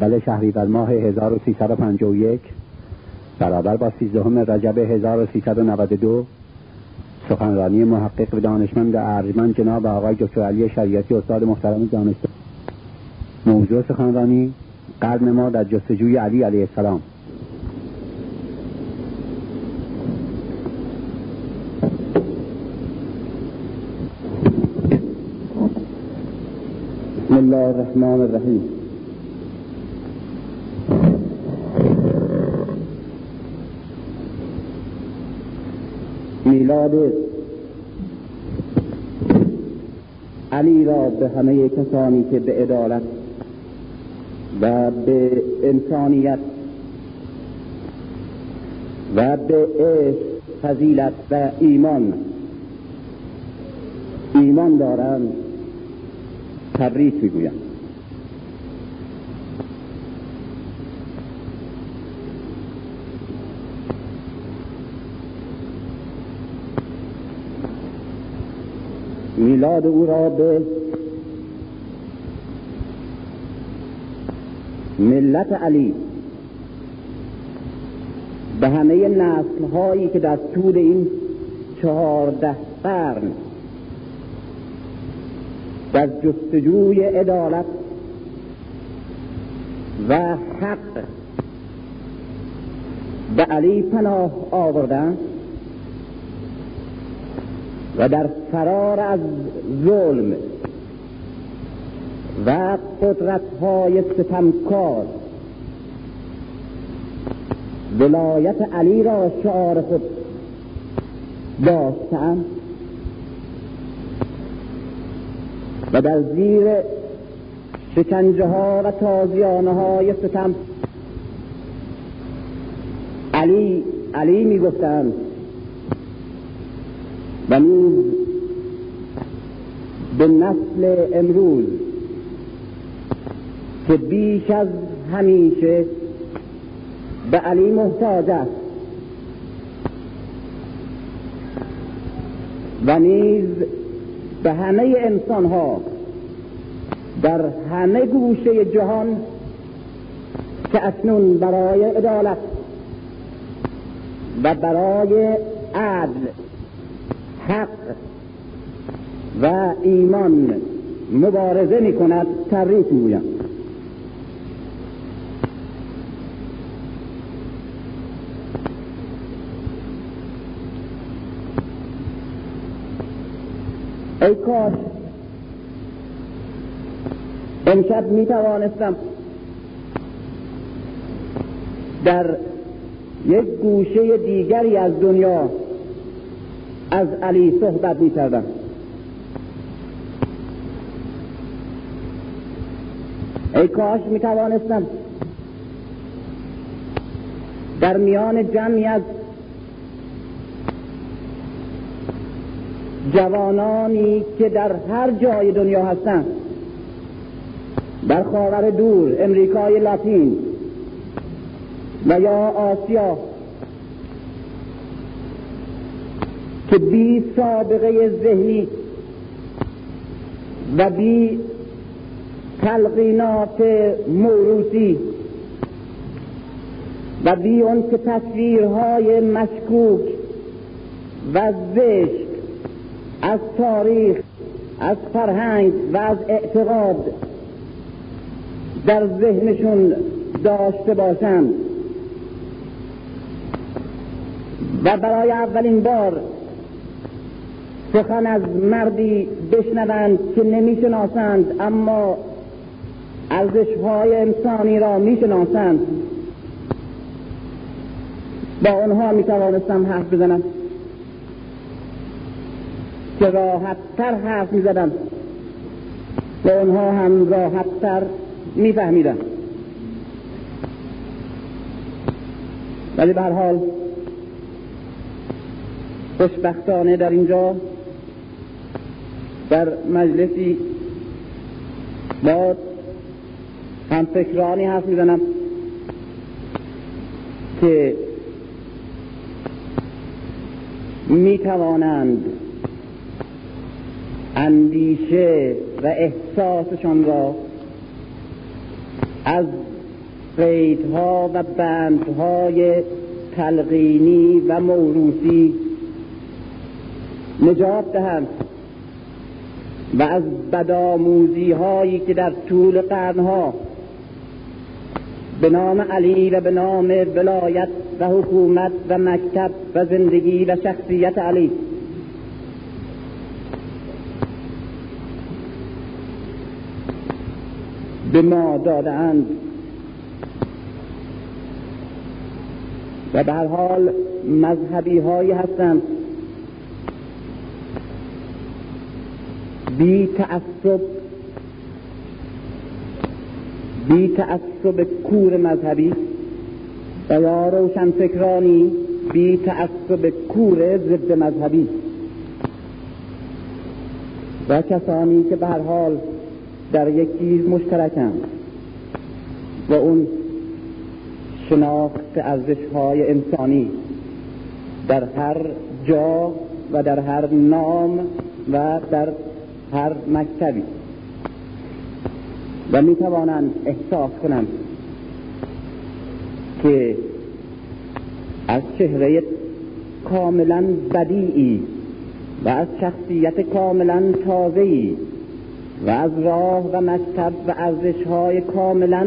اول شهریور ماه 1351 برابر با 13 رجب 1392 سخنرانی محقق و دانشمند ارجمند جناب آقای دکتر علی شریعتی استاد محترم دانشگاه. موضوع سخنرانی قرن ما در جستجوی علی علیه السلام. بسم الله الرحمن الرحیم. میلاد علی را به همه کسانی که به عدالت و به انسانیت و به عشق فضیلت و ایمان ایمان دارند تبریک می‌گویم. میلاد او را به ملت علی به همه نسل هایی که در طول این چهارده قرن در جستجوی عدالت و حق به علی پناه آوردن و در فرار از ظلم و قدرت های ستمکار. ولایت علی را شعار خود داشتند و در زیر شکنجه ها و تازیانه های ستم علی علی می گفتند و نیز به نسل امروز که بیش از همیشه به علی محتاج است و نیز به همه انسان ها در همه گوشه جهان که اکنون برای عدالت و برای عدل حق و ایمان مبارزه می کند تبریک می‌گویم. ای کاش امشب می توانستم در یک گوشه دیگری از دنیا از علی صحبت می کردم ای کاش می توانستم در میان جمعی از جوانانی که در هر جای دنیا هستند در خاور دور امریکای لاتین و یا آسیا که بی سابقه ذهنی و بی تلقینات موروسی و بی اون که تصویرهای مشکوک و زشت از تاریخ از فرهنگ و از اعتقاد در ذهنشون داشته باشند. و برای اولین بار سخن از مردی بشنوند که نمی‌شناسند اما ارزشهای انسانی را می‌شناسند. با آنها می‌توانستم حرف بزنم. که راحتتر حرف می‌زدم. و آنها هم راحتتر میفهمیدن ولی به حال خوشبختانه در اینجا در مجلسی با هم فکرانی حرف می‌زنم که می توانند اندیشه و احساسشان را از قیدها و بندهای تلقینی و موروسی نجات دهند. و از بدآموزی هایی که در طول قرنها به نام علی و به نام ولایت و حکومت و مکتب و زندگی و شخصیت علی. به ما دادند و به حال مذهبی هایی هستند بی تعصب بی تعصب کور مذهبی و یا روشن فکرانی بی تعصب کور ضد مذهبی. و کسانی که به هر حال در یک چیز مشترکند و اون شناخت ارزش های انسانی در هر جا و در هر نام و در هر مکتبی. و می توانند احساس کنند که از چهره کاملا بدیعی و از شخصیت کاملا تازه‌ای و از راه و مکتب و ارزش های کاملا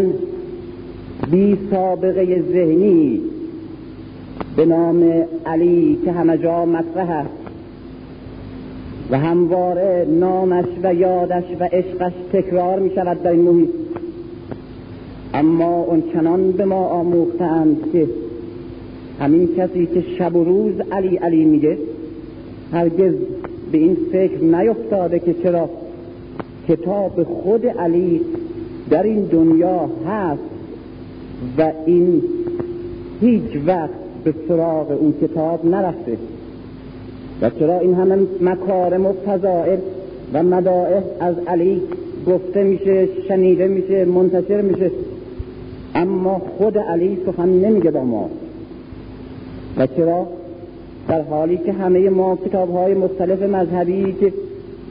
بی سابقه ذهنی به نام علی که همه جا مطرح است. و همواره نامش و یادش و عشقش تکرار می شود در این محیط. اما اون چنان به ما آموختند که همین کسی که شب و روز علی علی میگه هرگز به این فکر نیفتاده که چرا کتاب خود علی در این دنیا هست و این هیچ وقت به سراغ اون کتاب نرفته. و چرا این همه مکارم و فضائل و مدائح از علی گفته میشه شنیده میشه منتشر میشه؟ اما خود علی سخن نمیگه با ما. و چرا؟ در حالی که همه ما کتاب های مختلف مذهبی که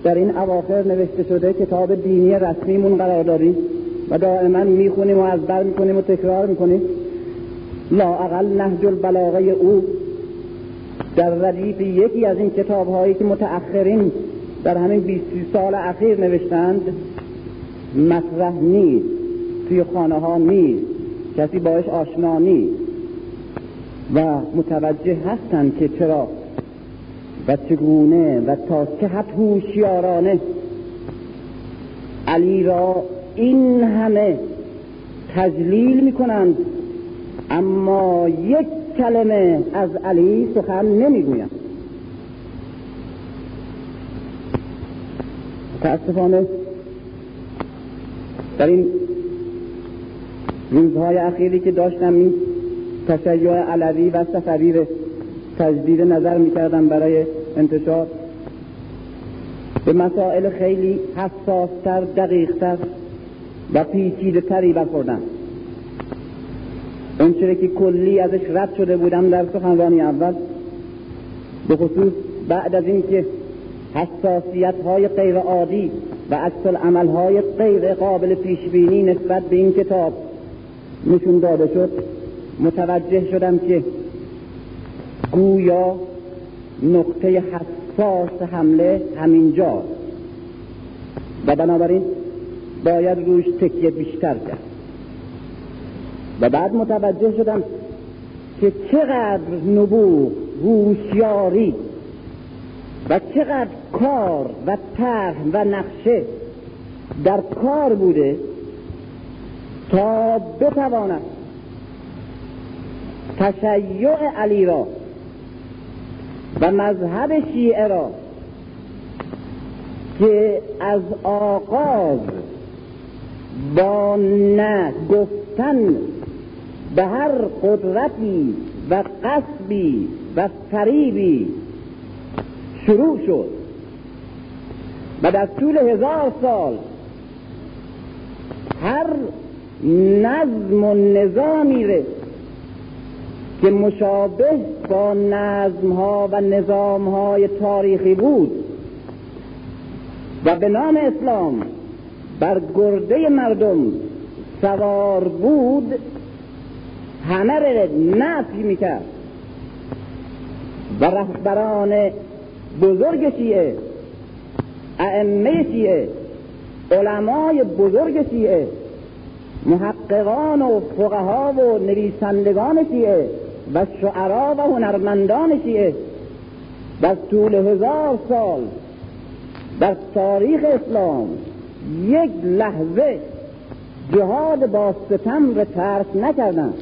در این اواخر نوشته شده کتاب دینی رسمیمون قرار داریم و دائما می‌خونیم و از بر می‌کنیم و تکرار می‌کنیم لا اقل نهج البلاغه او در ردیف یکی از این کتاب هایی که متأخرین در همین 20 سال اخیر نوشتند مطرح نیست توی خانه ها نیست کسی باش آشنا نیست. و متوجه هستند که چرا و چگونه و تا چه حد هوشیارانه علی را این همه تجلیل می کنند اما یک کلمه از علی سخن نمی‌گویم. متاسفانه در این روزهای اخیری که داشتم این تشیع علوی و صفوی تجدید نظر می‌کردم برای انتشار. به مسائل خیلی حساستر دقیقتر و پیچیده تری برخوردم. اون که کلی ازش رد شده بودم در سخنرانی اول به خصوص بعد از اینکه حساسیت های غیر عادی و عکس عمل های غیر قابل پیش بینی نسبت به این کتاب نشون داده شد متوجه شدم که گویا نقطه حساس حمله همینجا و بنابراین باید روش تکیه بیشتر کرد. و بعد متوجه شدم که چقدر نبوغ هوشیاری و چقدر کار و طرح و نقشه در کار بوده تا بتواند تشیع علی را و مذهب شیعه را که از آغاز با گفتن به هر قدرتی و قصبی و فریبی شروع شد. و در طول هزار سال هر نظم و نظامی رسید که مشابه با نظم ها و نظام های تاریخی بود و به نام اسلام بر گرده مردم سوار بود همه را نفی می‌کرد. و رهبران بزرگ شیعه ائمه شیعه علمای بزرگ شیعه محققان و فقها و نویسندگان شیعه و شعرا و هنرمندان شیعه. در طول هزار سال در تاریخ اسلام یک لحظه جهاد با ستم را ترک نکردند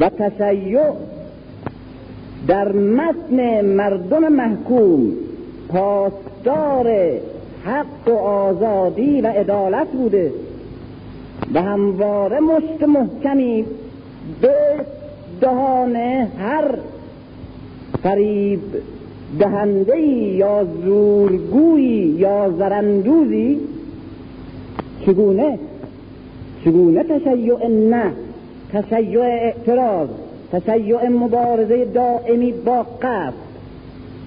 و تشیع در متن مردم محکوم پاسدار حق و آزادی و عدالت بوده و همواره مشت محکمی به دهان هر فریب دهنده یا زورگویی یا زرندوزی؟ چگونه؟ چگونه تشیع نه تشیع اعتراض تشیع مبارزه دائمی با قصد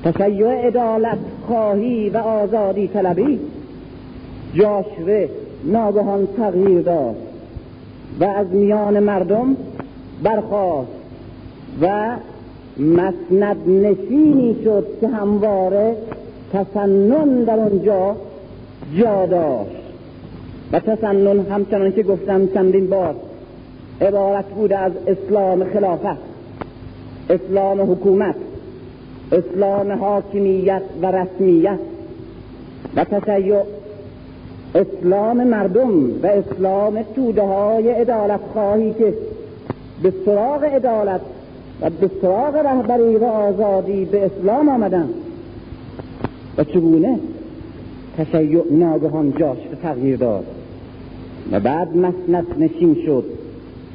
تشیع عدالت خواهی و آزادی طلبی؟ جاشره ناگهان تغییر داد و از میان مردم برخواست و مسند نشینی شد که همواره تسنن در اونجا جا داشت. و تسنن همچنان که گفتم چندین بار عبارت بوده از اسلام خلافت اسلام حکومت اسلام حاکمیت و رسمیت و تشیع. اسلام مردم و اسلام توده های عدالت خواهی که به سراغ عدالت و به سراغ رهبری و آزادی به اسلام آمدن. و چگونه؟ تشیع ناگهان جاش تغییر داد. و بعد مسند نشین شد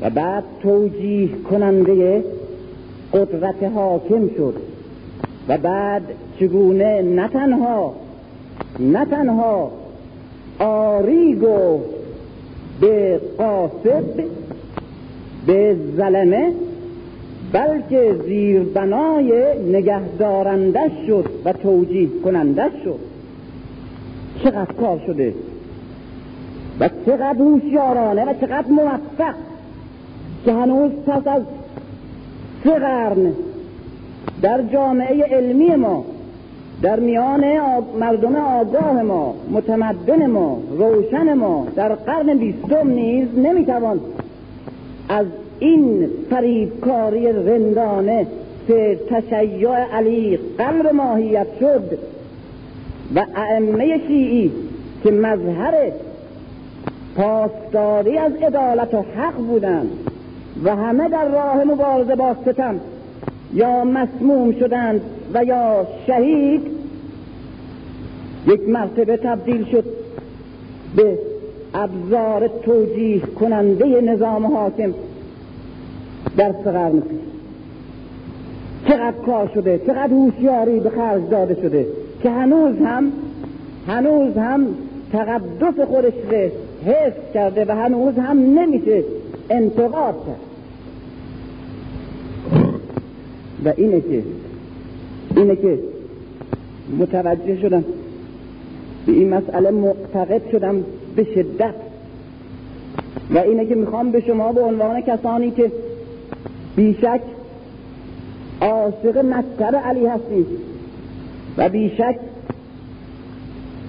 و بعد توجیه کننده قدرت حاکم شد. و بعد چگونه نه تنها نه تنها آری گفت به قاسب به ظلمه بلکه زیربنای نگهدارنده شد و توجیه کننده شد. چقدر کار شده؟ و چقدر هوشیارانه و چقدر موفق که هنوز پس از سه قرن در جامعه علمی ما در میان مردم آگاه ما متمدن ما روشن ما در قرن بیستم نیز نمی‌توان از این فریبکاری رندانه که تشیع علی قلب ماهیت شد و ائمه شیعی که مظهر پاسداری از عدالت و حق بودند و همه در راه مبارزه با ستم یا مسموم شدند و یا شهید یک مرتبه تبدیل شد به ابزار توجیه کننده نظام حاکم. در قرن پیش چقدر کار شده چقدر هوشیاری به خرج داده شده که هنوز هم هنوز هم تقدس خودش حفظ کرده و هنوز هم نمیشه انتقاد کرد. و اینه که اینه که متوجه شدم به این مسئله معتقد شدم به شدت. و اینه که می‌خوام به شما به عنوان کسانی که بیشک عاشق مکتب علی هستید و بیشک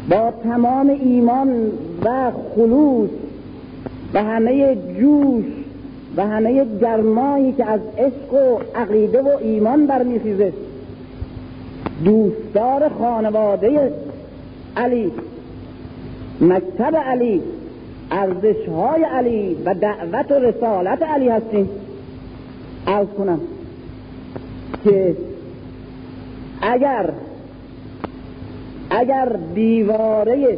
با تمام ایمان و خلوص و همه جوش و همه گرمایی که از عشق و عقیده و ایمان برمیخیزه. دوستدار خانواده علی مکتب علی ارزش های علی و دعوت و رسالت علی هستیم. ارز کنم که اگر اگر دیواره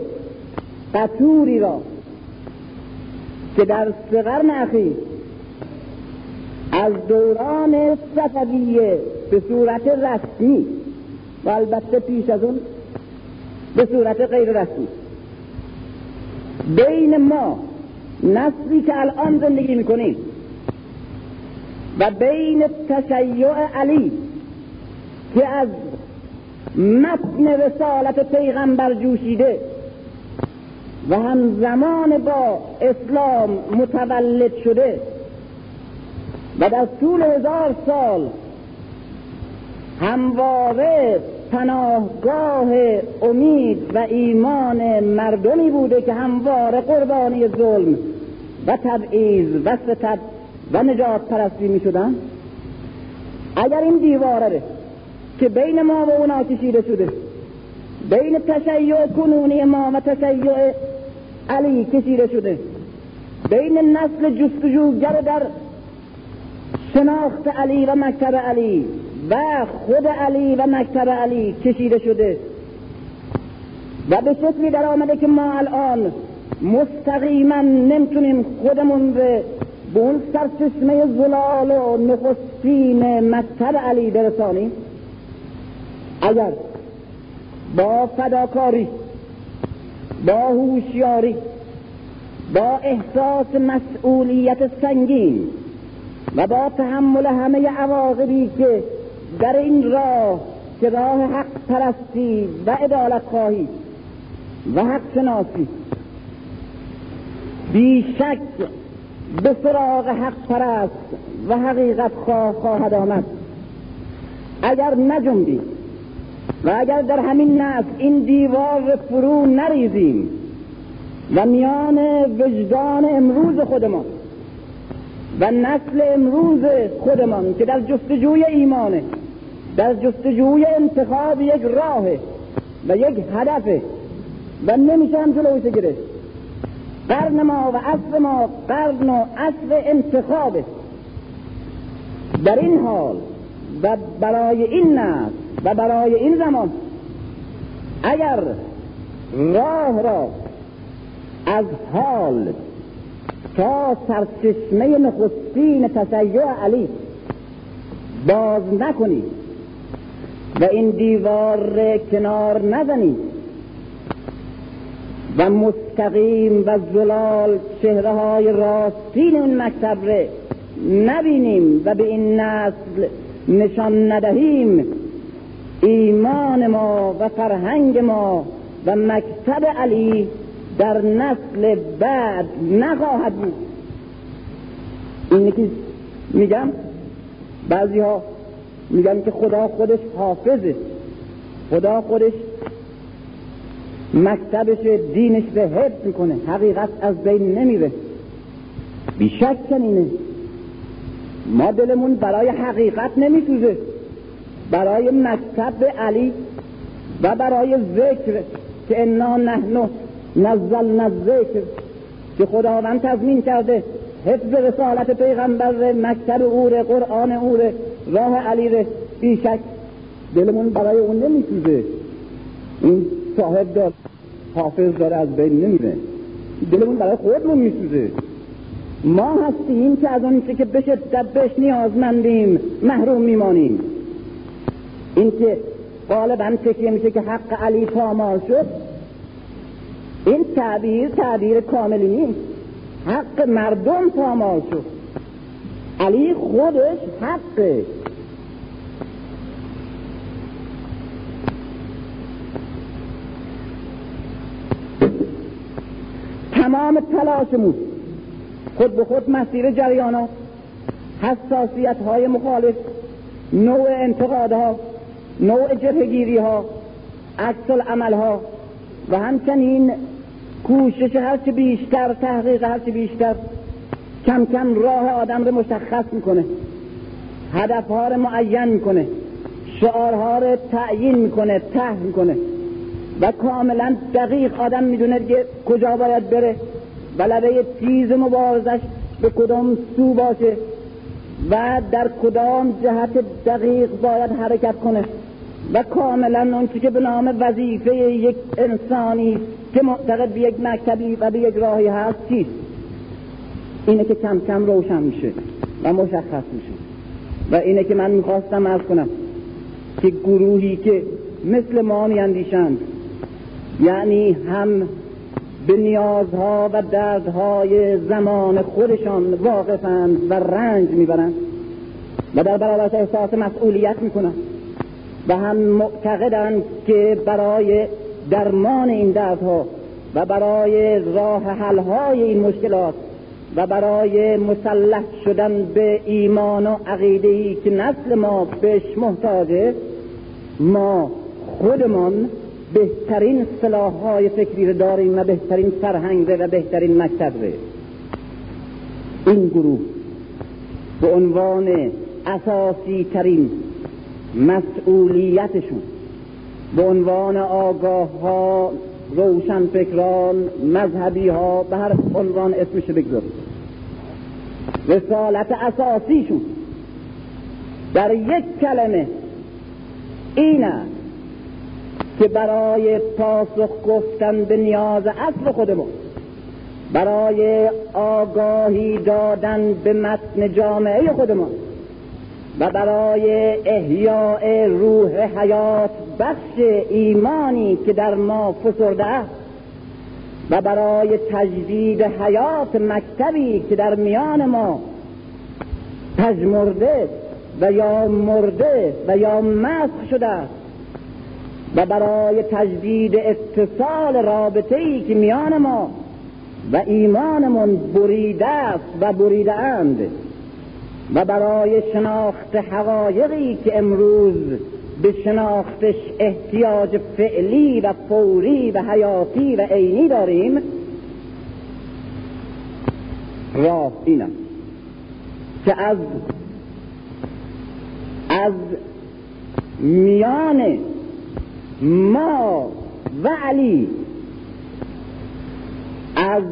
قطوری را که در سقرن اخیر از دوران صفویه به صورت رسمی و البته پیش از اون به صورت غیر رسمی بین ما نسلی که الان زندگی می‌کنیم و بین تشیع علی که از متن رسالت پیغمبر جوشیده و هم زمان با اسلام متولد شده و در طول هزار سال همواره پناهگاه امید و ایمان مردمی بوده که همواره قربانی ظلم و تبعیض و ستد و نجات پرستی می شدن اگر این دیواره که بین ما و اونا کشیده شده بین تشیع کنونی ما و تشیع علی کشیده شده بین نسل جستجوگر در شناخت علی و مکتب علی و خود علی و مکتب علی کشیده شده و به شکلی در آمده که ما الان مستقیما نمی‌تونیم خودمون به به اون سرچشمه زلال و نخستین مکتب علی برسانیم اگر با فداکاری با هوشیاری با احساس مسئولیت سنگین و با تحمل همه عواقبی که در این راه که راه حق پرستی و عدالت خواهی و حق شناسی بیشک به سراغ حق پرست و حقیقت خواه خواهد آمد. اگر نجنبی و اگر در همین نسل این دیوار فرو نریزیم و میان وجدان امروز خودمان و نسل امروز خودمان که در جستجوی ایمانه در جستجوی انتخاب یک راه و یک هدفه و نمیشه هم جلوش گرفت قرن ما و اصل ما قرن و اصل انتخابه. در این حال و برای این نسل و برای این زمان اگر راه را از حال تا سرچشمه نخستین تشیع علی باز نکنید و این دیوار کنار نزنید و مستقیم و زلال چهره های راستین اون مکتب ره نبینیم و به این نسل نشان ندهیم. ایمان ما و فرهنگ ما و مکتب علی در نسل بعد نخواهد بود. اینی که میگم بعضی ها میگن که خدا خودش حافظه. خدا خودش مکتبش دینش به حفظ می‌کنه. حقیقت از بین نمیره. بیشک چنینه. ما دلمون برای حقیقت نمیسوزه. برای مکتب علی و برای ذکر که انا نحن نزل ذکر که خداوند تضمین کرده. حفظ رسالت پیغمبر مکتب اوره قرآن اوره راه علی ره. بیشک دلمون برای اون نمیسوزه. این صاحب دار حافظ داره از بین نمیره. دلمون برای خودمون میسوزه. ما هستیم که از اون که به شدت بهش نیازمندیم محروم میمانیم. این که غالبا تکیه میشه که حق علی پامال شد این تعبیر تعبیر کاملی نیست. حق مردم پامال شد. علی خودش حقه. تمام تلاشمون. خود به خود مسیر جریانات حساسیت های مخالف نوع انتقادها نوع جبهگیری ها عکس العمل ها و همچنین کوشش هرچه بیشتر تحقیق هرچه بیشتر کم کم راه آدم رو مشخص می‌کنه. هدفها رو معین می‌کنه. شعارها رو تعیین می‌کنه ته می‌کنه. و کاملا دقیق آدم می‌دونه که کجا باید بره. و لبه تیز مبارزش به کدام سو باشه و در کدام جهت دقیق باید حرکت کنه. و کاملا اون که به نام وظیفه یک انسانی که معتقد به یک مکتبی و به یک راهی هست چیست؟ اینه که کم کم روشن میشه و مشخص میشه. و اینه که من می‌خواستم ارز کنم که گروهی که مثل ما میاندیشند یعنی هم به نیازها و دردهای زمان خودشان واقفند و رنج می‌برند و در برابرش احساس مسئولیت می‌کنند و هم معتقدند که برای درمان این دردها و برای راه حلهای این مشکلات و برای مسلح شدن به ایمان و عقیده که نسل ما بهش محتاجه ما خودمان بهترین سلاح های فکری داریم و بهترین فرهنگ و بهترین مکتب این گروه به عنوان اساسی ترین مسئولیتشون به عنوان آگاه ها روشن فکران مذهبی ها به هر عنوان اسمش بگذار رسالت اساسیشون در یک کلمه این است که برای پاسخ گفتن به نیاز اصل خودمون برای آگاهی دادن به متن جامعه خودمون و برای احیاء روح حیات بخش ایمانی که در ما فسرده و برای تجدید حیات مکتبی که در میان ما پژمرده و یا مرده و یا مسخ شده و برای تجدید اتصال رابطه ای که میان ما و ایمانمون بریده است و بریده اند و برای شناخت حقایقی که امروز به شناختش احتیاج فعلی و فوری و حیاتی و عینی داریم راه اینم که از از میان ما و علی از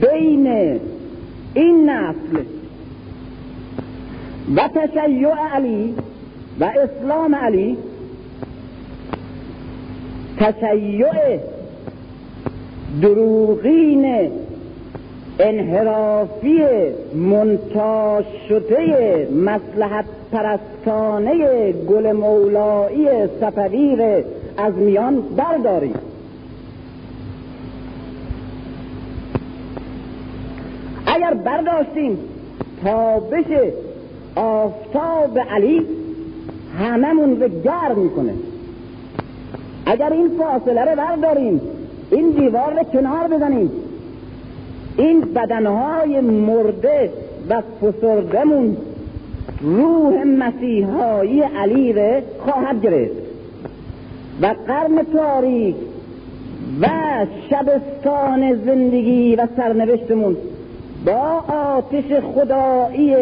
بین این نسل و تشیع علی و اسلام علی تشیع دروغین انحرافی منتاج شده مسلحت پرستانه گل مولایی سفدیر از میان برداریم. اگر برداشتیم تابش آفتاب علی هممون رو گرم می‌کنه. اگر این فاصله رو برداریم این دیوار رو کنار بزنیم. این بدنهای مرده و فسردمون روح مسیحایی علی رو خواهد گرفت. و قرن تاریک و شبستان زندگی و سرنوشتمون با آتش خدایی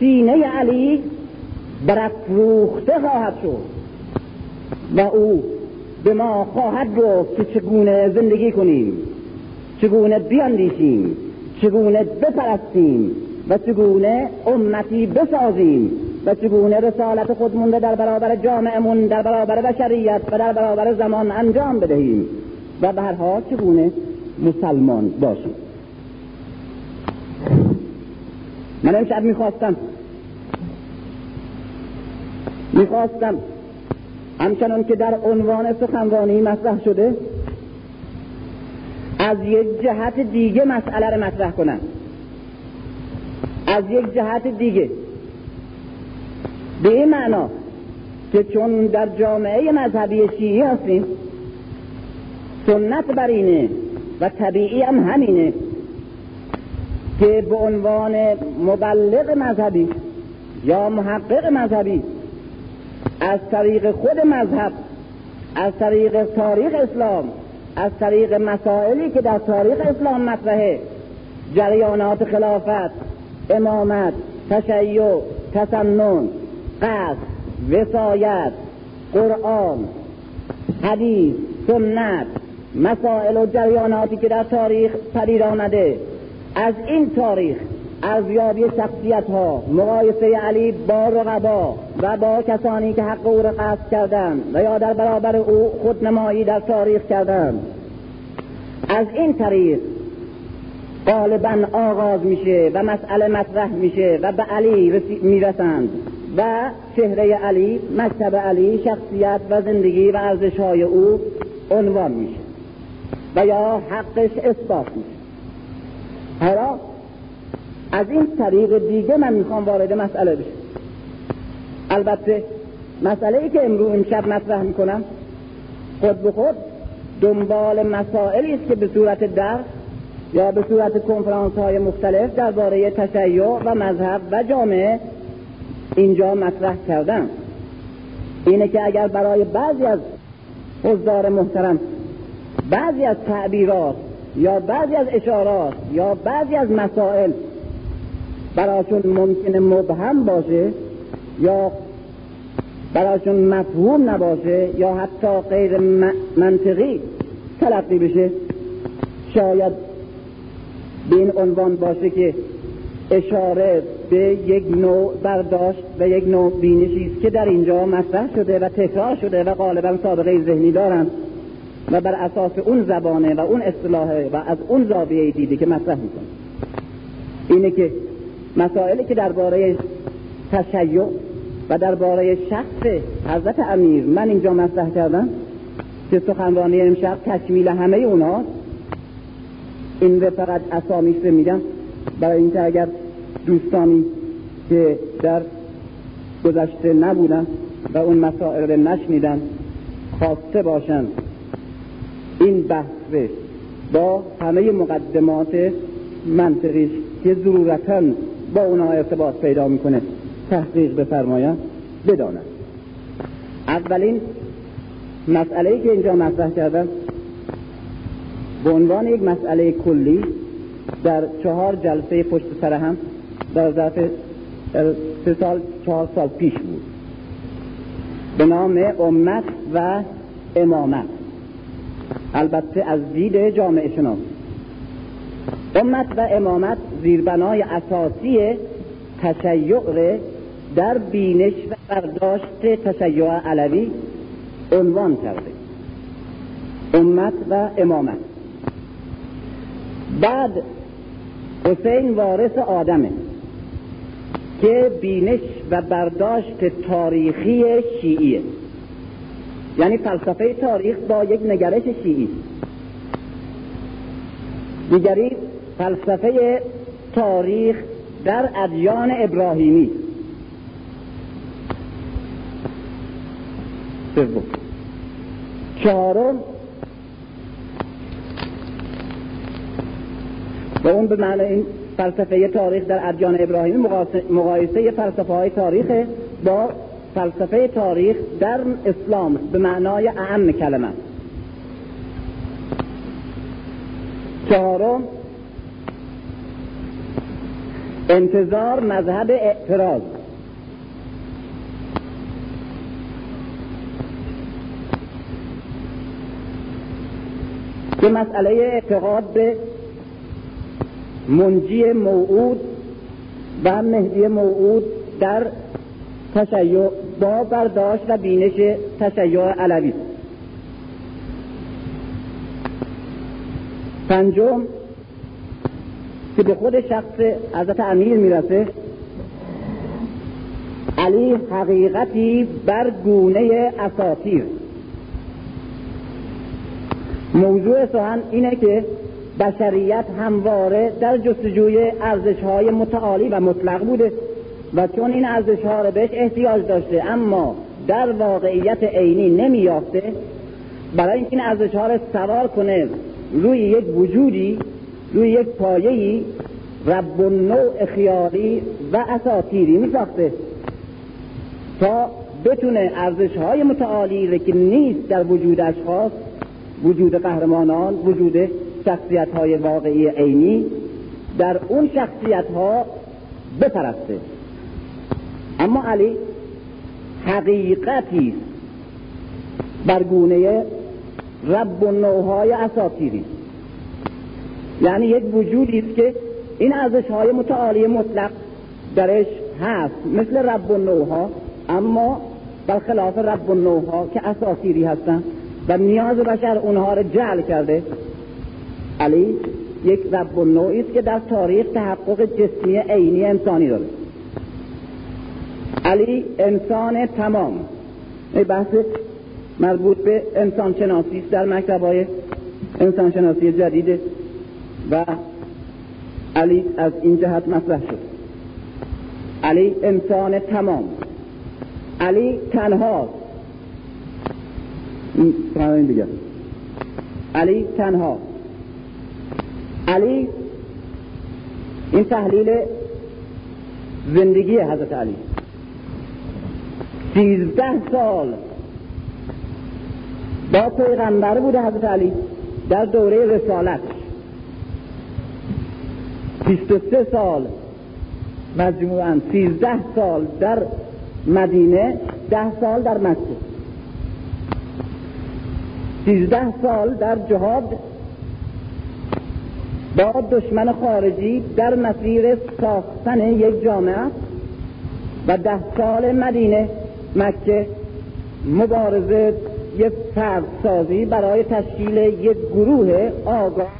سینه علی برافروخته خواهد شد. و او به ما خواهد گفت که چگونه زندگی کنیم. چگونه بیاندیشیم چگونه بپرستیم و چگونه امتی بسازیم و چگونه رسالت خودمون در برابر جامعمون در برابر بشریت و در برابر زمان انجام بدهیم و به هر حال چگونه مسلمان باشیم. من امشب می‌خواستم می‌خواستم همچنان که در عنوان سخنرانی مطرح شده از یک جهت دیگه مسئله رو مطرح کنم. از یک جهت دیگه. به این معنا که چون در جامعه مذهبی شیعی هستیم سنت بر اینه و طبیعی هم همینه که به عنوان مبلغ مذهبی یا محقق مذهبی از طریق خود مذهب از طریق تاریخ اسلام از طریق مسائلی که در تاریخ اسلام مطرحه. جریانات خلافت امامت تشیع تسنن قصد وسایت قرآن حدیث سنت مسائل و جریاناتی که در تاریخ پدید آمده. از این تاریخ ارزیابی شخصیت ها مقایسه علی با رقبا و با کسانی که حق او را قصد کردند و یا در برابر او خودنمایی در تاریخ کردند. از این طریق غالبا آغاز میشه و مسئله مطرح میشه و به علی می‌رسند و چهره علی مکتب علی شخصیت و زندگی و ارزش های او عنوان میشه و یا حقش اثبات میشه. حالا از این طریق دیگه من می‌خوام وارد مسئله بشم. البته مسئله ای که امروز امشب مطرح می‌کنم خود به خود دنبال مسائلی است که به صورت درس یا به صورت کنفرانس های مختلف درباره تشیع و مذهب و جامعه اینجا مطرح کردن اینه که اگر برای بعضی از حضار محترم بعضی از تعبیرات یا بعضی از اشارات یا بعضی از مسائل براشون ممکنه مبهم باشه یا براشون مفهوم نباشه یا حتی غیر منطقی تلقی بشه؟ شاید به این عنوان باشه که اشاره به یک نوع برداشت و یک نوع بینشی است که در اینجا مطرح شده و تکرار شده و غالبا سابقه ذهنی دارند و بر اساس اون زبانه و اون اصطلاحه و از اون زاویه دیده که مطرح می‌کنه. اینه که مسائلی که درباره تشیع و درباره شخص حضرت امیر من اینجا مطرح کردم که سخنرانی امشب تکمیل همه اونا این رو فقط اسامیش رو میگم. برای اینکه اگر دوستانی که در گذشته نبودن و اون مسائل رو نشنیدن خواسته باشن این بحث با همه مقدمات منطقیش که ضرورتا با اونا ارتباط پیدا می‌کنه. تحقیق بفرماین بدانند اولین مسئله که اینجا مطرح کردم به عنوان یک مسئله کلی در چهار جلسه پشت سر هم در ظرف سه سال چهار سال پیش بود. به نام امت و امامت. البته از دید جامعه شناس. امت و امامت زیربنای اساسی تشیع در بینش و برداشت تشیع علوی عنوان کرده. امت و امامت. بعد حسین وارث آدمه که بینش و برداشت تاریخی شیعیه. یعنی فلسفه تاریخ با یک نگرش شیعی. دیگری فلسفه تاریخ در ادیان ابراهیمی. سوم. چهارم. و اون به معنی این فلسفه تاریخ در ادیان ابراهیمی مقایسه فلسفه های تاریخ با فلسفه تاریخ در اسلام به معنای اعم کلمه. چهارم. انتظار مذهب اعتراض. که مسئله اعتقاد به منجی موعود و مهدی موعود در تشیع با برداشت و بینش تشیع علوی. پنجم که به خود شخص حضرت امیر می‌رسه علی حقیقتی بر گونه اساطیر. موضوع سخن اینه که بشریت همواره در جستجوی ارزش های متعالی و مطلق بوده و چون این ارزش ها رو بهش احتیاج داشته اما در واقعیت عینی نمیافته برای این ارزش ها رو سوار کنه روی یک وجودی روی یک پایه‌ای رب نوع خیالی و اساطیری می ساخته تا بتونه ارزش های متعالی که نیست در وجود اشخاص وجود قهرمانان وجود شخصیت های واقعی عینی در اون شخصیت ها بپرسته. اما علی حقیقتی بر گونه رب و نوهای اساطیری. یعنی یک وجودی است که این ارزش های متعالی مطلق درش هست مثل رب و نوها اما برخلاف رب و نوها که اساطیری هستند و نیاز بشر اونها رو جعل کرده علی یک رب و نوعی است که در تاریخ تحقق جسمی عینی انسانی داره. علی انسان تمام. این بحث مربوط به انسان شناسی در مکتب های انسان شناسی جدید و علی از این جهت مطرح شد. علی انسان تمام. علی تنها. این دیگه. علی تنها. علی این تحلیل زندگی حضرت علی. سیزده سال با پیغمبر بوده حضرت علی در دوره رسالت. بیست و سه سال. مجموعا سیزده سال در مدینه ده سال در مکه سیزده سال در جهاد. با دشمن خارجی در مسیر ساختن یک جامعه و ده سال مدینه مکه. مبارزه یک فرد سازی برای تشکیل یک گروه آگاه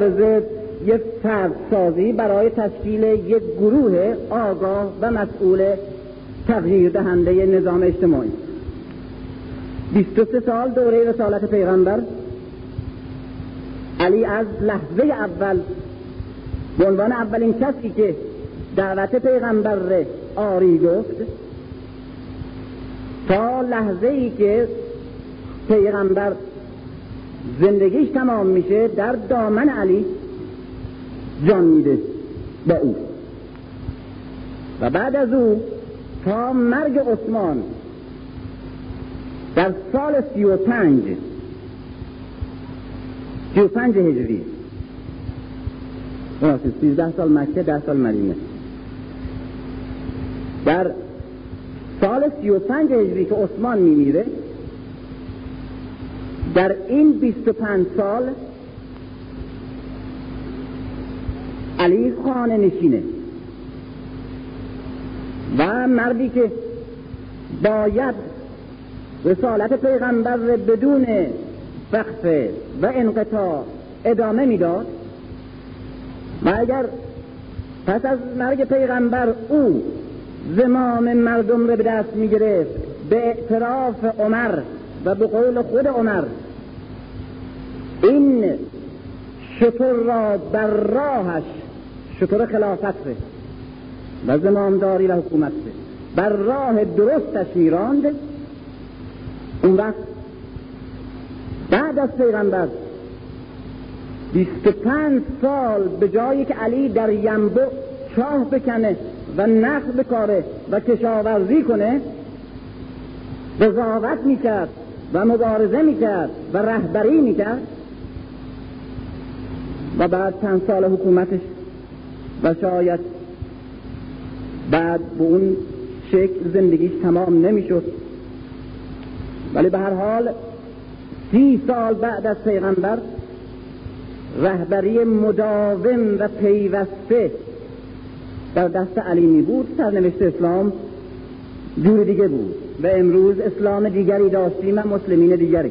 مبارزه یک فرد سازی برای تشکیل یک گروه آگاه و مسئول تغییر دهنده نظام اجتماعی. 23 سال دوره رسالت پیغمبر. علی از لحظه اول به عنوان اولین کسی که دعوت پیغمبر آری گفت تا لحظه ای که پیغمبر زندگیش تمام میشه در دامن علی جان میده با او. و بعد از او تا مرگ عثمان در سال سی و پنج سی و پنج هجری. سیزده سال مکه ده سال مدینه. در سال سی و پنج هجری که عثمان میمیره در این بیست و پنج سال علی خانه نشینه. و مردی که باید رسالت پیغمبر بدون وقفه و انقطاع ادامه می‌داد. و اگر پس از مرگ پیغمبر او زمام مردم را به دست می گرفت به اعتراف عمر و به قول خود عمر این شطور را بر راهش شطور خلافت ره و زمامداری و حکومت ره بر راه درستش میراند. اون وقت بعد از پیغمبر بیست پنج سال به جایی که علی در ینبو چاه بکنه و نخ بکاره و کشاورزی کنه قضاوت می‌کرد. و مبارزه می‌کرد و رهبری می‌کرد. و بعد چند سال حکومتش و شاید بعد به اون شکل زندگیش تمام نمی‌شد. ولی به هر حال سی سال بعد از پیغمبر رهبری مداوم و پیوسته در دست علی می بود سرنوشت اسلام جور دیگه بود. و امروز اسلام دیگری داشتیم و مسلمین دیگری.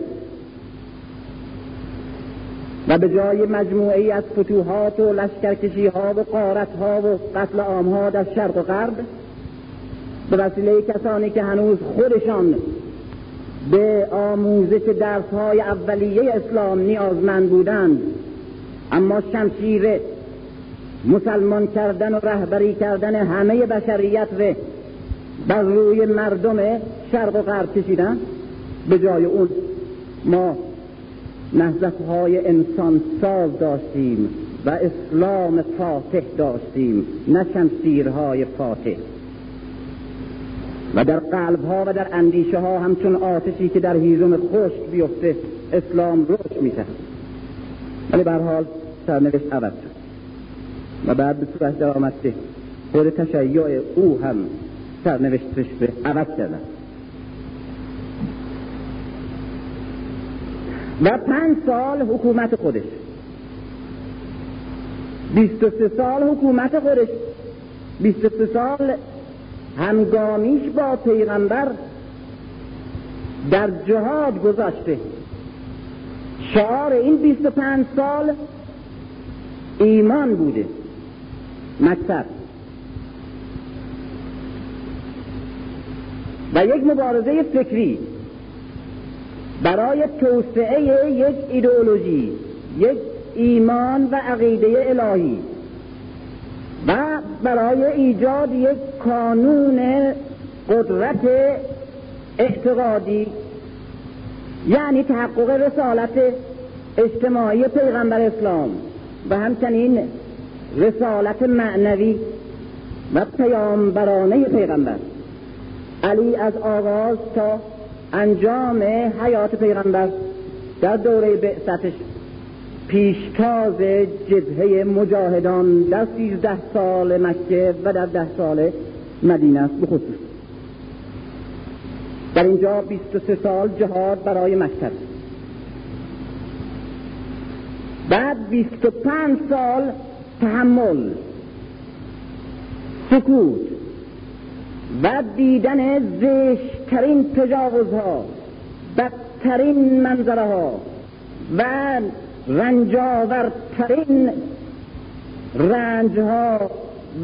و به جای مجموعی از فتوحات و لشکرکشی ها و قارت ها و قتل عام ها در شرق و غرب به وسیله کسانی که هنوز خودشان به آموزش درس های اولیه اسلام نیازمند بودند اما شمشیر مسلمان کردن و رهبری کردن همه بشریت رو بر روی مردم شرق و غرب کشیدن. به جای اون ما نهزت های انسان ساز داشتیم و اسلام فاتح داشتیم نه شمشیرهای فاتح. و در قلب ها و در اندیشه ها همچون آتشی که در هیزم خشک بیفته اسلام رشد می‌کرد. ولی به حال سرنوشت عوض شد. و بعد به صورت در آمده خود تشیع او هم سرنوشتش به عوض کردن. و پنج سال حکومت خودش. بیست و سه سال حکومت خودش. بیست و سه سال همگامیش با پیغمبر در جهاد گذاشته. شعار این بیست و پنج سال ایمان بوده. مکتب. و یک مبارزه فکری برای توسعه یک ایدئولوژی یک ایمان و عقیده الهی و برای ایجاد یک کانون قدرت اعتقادی یعنی تحقق رسالت اجتماعی پیغمبر اسلام و همچنین رسالت معنوی و پیامبرانه پیغمبر. علی از آغاز تا انجام حیات پیغمبر در دوره بعثتش پیشتاز جبهه مجاهدان در سیزده سال مکه و در ده سال مدینه است. بخصوص در اینجا 23 سال جهاد برای مکتب بعد 25 سال تحمل سکوت و دیدن زشترین تجاوزها بدترین منظره ها و رنجاورترین رنج ها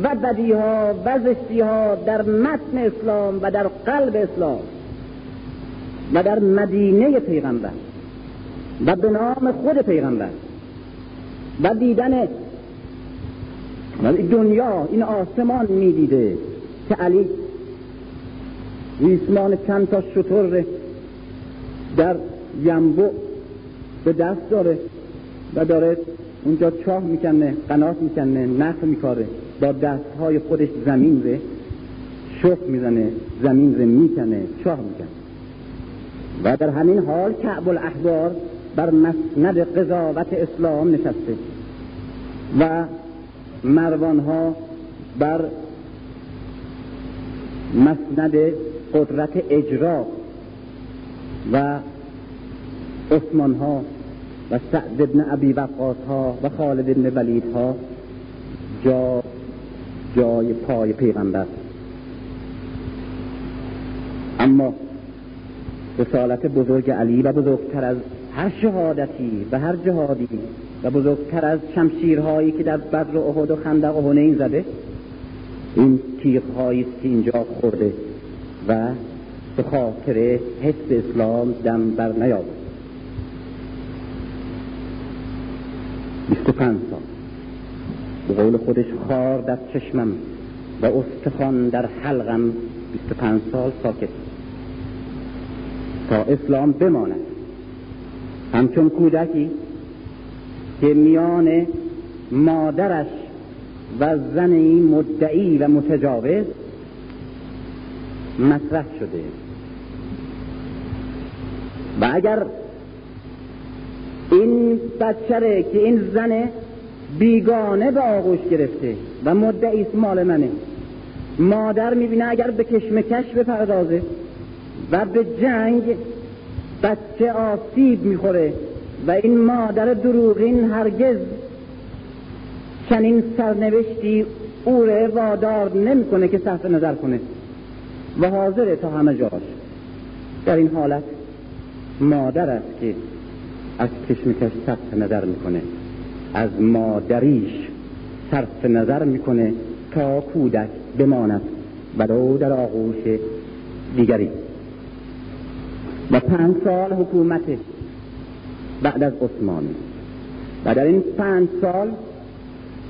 و بدی ها و زشتی ها در متن اسلام و در قلب اسلام و در مدینه پیغمبر و به نام خود پیغمبر و دیدن دنیا این آسمان می‌دیده که علی ریسمان چند تا شطور در ینبو به دست داره و داره اونجا چاه می‌کنه قنات می‌کنه نخ میکاره با دستهای خودش زمین ره شخ می‌زنه زمین ره می‌کنه چاه می‌کنه. و در همین حال کعب الاحبار بر مسند قضاوت اسلام نشسته و مروان ها بر مسند قدرت اجرا و عثمان ها و سعد ابن ابی وقاص ها و خالد ابن ولید ها جا جای پای پیغمبر. اما رسالت بزرگ علی و بزرگتر از هر شهادتی و هر جهادی و بزرگتر از شمشیرهایی که در بدر و احد و خندق و حنین زده این تیغهایی که اینجا خورده. و به خاطر حفظ اسلام دم بر نیاورد. بیست و پنج سال. به قول خودش خار در چشمم و استخوان در حلقم بیست و پنج سال ساکت. تا اسلام بماند. همچون کودکی که میان مادرش و زنی مدعی و متجاوز مطرح شده. و اگر این بچره که این زن بیگانه به آغوش گرفته و مدعی مال منه مادر می‌بینه اگر به کشمکش بپردازه و به جنگ بچه آسیب می‌خوره و این مادر دروغین هرگز چنین سرنوشتی او رو وادار نمی‌کنه که صرف نظر کنه. و حاضره تا همه جاش در این حالت مادر است که از کشمکش صرف نظر می‌کنه. از مادریش صرف نظر می‌کنه تا کودک بماند ولو در آغوش دیگری. و پنج سال حکومت بعد از عثمانی و در این پنج سال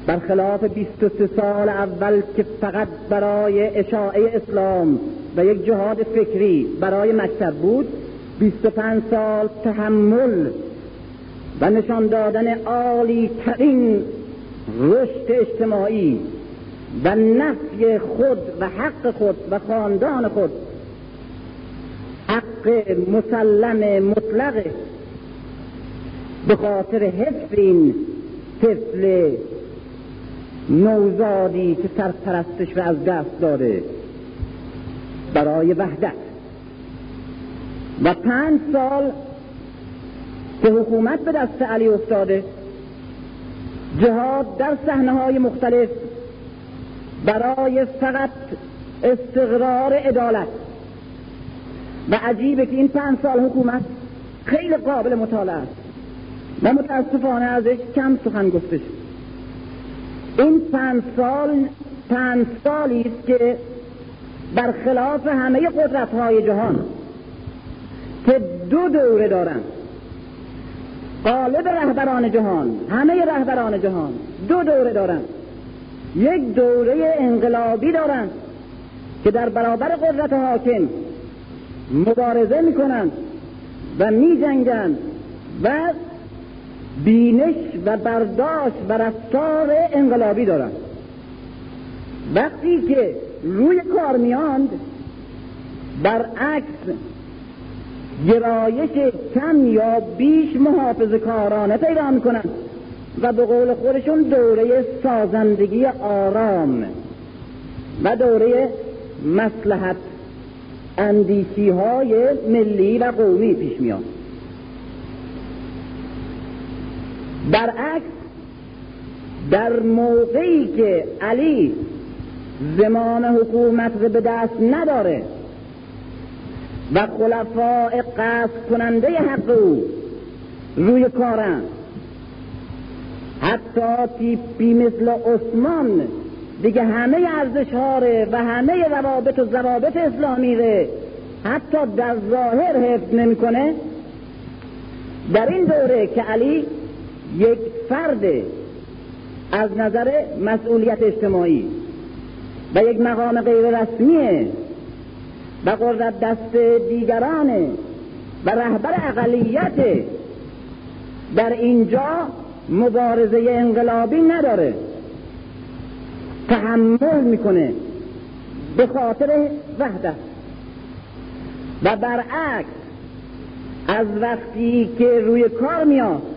برخلاف 23 سال اول که فقط برای اشاعه اسلام و یک جهاد فکری برای مکتب بود 25 سال تحمل و نشان دادن عالی ترین رشد اجتماعی و نفی خود و حق خود و خاندان خود حق مسلم مطلق به خاطر حفظ این طفل نوزادی که سرپرستش رو از دست داده برای وحدت. و پنج سال که حکومت به دست علی افتاده جهاد در صحنه های مختلف برای فقط استقرار عدالت. و عجیبه که این پنج سال حکومت خیلی قابل مطالعه است. و متاسفانه ازش کم سخن گفته این پنج سال پنج سالی است که برخلاف همه قدرت های جهان که دو دوره دارند قالب رهبران جهان همه رهبران جهان دو دوره دارند یک دوره انقلابی دارند که در برابر قدرت حاکم مبارزه می‌کنند و میجنگند و بینش و برداشت و رفتار انقلابی دارند وقتی که روی کار میاند برعکس گرایش کم یا بیش محافظ کارانه پیدا می‌کنند و به قول خودشون دوره سازندگی آرام و دوره مسلحت اندیشی های ملی و قومی پیش میاد. برعکس در موقعی که علی زمان حکومت رو به دست نداره و خلفاء قصد کننده حق او روی کارن حتی تیپی مثل عثمان دیگه همه ارزش و همه روابط و ضوابط اسلامی ره حتی در ظاهر حفظ نمی‌کنه در این دوره که علی یک فرد از نظر مسئولیت اجتماعی و یک مقام غیر رسمیه و قدرت دست دیگرانه و رهبر اقلیت در اینجا مبارزه انقلابی نداره. تحمل می‌کنه به خاطر وحدت. و برعکس از وقتی که روی کار میاد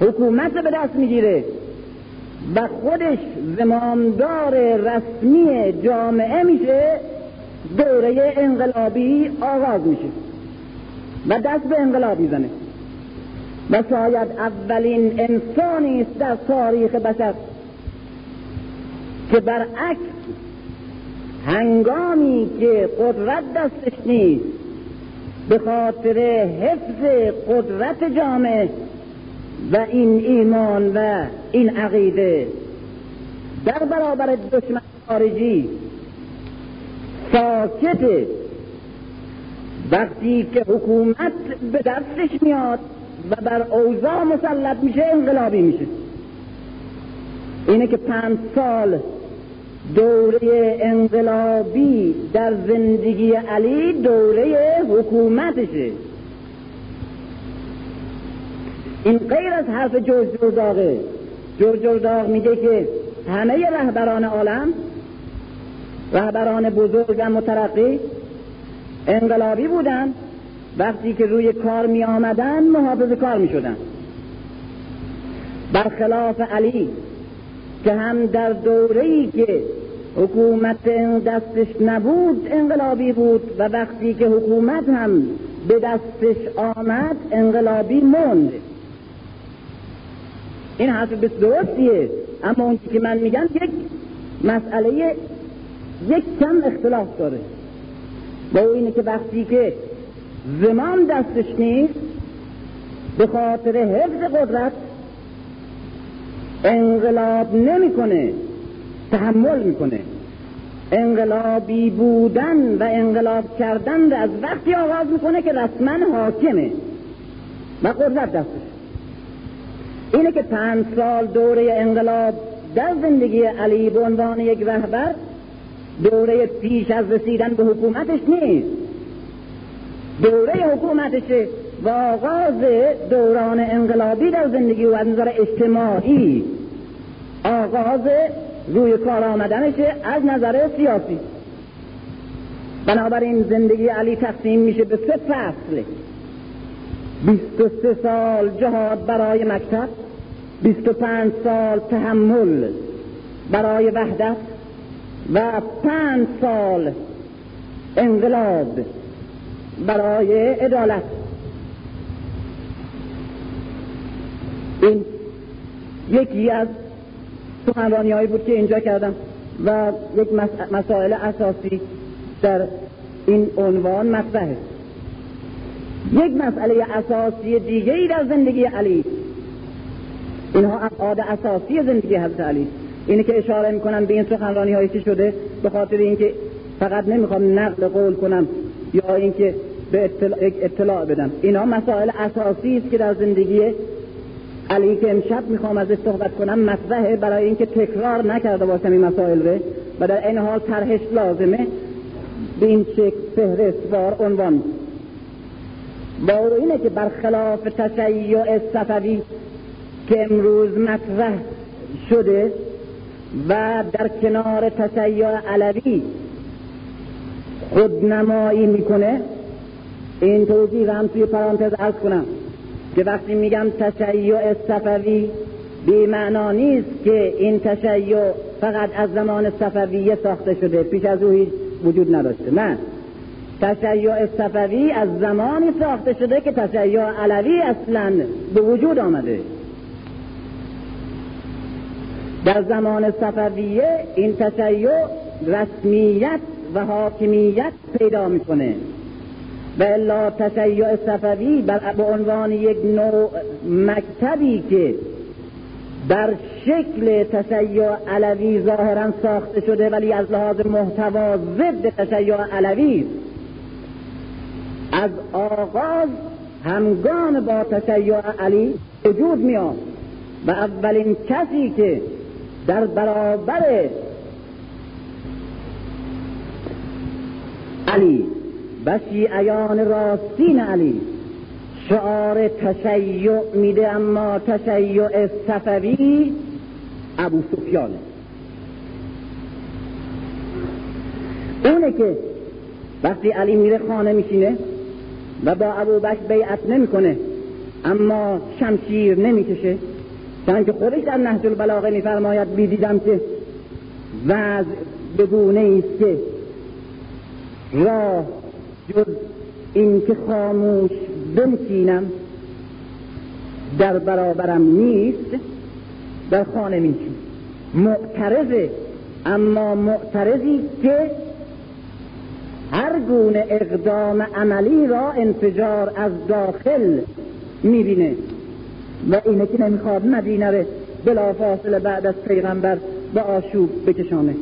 حکومت به دست می‌گیره و خودش زمامدار رسمی جامعه میشه دوره انقلابی آغاز میشه و دست به انقلاب می‌زنه. و شاید اولین انسانی است در تاریخ بشر که برعکس هنگامی که قدرت دستش نیست به خاطر حفظ قدرت جامعه و این ایمان و این عقیده در برابر دشمن خارجی ساکته وقتی که حکومت به دستش میاد و بر اوضاع مسلط میشه انقلابی میشه. اینه که پنج سال دوره انقلابی در زندگی علی دوره حکومتشه. این غیر از حرف جورج جرداغه جورج جرداغ میگه که همه رهبران عالم رهبران بزرگ و مترقی انقلابی بودن. وقتی که روی کار می آمدن محافظ کار می شدن. برخلاف علی که هم در دوره‌ای که حکومت دستش نبود انقلابی بود و وقتی که حکومت هم به دستش آمد انقلابی موند. این حرف بس درستیه. اما اون که من میگم یک مسئله یک کم اختلاف داره. با اینه که وقتی که زمان دستش نیست به خاطر حفظ قدرت انقلاب نمی‌کنه تحمل می‌کنه. انقلابی بودن و انقلاب کردن از وقتی آغاز می‌کنه که رسما حاکمه. و قدرت دستش. اینه که پنج سال دوره انقلاب در زندگی علی به عنوان یک رهبر دوره پیش از رسیدن به حکومتش نیست. دوره حکومتشه و آغاز دوران انقلابی در زندگی و از نظر اجتماعی. آغاز روی کار آمدنشه از نظر سیاسی. بنابراین زندگی علی تقسیم میشه به سه فصل. بیست و سه سال جهاد برای مکتب. بیست و پنج سال تحمل برای وحدت و پنج سال انقلاب برای عدالت. این یکی از سخنرانی هایی بود که اینجا کردم و یک مسائل اساسی در این عنوان مطرحه. یک مسئله اساسی دیگه ای در زندگی علی اینها ابعاد اساسی زندگی حضرت علی. اینه که اشاره می‌کنن به این سخنرانی هایی که شده به خاطر اینکه فقط نمی‌خوام نقل قول کنم یا اینکه به اطلاع, اطلاع بدم. اینا مسائل اساسی است که در زندگی علی که امشب می‌خوام ازش صحبت کنم مطرحه برای اینکه تکرار نکرده باشم این مسائل رو و در این حال طرحش لازمه. به این شکل فهرستوار عنوان. با اینه که برخلاف تشیع صفوی که امروز مطرح شده و در کنار تشیع علوی خودنمایی می‌کنه. این توضیح هم توی پرانتز ارز کنم که وقتی میگم تشیع صفوی بی معنا نیست که این تشیع فقط از زمان صفویه ساخته شده پیش از او هیچ وجود نداشته. نه. تشیع صفوی از زمانی ساخته شده که تشیع علوی اصلا به وجود آمده. در زمان صفویه این تشیع رسمیت و حاکمیت پیدا می‌کنه. و الا تشیع صفوی به عنوان یک نوع مکتبی که در شکل تشیع علوی ظاهرا ساخته شده ولی از لحاظ محتوا ضد تشیع علوی از آغاز همگام با تشیع علی وجود میاد و اولین کسی که در برابر علی. و شیعیان راستین علی. شعار تشیع میده اما تشیع صفوی ابو سفیانه اونه که وقتی علی میره خانه میشینه و با ابو بکر بیعت نمی‌کنه اما شمشیر نمی‌کشه. چون که خودش در نهج البلاغه میفرماید بیدیدم که وضع بگونه است که راه جز این که خاموش بنشینم در برابرم نیست در خانه میشین معترضه اما معترضی که هر گونه اقدام عملی را انفجار از داخل می‌بینه. و اینه که نمی‌خواد مدینه رو بلا فاصله بعد از پیغمبر به آشوب بکشانه.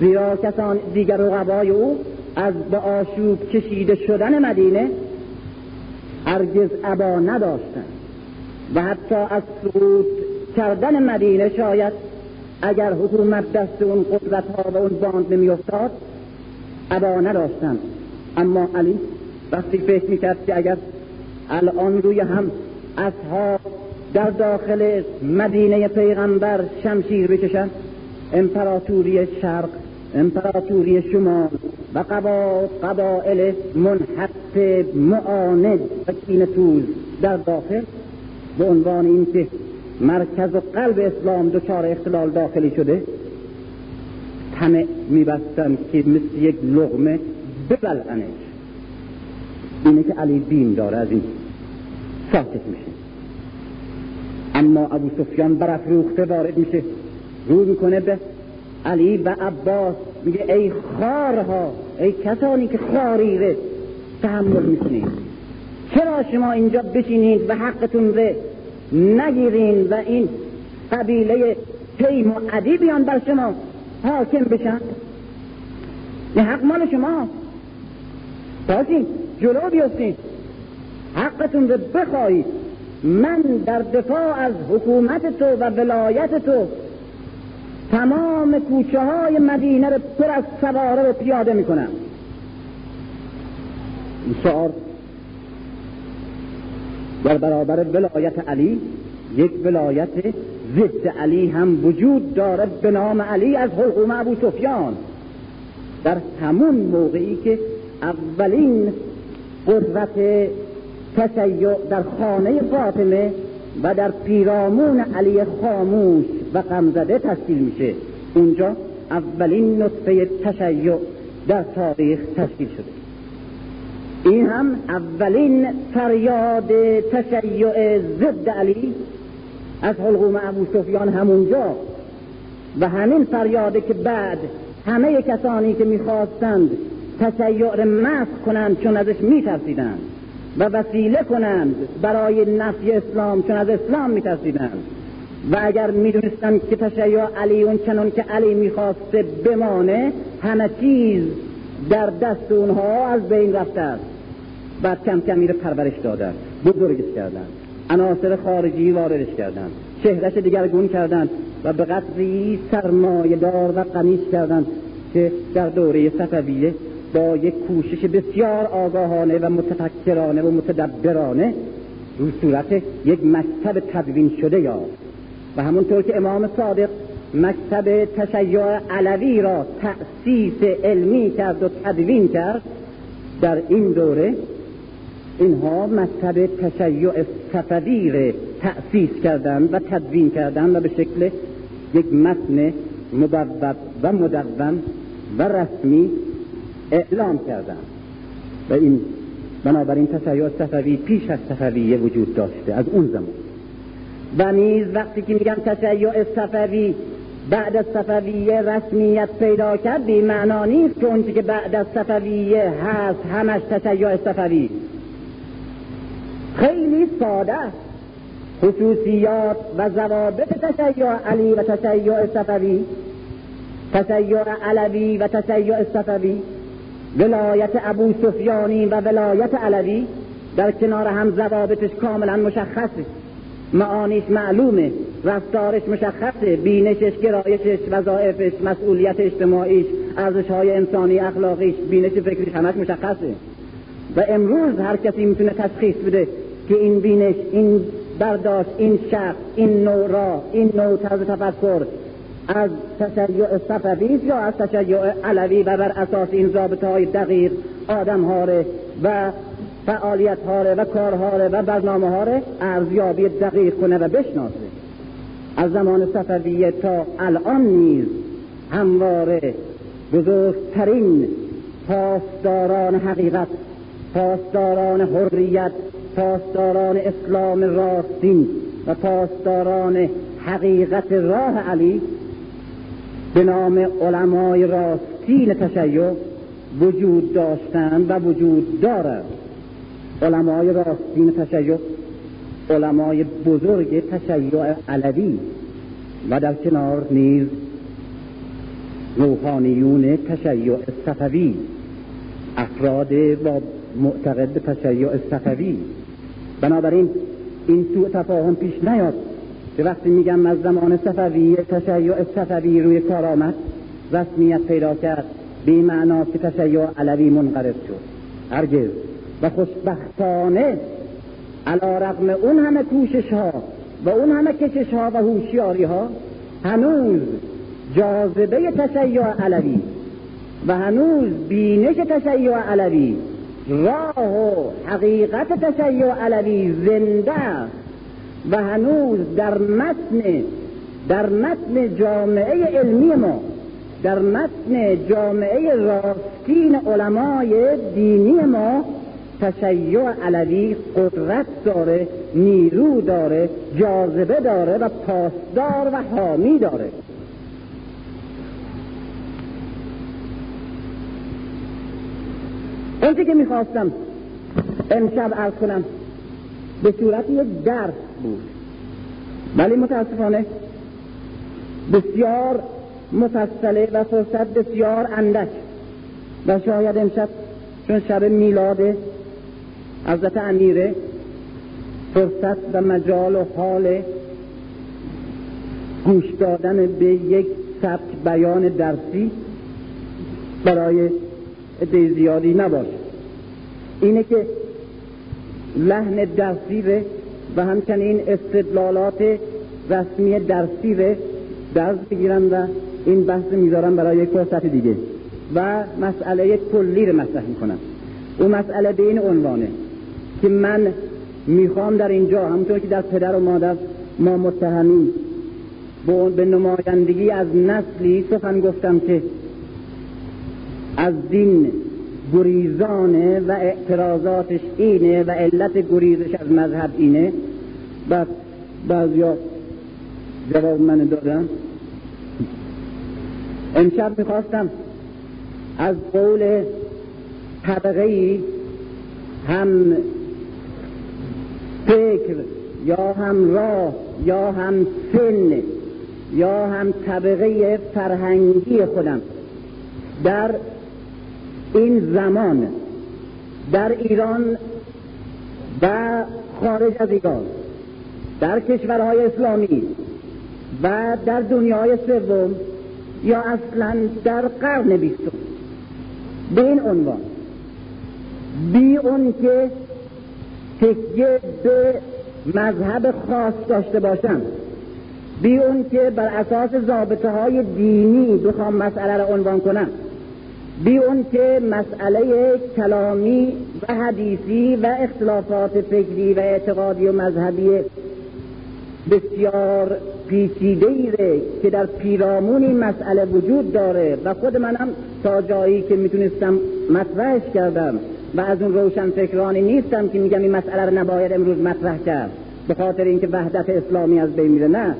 زیرا کسان دیگر رقبای او از به آشوب کشیده شدن مدینه هرگز عبا نداشتن و حتی از سقوط کردن مدینه شاید اگر حکومت دست اون قدرت ها و اون باند نمیافتاد عبا نداشتن اما علی وقتی فکر می‌کرد که اگر الان روی هم اصحاب در داخل مدینه پیغمبر شمشیر بکشن امپراتوری شرق امپراتوری شمال و قبائل منحط معاند و توز در داخل. به عنوان اینکه مرکز و قلب اسلام دچار اختلال داخلی شده همه میبستن که مثل یک لغمه ببلعنش اینه که علی بین داره از این ساکت میشه. اما ابو سفیان برافروخته وارد میشه. رو می‌کنه به علی و عباس. میگه ای خارها ای کسانی که خاریره تحمل می‌کنید. چرا شما اینجا بشینید و حقتون رو نگیرین و این قبیله تیم و عدی بیان بر شما حاکم بشن؟ این حق مال شما. باشین جلو بیفتین حقتون رو بخواهید من در دفاع از حکومت تو و ولایت تو تمام کوچه های مدینه رو پر از سواره رو پیاده می‌کنم. این شعار در برابر ولایت علی یک ولایت ضد علی هم وجود داره به نام علی از حلقوم ابو سفیان. در همون موقعی که اولین قدرت تشیع در خانه فاطمه و در پیرامون علی خاموش و غمزده تشکیل میشه. اونجا اولین نطفه تشیع در تاریخ تشکیل شده. این هم اولین فریاد تشیع ضد علی. از حلقوم ابو سفیان همونجا. و همین فریاده که بعد همه کسانی که می‌خواستند تشیع را کنند چون ازش میترسیدند. و وسیله کنند برای نفی اسلام چون از اسلام میترسیدند. و اگر می‌دونستند که تشیع علی اون چنان که علی می‌خواسته بمانه همه چیز در دست اونها از بین رفته است. بعد کم کم میره پرورش دادن بزرگش کردن عناصر خارجی واردش کردن چهرش دیگرگون کردن و به قدری سرمایهدار و قمیش کردن که در دوره صفویه با یک کوشش بسیار آگاهانه و متفکرانه و متدبرانه رو صورت یک مکتب تدوین شده یا و همونطور که امام صادق مکتب تشیع علوی را تأسیس علمی کرد و تدوین کرد در این دوره اینها مکتب تشیع صفوی را تأسیس کردند و تدوین کردند و به شکل یک متن مبوب و مدون و رسمی اعلام کردند و این بنابراین تشیع صفوی پیش از صفویه وجود داشته از اون زمان. و نیز وقتی که میگم تشیع صفوی بعد از صفویه رسمیت پیدا کرد بی معنا نیست که اونچه که بعد از صفویه هست همش تشیع صفوی. خیلی ساده خصوصیات و ضوابط تشیع علی و تشیع صفوی تشیع علوی و تشیع صفوی. ولایت ابو سفیانی و ولایت علوی در کنار هم ضوابطش کاملا مشخصه. معانیش معلومه رفتارش مشخصه بینشش گرایشش وظایفش مسئولیت اجتماعیش ارزش های انسانی اخلاقیش بینش فکریش همش مشخصه. و امروز هر کسی می‌تونه تشخیص بده که این بینش این برداشت این شخص این نوع را این نوع طرز تفکر از تشیع صفوی یا از تشیع علوی و بر اساس این ضابطه های دقیق آدم ها و فعالیت ها و کارها و برنامه ها ارزیابی دقیق کنه و بشناسه. از زمان صفویه تا الان نیز همواره بزرگترین پاسداران حقیقت پاسداران حریت پاسداران اسلام راستین و پاسداران حقیقت راه علی به نام علمای راستین تشیع وجود داشتند و وجود دارند علمای راستین تشیع علمای بزرگ تشیع علوی و در کنار نیز روحانیون تشیع صفوی افراد با معتقد به تشیع صفوی. بنابراین این سوء تفاهم پیش نیاد. که وقتی میگم از زمان صفوی تشیع صفوی روی کار آمد رسمیت پیدا کرد به معنا که تشیع علوی منقرض شد. هرگز. و خوشبختانه علا رقم اون همه کوشش ها و اون همه کشش ها و هوشیاری ها هنوز جاذبه تشیع علوی و هنوز بینش تشیع علوی راه و حقیقت تشیع علوی زنده و هنوز در متن در متن جامعه علمی ما در متن جامعه راستین علمای دینی ما تشیع علوی قدرت داره نیرو داره جاذبه داره و پاسدار و حامی داره. اونچه که می‌خواستم امشب ارز کنم به صورت یک درس بود. ولی متاسفانه بسیار مفصله و فرصت بسیار اندک. و شاید امشب چون شب میلاد حضرت امیره فرصت و مجال و حال گوش دادن به یک سبک بیان درسی برای عده زیادی نباشه. اینه که لحن درسی ره و همچنین استدلالات رسمی درسی ره درس بگیرن و این بحث می‌ذارن برای یک فرصت دیگه. و مسئله کلی رو مطرح می‌کنم. اون مسئله به این عنوانه که من می‌خوام در اینجا همونطور که در پدر و مادر ما متهمیم به نمایندگی از نسلی سخن گفتم که از دین گریزانه و اعتراضاتش اینه و علت گریزش از مذهب اینه. بعد بعضیا جواب من دادم امشب می‌خواستم از قول طبقه هم فکر یا هم راه یا هم سن یا هم طبقه فرهنگی خودم در این زمان در ایران و خارج از ایران در کشورهای اسلامی و در دنیای سوم یا اصلا در قرن بیستم. به این عنوان بی اون که تکیه به مذهب خاص داشته باشم بی اون که بر اساس ضابطه های دینی بخوام مسئله را عنوان کنم. بی اون که مسئله کلامی و حدیثی و اختلافات فکری و اعتقادی و مذهبی بسیار پیچیده ایره که در پیرامون این مسئله وجود داره و خود منم تا جایی که می‌تونستم مطرحش کردم و از اون روشن فکرانی نیستم که میگم این مسئله رو نباید امروز مطرح کرد. به خاطر اینکه وحدت اسلامی از بین میره نه.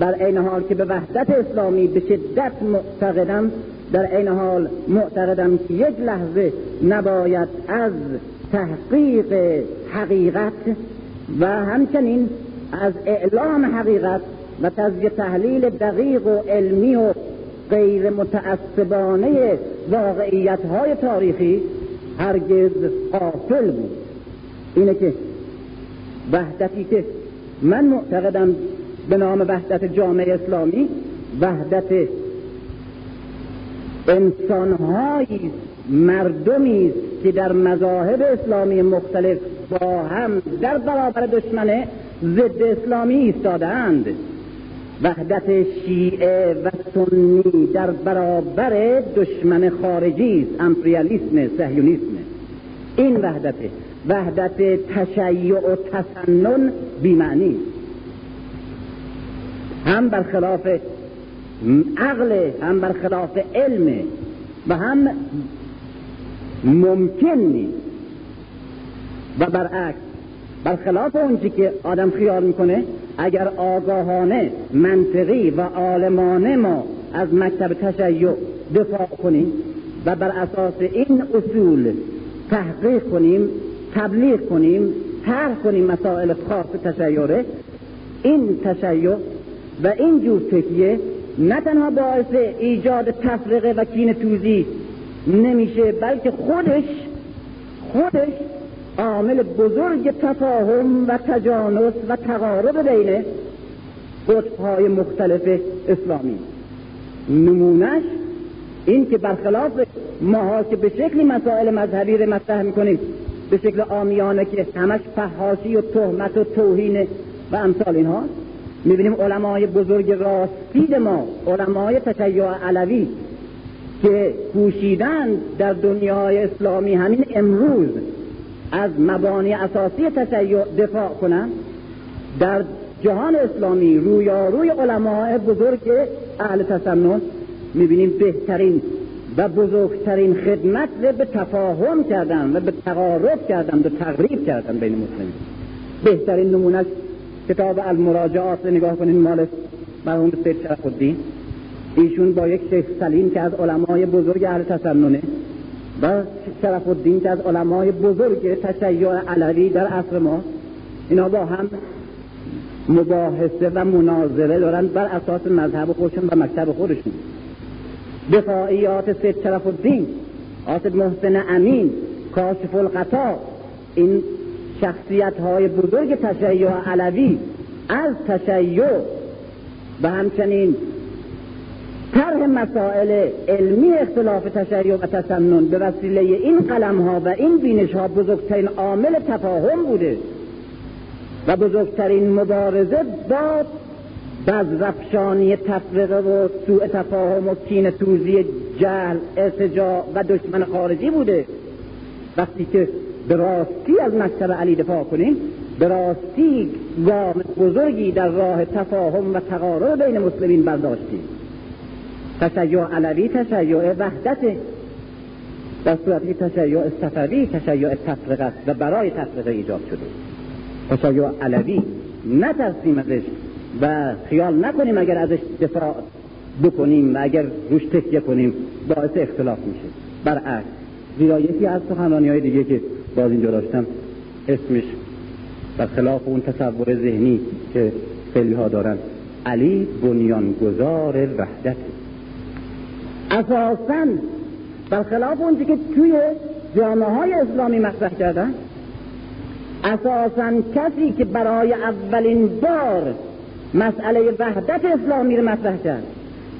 در عین حال که به وحدت اسلامی به شدت معتقدم در عین حال معتقدم که یک لحظه نباید از تحقیق حقیقت و همچنین از اعلام حقیقت و تزیه تحلیل دقیق و علمی و غیر متعصبانه واقعیت های تاریخی هرگز قافل بود. اینه که وحدتی که من معتقدم به نام وحدت جامعه اسلامی وحدت انسانهایی مردمی است که در مذاهب اسلامی مختلف با هم در برابر دشمن ضد اسلامی ایستادهاند. وحدت شیعه و سنی در برابر دشمن خارجی است امپریالیسم سهیونیسم این وحدت وحدت تشیع و تسنن بیمعنی هم برخلاف عقل هم برخلاف علم و هم ممکن نیست. و برعکس برخلاف اونچه که آدم خیال می‌کنه اگر آگاهانه منطقی و عالمانه ما از مکتب تشیع دفاع کنیم و بر اساس این اصول تحقیق کنیم تبلیغ کنیم طرح کنیم مسائل خاص تشیعه این تشیع و این جور تکیه نه تنها باعث ایجاد تفرقه و کین توزی نمیشه بلکه خودش خودش عامل بزرگ تفاهم و تجانس و تقارب بین قطبهای مختلف اسلامی. نمونش این که برخلاف ماها که به شکلی مسائل مذهبی رو مطرح می‌کنیم به شکل آمیانه که همش فحاشی و تهمت و توهین و امثال اینها می‌بینیم علمای بزرگ راستید ما علمای تشیع علوی که کوشیدن در دنیای اسلامی همین امروز از مبانی اساسی تشیع دفاع کنند در جهان اسلامی رویاروی علمای بزرگ اهل تسنن می‌بینیم بهترین و بزرگترین خدمت رو به تفاهم کردن و به تقارب کردن و تقریب کردن بین مسلمین. بهترین نمونش کتاب المراجعات نگاه کنین مال مرحوم سید شرف الدین ایشون با یک شیخ سلیم که از علمای بزرگ اهل تسننه و شرف الدین که از علمای بزرگ تشیع علوی در عصر ما اینا با هم مباحثه و مناظره دارن بر اساس مذهب خودشون و مکتب خودشون. دفاعیات سید شرف الدین آسد محسن امین کاشف القطا این شخصیت های بزرگ تشیع علوی از تشیع و همچنین طرح مسائل علمی اختلاف تشیع و تسنن به وسیله این قلم ها و این بینش ها بزرگترین عامل تفاهم بوده و بزرگترین مبارزه با بزرفشانی تفرقه و سوء تفاهم و کین توزی جهل ارتجاع و دشمن خارجی بوده. وقتی که به راستی از مکتب علی دفاع کنیم به راستی گام بزرگی در راه تفاهم و تقارب بین مسلمین برداشتیم تشیع علوی تشیع وحدت در صورتی تشیع صفوی تشیع تفرقه است و برای تفرقه ایجاد شده. تشیع علوی نترسیم ازش و خیال نکنیم اگر ازش دفاع بکنیم و اگر روش تکیه کنیم باعث اختلاف میشه. برعکس زیرا یکی از سخنانی های دیگه که باز اینجا داشتم اسمش و خلاف اون تصور ذهنی که خیلی ها دارن. علی بنیانگذار وحدت. اساسا برخلاف اونچه که توی جامعه های اسلامی مطرح کردن. اساسا کسی که برای اولین بار مسئله وحدت اسلامی رو مطرح کرد.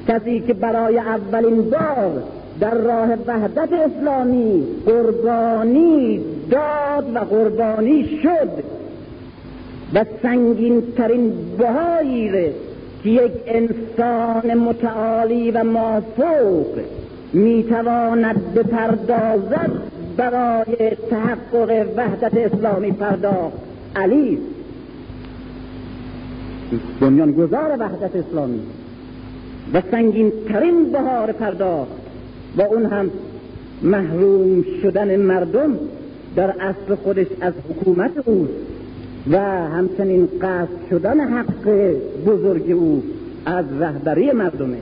کسی که برای اولین بار در راه وحدت اسلامی قربانی داد و قربانی شد و سنگین ترین بهایی که یک انسان متعالی و مافوق می‌تواند بپردازد برای تحقق وحدت اسلامی پرداخت علی بنیانگذار وحدت اسلامی و سنگین ترین بهار پرداخت و اون هم محروم شدن مردم در اصل خودش از حکومت او و همچنین قصد شدن حق بزرگ او از رهبری مردمه.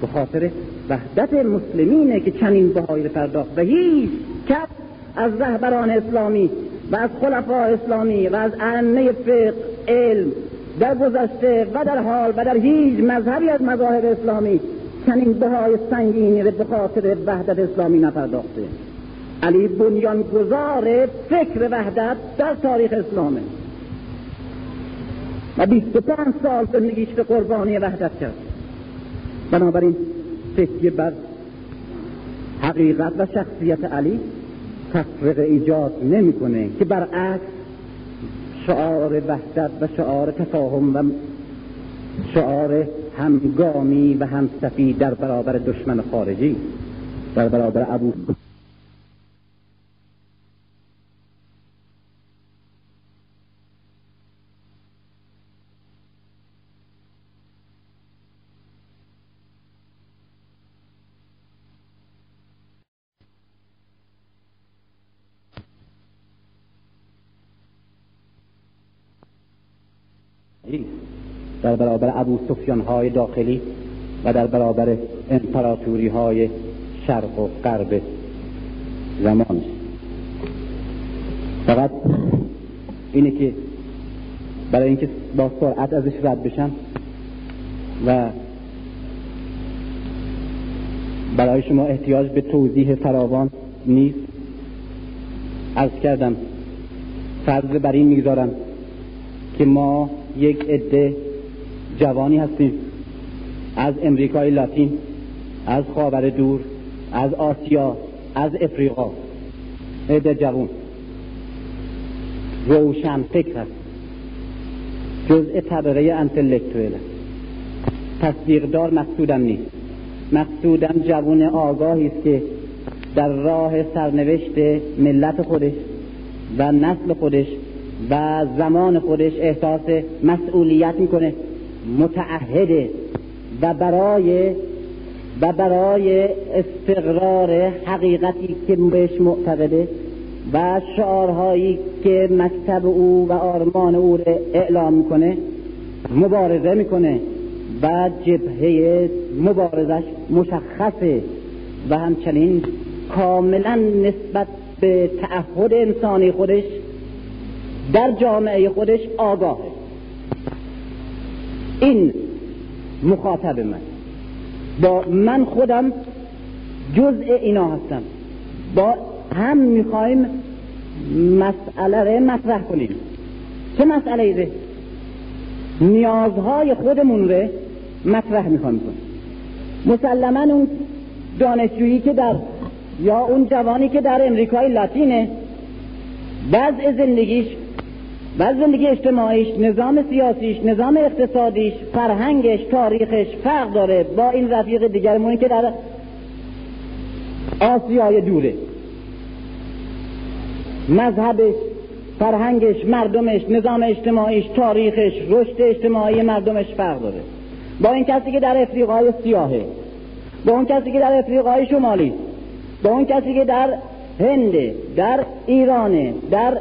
به خاطر وحدت مسلمینه که چنین بهایی پرداخت و هیچ کس از رهبران اسلامی و از خلفاء اسلامی و از ائمه فقه علم در گذشته و در حال و در هیچ مذهبی از مذاهب اسلامی چنین بهای سنگینی به خاطر وحدت اسلامی نپرداخته. علی بنیانگذار فکر وحدت در تاریخ اسلامه. و 25 سال زندگیش به قربانی وحدت کرد. بنابراین تکیه بر حقیقت و شخصیت علی تفرقه ایجاد نمی‌کنه که برعکس شعار وحدت و شعار تفاهم و شعار همگامی و همصفی در برابر دشمن خارجی در برابر ابو در برابر ابو سفیان های داخلی و در برابر امپراتوری های شرق و غرب زمان. فقط اینه که برای اینکه با سرعت ازش رد بشم و برای شما احتیاج به توضیح فراوان نیست از کردم فرض بر این می‌گذارم که ما یک عده جوانی هستیم. از امریکای لاتین از خاور دور از آسیا از افریقا. عده جوان روشن فکر هست. جزء طبقه انتلکتویل تصدیقدار مقصودم نیست. مقصودم جوان آگاهی است که در راه سرنوشت ملت خودش و نسل خودش و زمان خودش احساس مسئولیت می‌کنه. متعهده و برای و برای استقرار حقیقتی که بهش معتقده و شعارهایی که مکتب او و آرمان او را اعلام می‌کنه مبارزه می‌کنه و جبهه مبارزش مشخصه و همچنین کاملا نسبت به تعهد انسانی خودش در جامعه خودش آگاهه. این مخاطب من. با من خودم جزء اینا هستم. با هم می‌خوایم مسئله رو مطرح کنیم. چه مسئله ایده نیازهای خودمون رو مطرح می‌خوایم کنیم. مسلما اون دانشجویی که در یا اون جوانی که در امریکای لاتینه وضع زندگیش و زندگی اجتماعیش نظام سیاسیش نظام اقتصادیش فرهنگش تاریخش فرق داره با این رفیق دیگرمون که در آسیای دوره. مذهبش فرهنگش مردمش نظام اجتماعیش تاریخش رشد اجتماعی مردمش فرق داره. با این کسی که در افریقای سیاهه با اون کسی که در افریقای شمالی با اون کسی که در هند در ایرانه در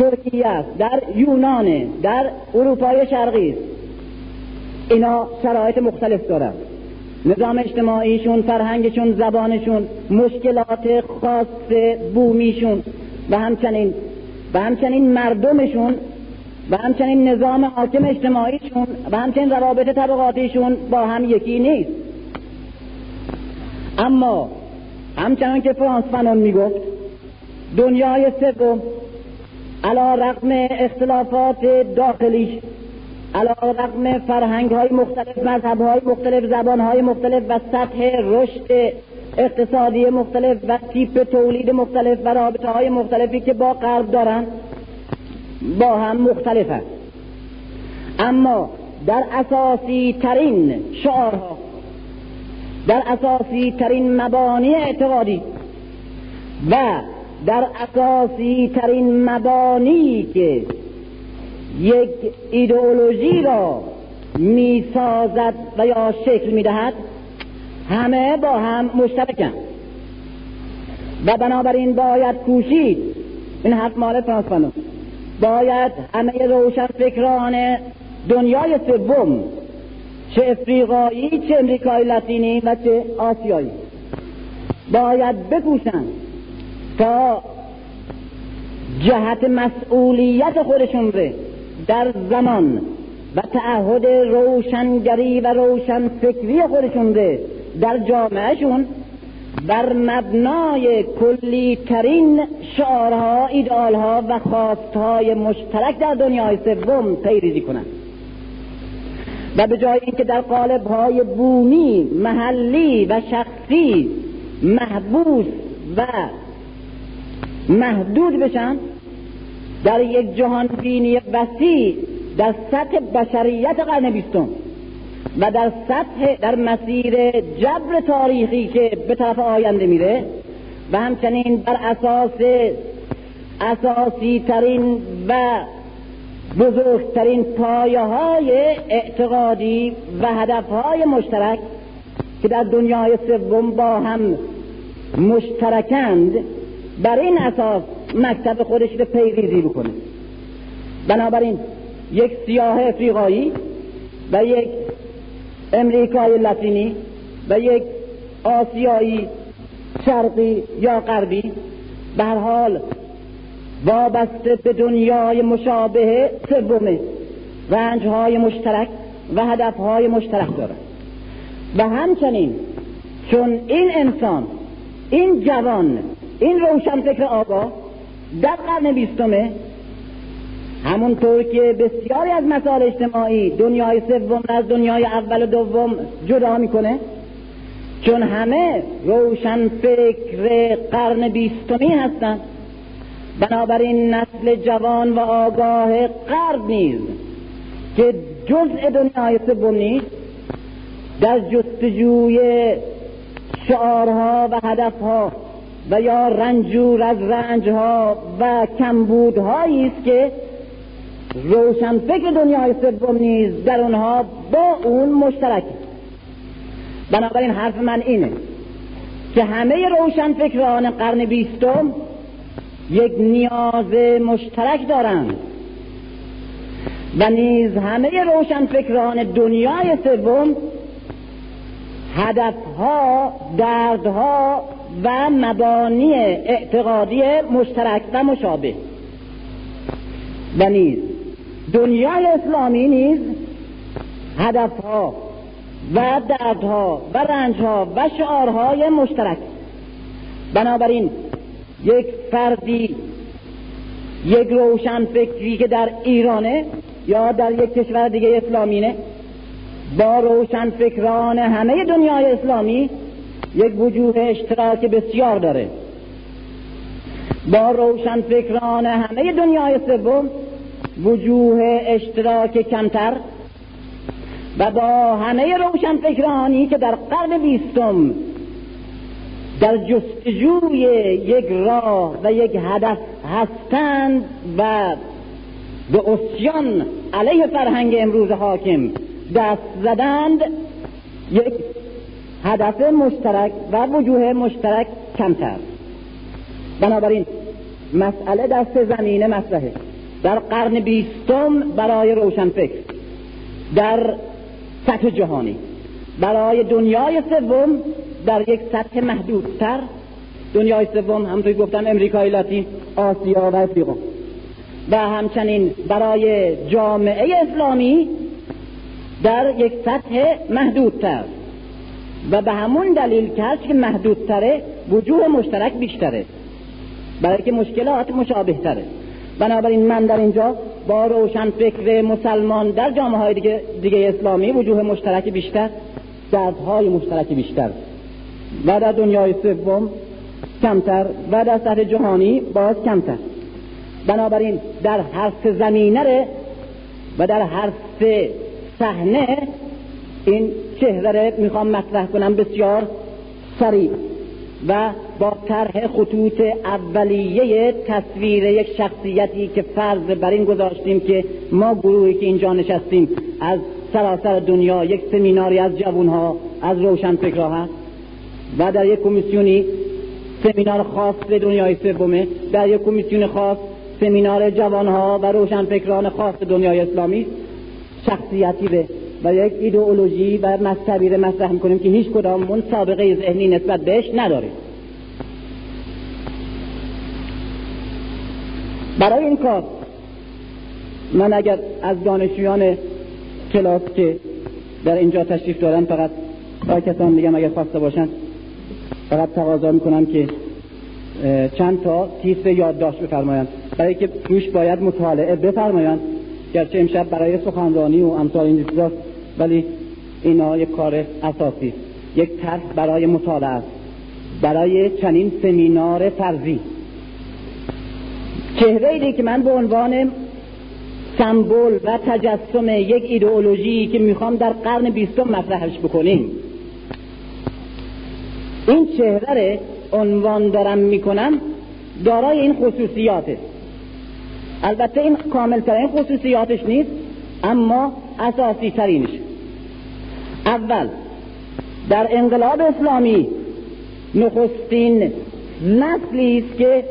ترکیه است در یونان در اروپای شرقی. است اینا شرایط مختلف دارن. نظام اجتماعیشون فرهنگشون زبانشون مشکلات خاص بومیشون و همچنین و همچنین مردمشون و همچنین نظام حاکم اجتماعیشون و همچنین روابط طبقاتیشون با هم یکی نیست. اما همچنان که فرانس فنون می‌گفت دنیای سوم علا رقم اختلافات داخلیش علا رقم فرهنگ های مختلف مذهب های مختلف زبان های مختلف و سطح رشد اقتصادی مختلف و تیپ تولید مختلف و رابطه های مختلفی که با غرب دارن با هم مختلف است اما در اساسی ترین شعارها در اساسی ترین مبانی اعتقادی و در اساسی ترین مبانی که یک ایدئولوژی را می سازد و یا شکل می دهد همه با هم مشترکند و بنابراین باید کوشید. این حرف مال فرانس باید همه روشن فکران دنیای سوم چه افریقایی چه امریکای لاتینی و چه آسیایی باید بکوشند. تا جهت مسئولیت خودشون رو در زمان و تعهد روشنگری و روشن فکری خودشون رو در جامعهشون بر مبنای کلی ترین شعارها ایدالها و خواستهای مشترک در دنیای سوم پیریزی کنند و به جای اینکه در های بومی محلی و شخصی محبوس و محدود بشن در یک جهان بینی وسیع در سطح بشریت قرن بیستم و در سطح در مسیر جبر تاریخی که به طرف آینده میره و همچنین بر اساس اساسی ترین و بزرگترین پایه های اعتقادی و هدف های مشترک که در دنیای سوم با هم مشترکند بر این اساس مکتب خودش رو پیریزی بکنه. بنابراین یک سیاه افریقایی و یک امریکای لاتینی و یک آسیایی شرقی یا غربی به هر حال وابسته به دنیای مشابه سومه رنجهای مشترک و هدفهای مشترک دارد. و همچنین چون این انسان این جوان این روشنفکر آگاه در قرن بیستمه همونطور که بسیاری از مسائل اجتماعی دنیای سوم از دنیای اول و دوم جدا می‌کنه چون همه روشن فکر قرن بیستمی هستند بنابراین نسل جوان و آگاه غرب نیز که جزء دنیای سوم نیست در جستجوی شعارها و هدفها و یا رنجور از رنجها و کمبودهایی است که روشن فکر دنیای سوم نیز در اونها با اون مشترک بنابراین حرف من اینه که همه روشن فکران قرن بیستم یک نیاز مشترک دارند و نیز همه روشنفکران دنیای سوم هدفها دردها و مبانی اعتقادی مشترک و مشابه. و نیز دنیای اسلامی نیز هدفها و دردها و رنجها و شعارهای مشترک. بنابراین یک فردی یک روشن فکری که در ایرانه یا در یک کشور دیگه اسلامینه با روشن فکران همه دنیای اسلامی یک وجوه اشتراک بسیار داره. با روشن فکران همه دنیای سوم وجوه اشتراک کمتر و با همه روشن فکرانی که در قرن بیستم در جستجوی یک راه و یک هدف هستند و به اسیان علیه فرهنگ امروز حاکم دست زدند یک هدف مشترک و وجوه مشترک کمتر. بنابراین مسئله در سه زمینه مطرحه. در قرن بیستم برای روشنفکر در سطح جهانی برای دنیای سوم در یک سطح محدودتر. دنیای سوم همونطور گفتم امریکای لاتین آسیا و افریقا. و همچنین برای جامعه اسلامی در یک سطح محدودتر. و به همون دلیل که هرچی که محدودتره وجوه مشترک بیشتره. برای که مشکلات مشابه تره بنابراین من در اینجا با روشن فکر مسلمان در جامعه های دیگه, دیگه اسلامی وجوه مشترک بیشتر دردهای مشترک بیشتر. و در دنیای سوم کمتر و در سطح جهانی باز کمتر. بنابراین در هر سه زمینه و در هر سه صحنه این چهره می‌خوام مطرح کنم بسیار سریع و با طرح خطوط اولیه تصویر یک شخصیتی که فرض بر این گذاشتیم که ما گروهی که اینجا نشستیم از سراسر دنیا یک سمیناری از جوانها از روشن فکرها هست و در یک کمیسیونی سمینار خاص به دنیای سومه در یک کمیسیون خاص سمینار جوانها و روشن فکران خاص دنیای اسلامی شخصیتی به و یک ایدئولوژی و مذهبی رو مطرح می‌کنیم که هیچ کداممون سابقه ذهنی نسبت بهش نداریم. برای این کار من اگر از دانشجویان کلاس که در اینجا تشریف دارن فقط با کسان میگم اگر خواسته باشن فقط تقاضا می‌کنم که چند تا تیتر یادداشت بفرمایند. برای که توش باید مطالعه بفرمایند. گرچه امشب برای سخنرانی و امثال این چیزاست ولی اینا یک کار اساسی. یک طرح برای مطالعه است. برای چنین سمینار فرضی. چهره که من به عنوان سمبل و تجسم یک ایدئولوژی که می‌خوام در قرن بیستم مطرحش بکنیم. این چهره عنوان دارم می‌کنم دارای این خصوصیاته البته این کامل ترین خصوصیاتش نیست. اما اساسی ترینش. اول در انقلاب اسلامی نخستین نسلی است که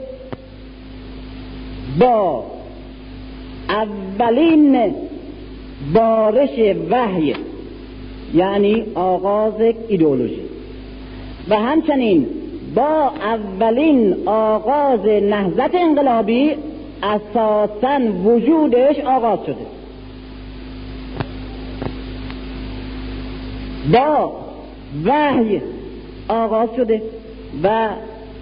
با اولین بارش وحی یعنی آغاز ایدئولوژی. و همچنین با اولین آغاز نهضت انقلابی اساسا وجودش آغاز شده. با وحی آغاز شده و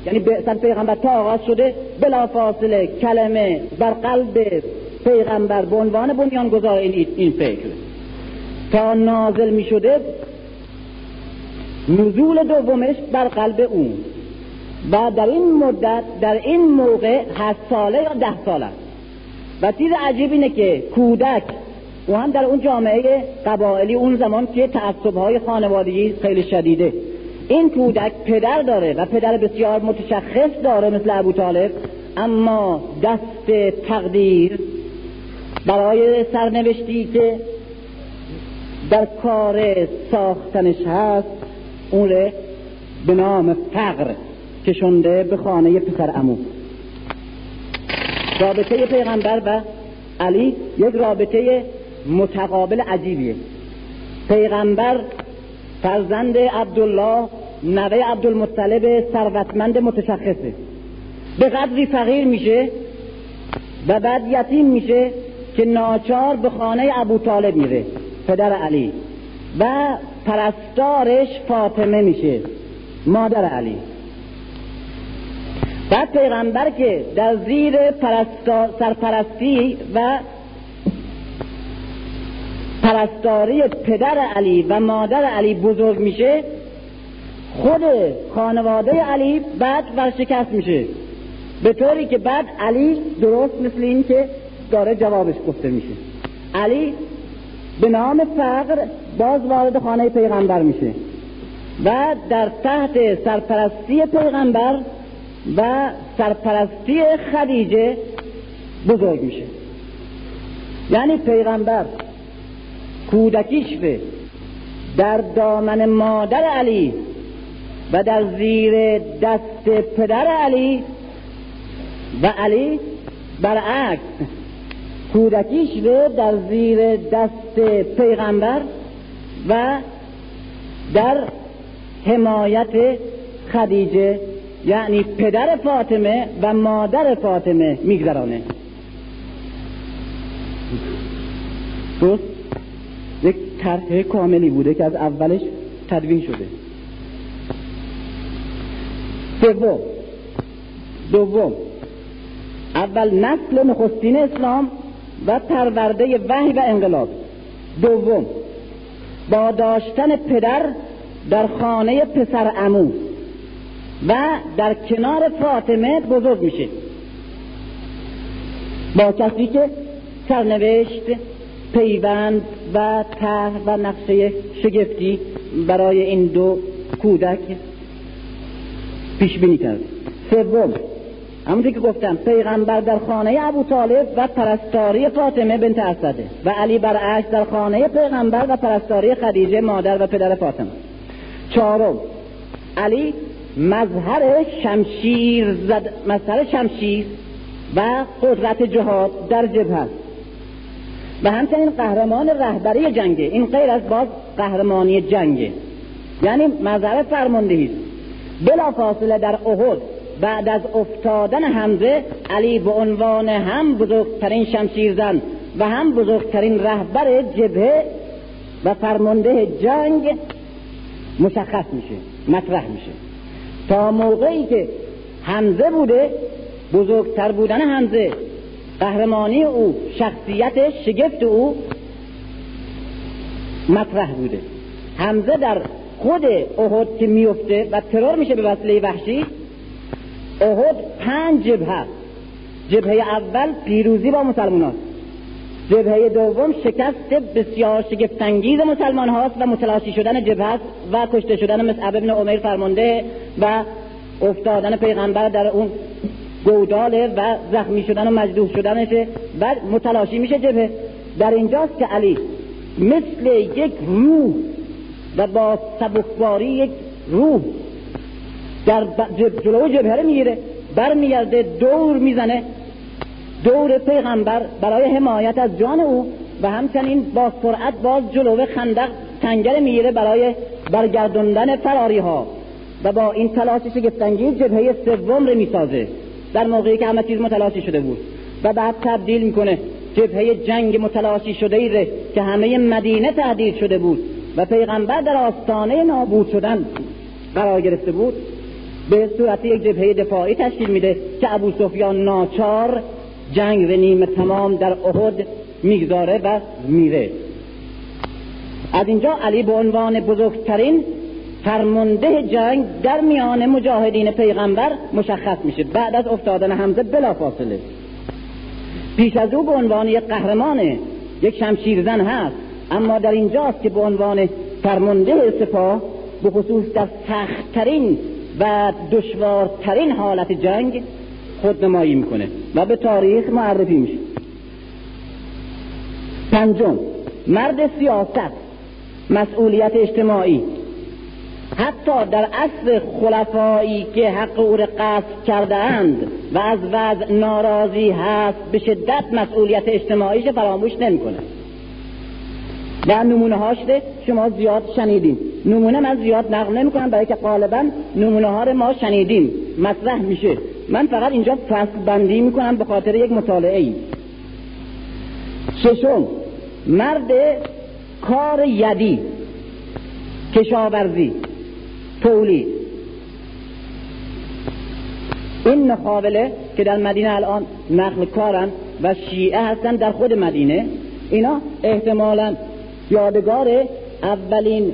یعنی به پیغمبر تا آغاز شده بلا فاصله کلمه بر قلب پیغمبر به عنوان بنیانگذار این, این فکر. تا نازل می شده نزول دومش بر قلب اون. و در این مدت در این موقع هشت ساله یا ده ساله و چیز عجیب اینه که کودک و هم در اون جامعه قبائلی اون زمان که تعصبهای خانوادگی خیلی شدیده. این کودک پدر داره و پدر بسیار متشخص داره مثل ابو طالب اما دست تقدیر برای سرنوشتی که در کار ساختنش هست اون به نام فقر کشنده به خانه پسر امو. رابطه پیغمبر و علی یک رابطه متقابل عجیبیه. پیغمبر فرزند عبدالله نوه عبدالمطلب ثروتمند متشخصه. به قدری فقیر میشه و بعد یتیم میشه که ناچار به خانه ابو طالب میره پدر علی. و پرستارش فاطمه میشه مادر علی. بعد پیغمبر که در زیر سرپرستی و پرستاری پدر علی و مادر علی بزرگ میشه خود خانواده علی بعد ورشکست میشه. به طوری که بعد علی درست مثل این که داره جوابش گفته میشه. علی به نام فقر باز وارد خانه پیغمبر میشه و در تحت سرپرستی پیغمبر و سرپرستی خدیجه بزرگ میشه. یعنی پیغمبر. کودکیش به در دامن مادر علی و در زیر دست پدر علی و علی برعکس کودکیش به در زیر دست پیغمبر و در حمایت خدیجه یعنی پدر فاطمه و مادر فاطمه میگذرانه. درست؟ طرح کاملی بوده که از اولش تدوین شده. سوم. دوم. اول نسل نخستین اسلام و پرورده وحی و انقلاب. دوم. با داشتن پدر در خانه پسر امو و در کنار فاطمه بزرگ میشه. با کسی که سرنوشت پیوند و طرح و نقشه شگفتی برای این دو کودک پیش بینی کرد. سوم همونطور که گفتم پیغمبر در خانه ابو طالب و پرستاری فاطمه بنت اسده و علی برعکس در خانه پیغمبر و پرستاری خدیجه مادر و پدر فاطمه. چهارم علی مظهر شمشیر زد مظهر شمشیر و قدرت جهاد در جبهه است. و همچنین قهرمان رهبری جنگه. این غیر از باز قهرمانی جنگه. یعنی مظهر فرماندهی بلا فاصله در احد بعد از افتادن حمزه علی به عنوان هم بزرگترین شمشیرزن و هم بزرگترین رهبر جبهه و فرمانده جنگ مشخص میشه مطرح میشه. تا موقعی که حمزه بوده بزرگتر بودن حمزه قهرمانی او شخصیت شگفت او مطرح بوده. حمزه در خود احد که میفته و ترور میشه به وسیله وحشی احد پنج جبهه جبهه اول پیروزی با مسلمان هاست جبهه دوم شکست بسیار شگفتانگیز مسلمان هاست و متلاشی شدن جبهه و کشته شدن مصعب ابن عمر فرمانده و افتادن پیغمبر در اون گوداله و زخمی شدن و مجروح شدنشه و متلاشی میشه جبهه. در اینجاست که علی مثل یک روح و با سبکباری یک روح در جلو جبهه می‌گیره برمیگرده دور می‌زنه دور پیغمبر برای حمایت از جان او و همچنین با سرعت باز جلو خندق تنگل می‌گیره برای برگردوندن فراری ها و با این تلاش شگفتانگیز جبهه سوم رو می‌سازه. در موقعی که همه چیز متلاشی شده بود. و بعد تبدیل می‌کنه. جبهه جنگ متلاشی شده ای که همه مدینه تهدید شده بود و پیغمبر در آستانه نابود شدن قرار گرفته بود. به صورت یک جبهه دفاعی تشکیل میده که ابو سفیان ناچار جنگ و نیمه تمام در احد می‌گذاره و میره. از اینجا علی به عنوان بزرگترین فرمانده جنگ در میان مجاهدین پیغمبر مشخص میشه بعد از افتادن حمزه بلا فاصله. پیش از او به عنوان یک قهرمان یک شمشیرزن هست. اما در اینجاست که به عنوان فرمانده سپاه به خصوص در سختترین و دشوارترین حالت جنگ خودنمایی می‌کنه و به تاریخ معرفی میشه. پنجم مرد سیاست مسئولیت اجتماعی. حتی در اصل خلفایی که حق او را قصد کرده اند و از وضع ناراضی هست به شدت مسئولیت اجتماعیش فراموش نمی‌کنه. و نمونه هاش شما زیاد شنیدین. نمونه من زیاد نقل نمی کنم برای که غالبا نمونه ها رو ما شنیدیم. مطرح میشه. من فقط اینجا فصل بندی می‌کنم به خاطر یک مطالعه ای ششم مرد کار یدی کشاورزی. تولید. این مقابله که در مدینه الان نقل کارن و شیعه هستن در خود مدینه اینا احتمالا یادگار اولین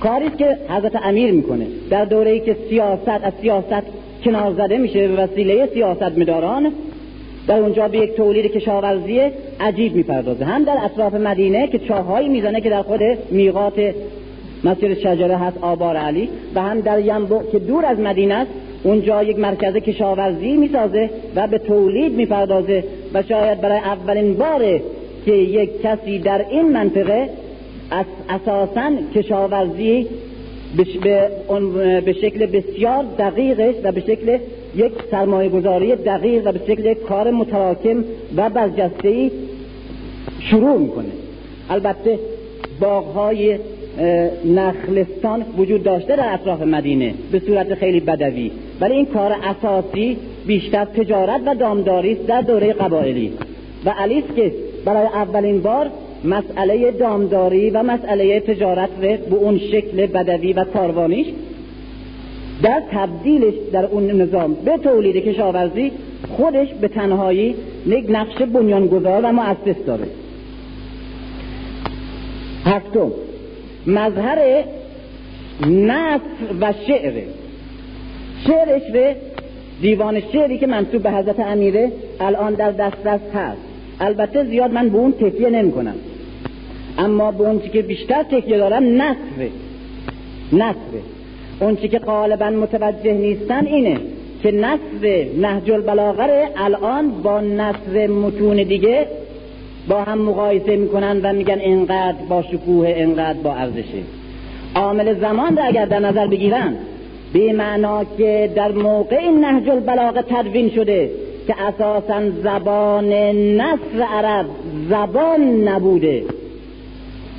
کاری که حضرت امیر می‌کنه. در دوره ای که سیاست از سیاست کنار زده میشه به وسیله سیاست مداران در اونجا به یک تولید کشاورزی عجیب می‌پردازه. هم در اطراف مدینه که چاهایی می‌زنه که در خود میقات مسیر شجره هست آبار علی. و هم در ینبو که دور از مدینه است اونجا یک مرکز کشاورزی می‌سازه و به تولید می‌پردازه و شاید برای اولین باره که یک کسی در این منطقه اساسا کشاورزی به شکل بسیار دقیقش و به شکل یک سرمایه گذاری دقیق و به شکل کار متراکم و برجسته شروع می‌کنه. البته باغهای نخلستان وجود داشته در اطراف مدینه به صورت خیلی بدوی. ولی این کار اساسی بیشتر تجارت و دامداری در دوره قبایلی. و علی که برای اولین بار مسئله دامداری و مسئله تجارت به اون شکل بدوی و کاروانیش در تبدیلش در اون نظام به تولید کشاورزی خودش به تنهایی یک نقش بنیانگذار و مؤسس داره. هفتم مظهر نصر و شعر. شعرش به دیوان شعری که منصوب به حضرت امیره الان در دست دست هست. البته زیاد من به اون تکیه نمی کنم اما به اون که بیشتر تکیه دارم نصره نصره اون که غالبا متوجه نیستن اینه که نصر نهج البلاغه الان با نصر متون دیگه با هم مقایسه می‌کنن و میگن اینقدر با شکوه اینقدر با ارزشه عامل زمان را اگر در نظر بگیرن به معنا که در موقع نهج البلاغه تدوین شده که اساسا زبان نصر عرب زبان نبوده.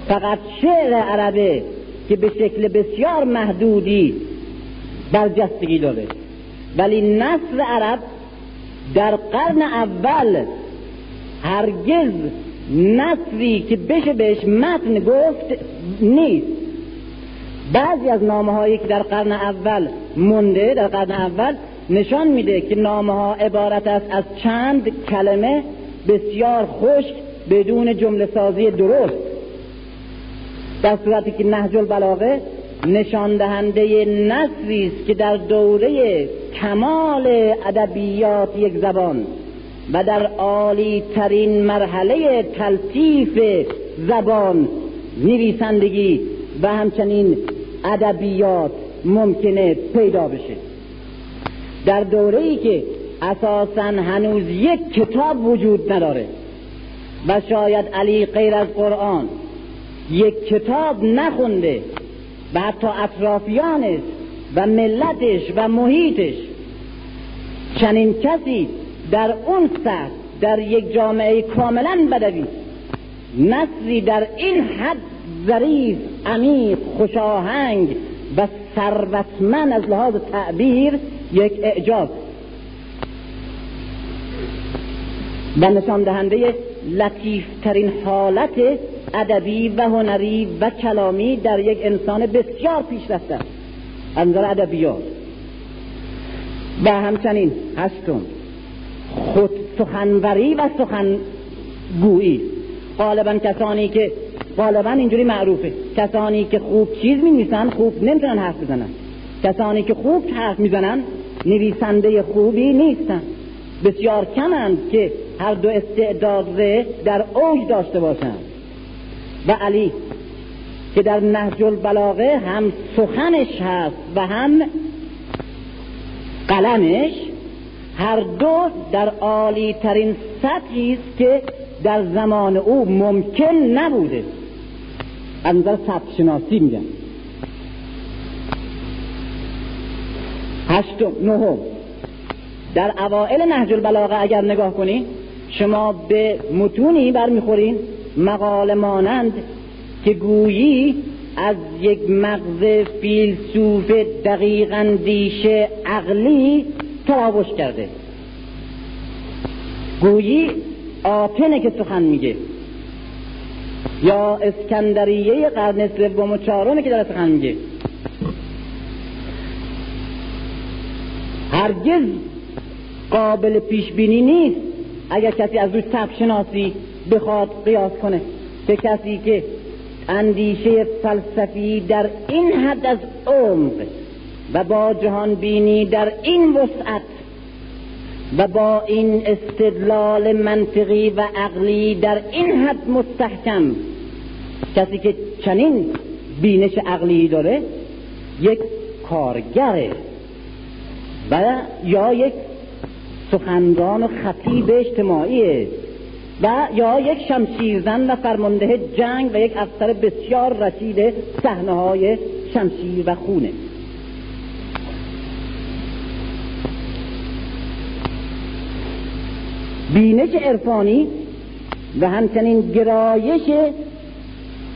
فقط شعر عربه که به شکل بسیار محدودی برجستگی داره. ولی نصر عرب در قرن اول هرگز نصری که بشه بهش متن گفت نیست. بعضی از نامه هایی که در قرن اول مونده در قرن اول نشان میده که نامه ها عبارت است از چند کلمه بسیار خشک بدون جمله سازی درست. در صورتی که نهج البلاغه نشان دهنده نصری است که در دوره کمال ادبیات یک زبان. و در عالی ترین مرحله تلطیف زبان نویسندگی و همچنین ادبیات ممکنه پیدا بشه. در دوره ای که اساسا هنوز یک کتاب وجود نداره و شاید علی غیر از قرآن یک کتاب نخونده و حتی اطرافیانش و ملتش و محیطش چنین کسی در اون سطح در یک جامعه کاملا بدوی. نصری در این حد ظریف عمیق خوشاهنگ و ثروتمند از لحاظ تعبیر یک اعجاز و نشان دهنده لطیفترین حالت ادبی و هنری و کلامی در یک انسان بسیار پیشرفته. است از نظر ادبیات. و همچنین هستم. خود سخنوری و سخنگویی. غالبا کسانی که غالبا اینجوری معروفه. کسانی که خوب چیز می خوب نمی‌تونن حرف بزنن. کسانی که خوب حرف می‌زنن نویسنده خوبی نیستن. بسیار کمند که هر دو استعداد در اوج داشته باشند. و علی که در نهج البلاغه هم سخنش هست و هم قلمش هر دو در عالی ترین سطحی است که در زمان او ممکن نبوده. از نظر سطح شناسی میگن. هشتم نهم. در اوائل نهج البلاغه اگر نگاه کنید شما به متونی برمیخورین مقال مانند که گویی از یک مغز فیلسوف دقیق اندیشه عقلی تراوش کرده. گویی آتنه که سخن میگه. یا اسکندریه قرن سوم و چهارمه که داره سخن میگه. هرگز قابل پیش بینی نیست اگر کسی از روی تب شناسی بخواد قیاس کنه. که کسی که اندیشه فلسفی در این حد از عمق و با جهان بینی در این وسعت و با این استدلال منطقی و عقلی در این حد مستحکم. کسی که چنین بینش عقلی داره یک کارگره و یا یک سخنران و خطیب اجتماعی و یا یک شمشیرزن و فرمانده جنگ و یک افسر بسیار رسید صحنه های شمشیر و خونه. بینش عرفانی و همچنین گرایش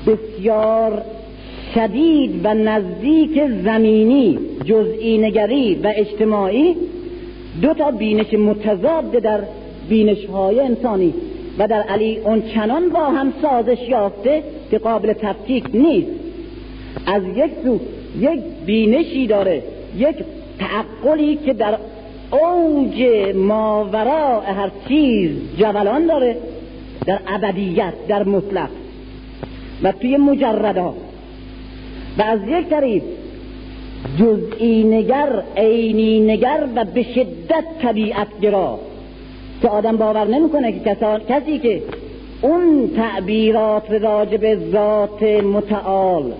بسیار شدید و نزدیک زمینی جزئی نگری و اجتماعی دو تا بینش متضاد در بینش های انسانی و در علی اون چنان با هم سازش یافته که قابل تفکیک نیست. از یک سو یک بینشی داره یک تعقلی که در اوج ماورا هر چیز جولان داره در ابدیت در مطلق و توی مجردات و از یک طریق جزئی نگر عینی نگر و به شدت طبیعت گرا. که آدم باور نمی‌کنه که کسی که اون تعبیرات راجب ذات متعال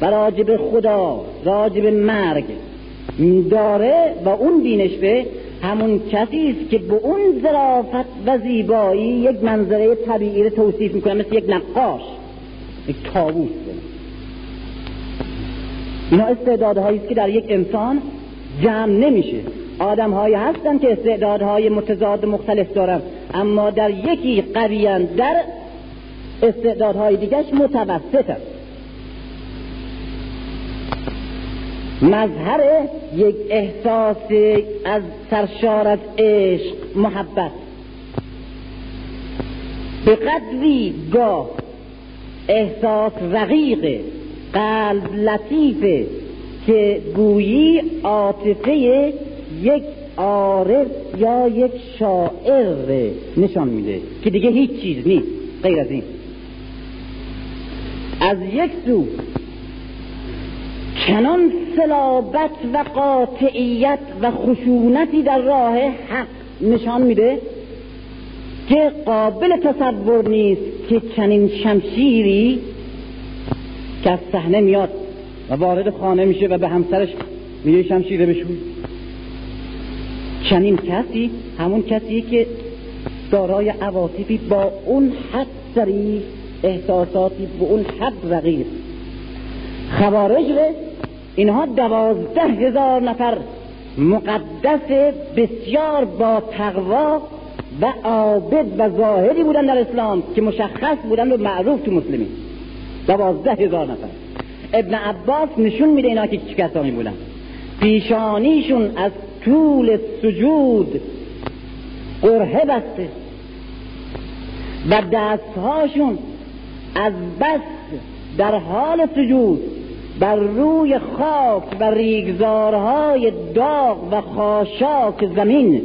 و راجب خدا راجب مرگ داره و اون بینش به همون کسی است که به اون ظرافت و زیبایی یک منظره طبیعی رو توصیف می‌کنه مثل یک نقاش یک تابوس اینا استعدادهایی است که در یک انسان جمع نمیشه. آدم هایی هستن که استعدادهای متضاد مختلف دارن اما در یکی قویان در استعدادهای دیگرش متوسط است مظهر یک احساس از سرشار از عشق محبت. به قدری گاه احساس رقیق قلب لطیفه که گویی عاطفه یک عارف یا یک شاعر نشان میده که دیگه هیچ چیز نیست غیر از این. از یک سو چنان سلابت و قاطعیت و خشونتی در راه حق نشان میده که قابل تصور نیست که چنین شمشیری که از صحنه میاد و وارد خانه میشه و به همسرش میگه شمشیره بشوی. چنین کسی همون کسی که دارای عواطفی با اون حد سریع احساساتی به اون حد رقیق خوارج اینها دوازده هزار نفر مقدس بسیار با تقوا و عابد و ظاهری بودن در اسلام که مشخص بودن و معروف تو مسلمین. دوازده هزار نفر. ابن عباس نشون میده اینا که چه کسانی بودن. پیشانیشون از طول سجود قرهه بسته و دستهاشون از بس در حال سجود. بر روی خاک و ریگزارهای داغ و خاشاک زمین.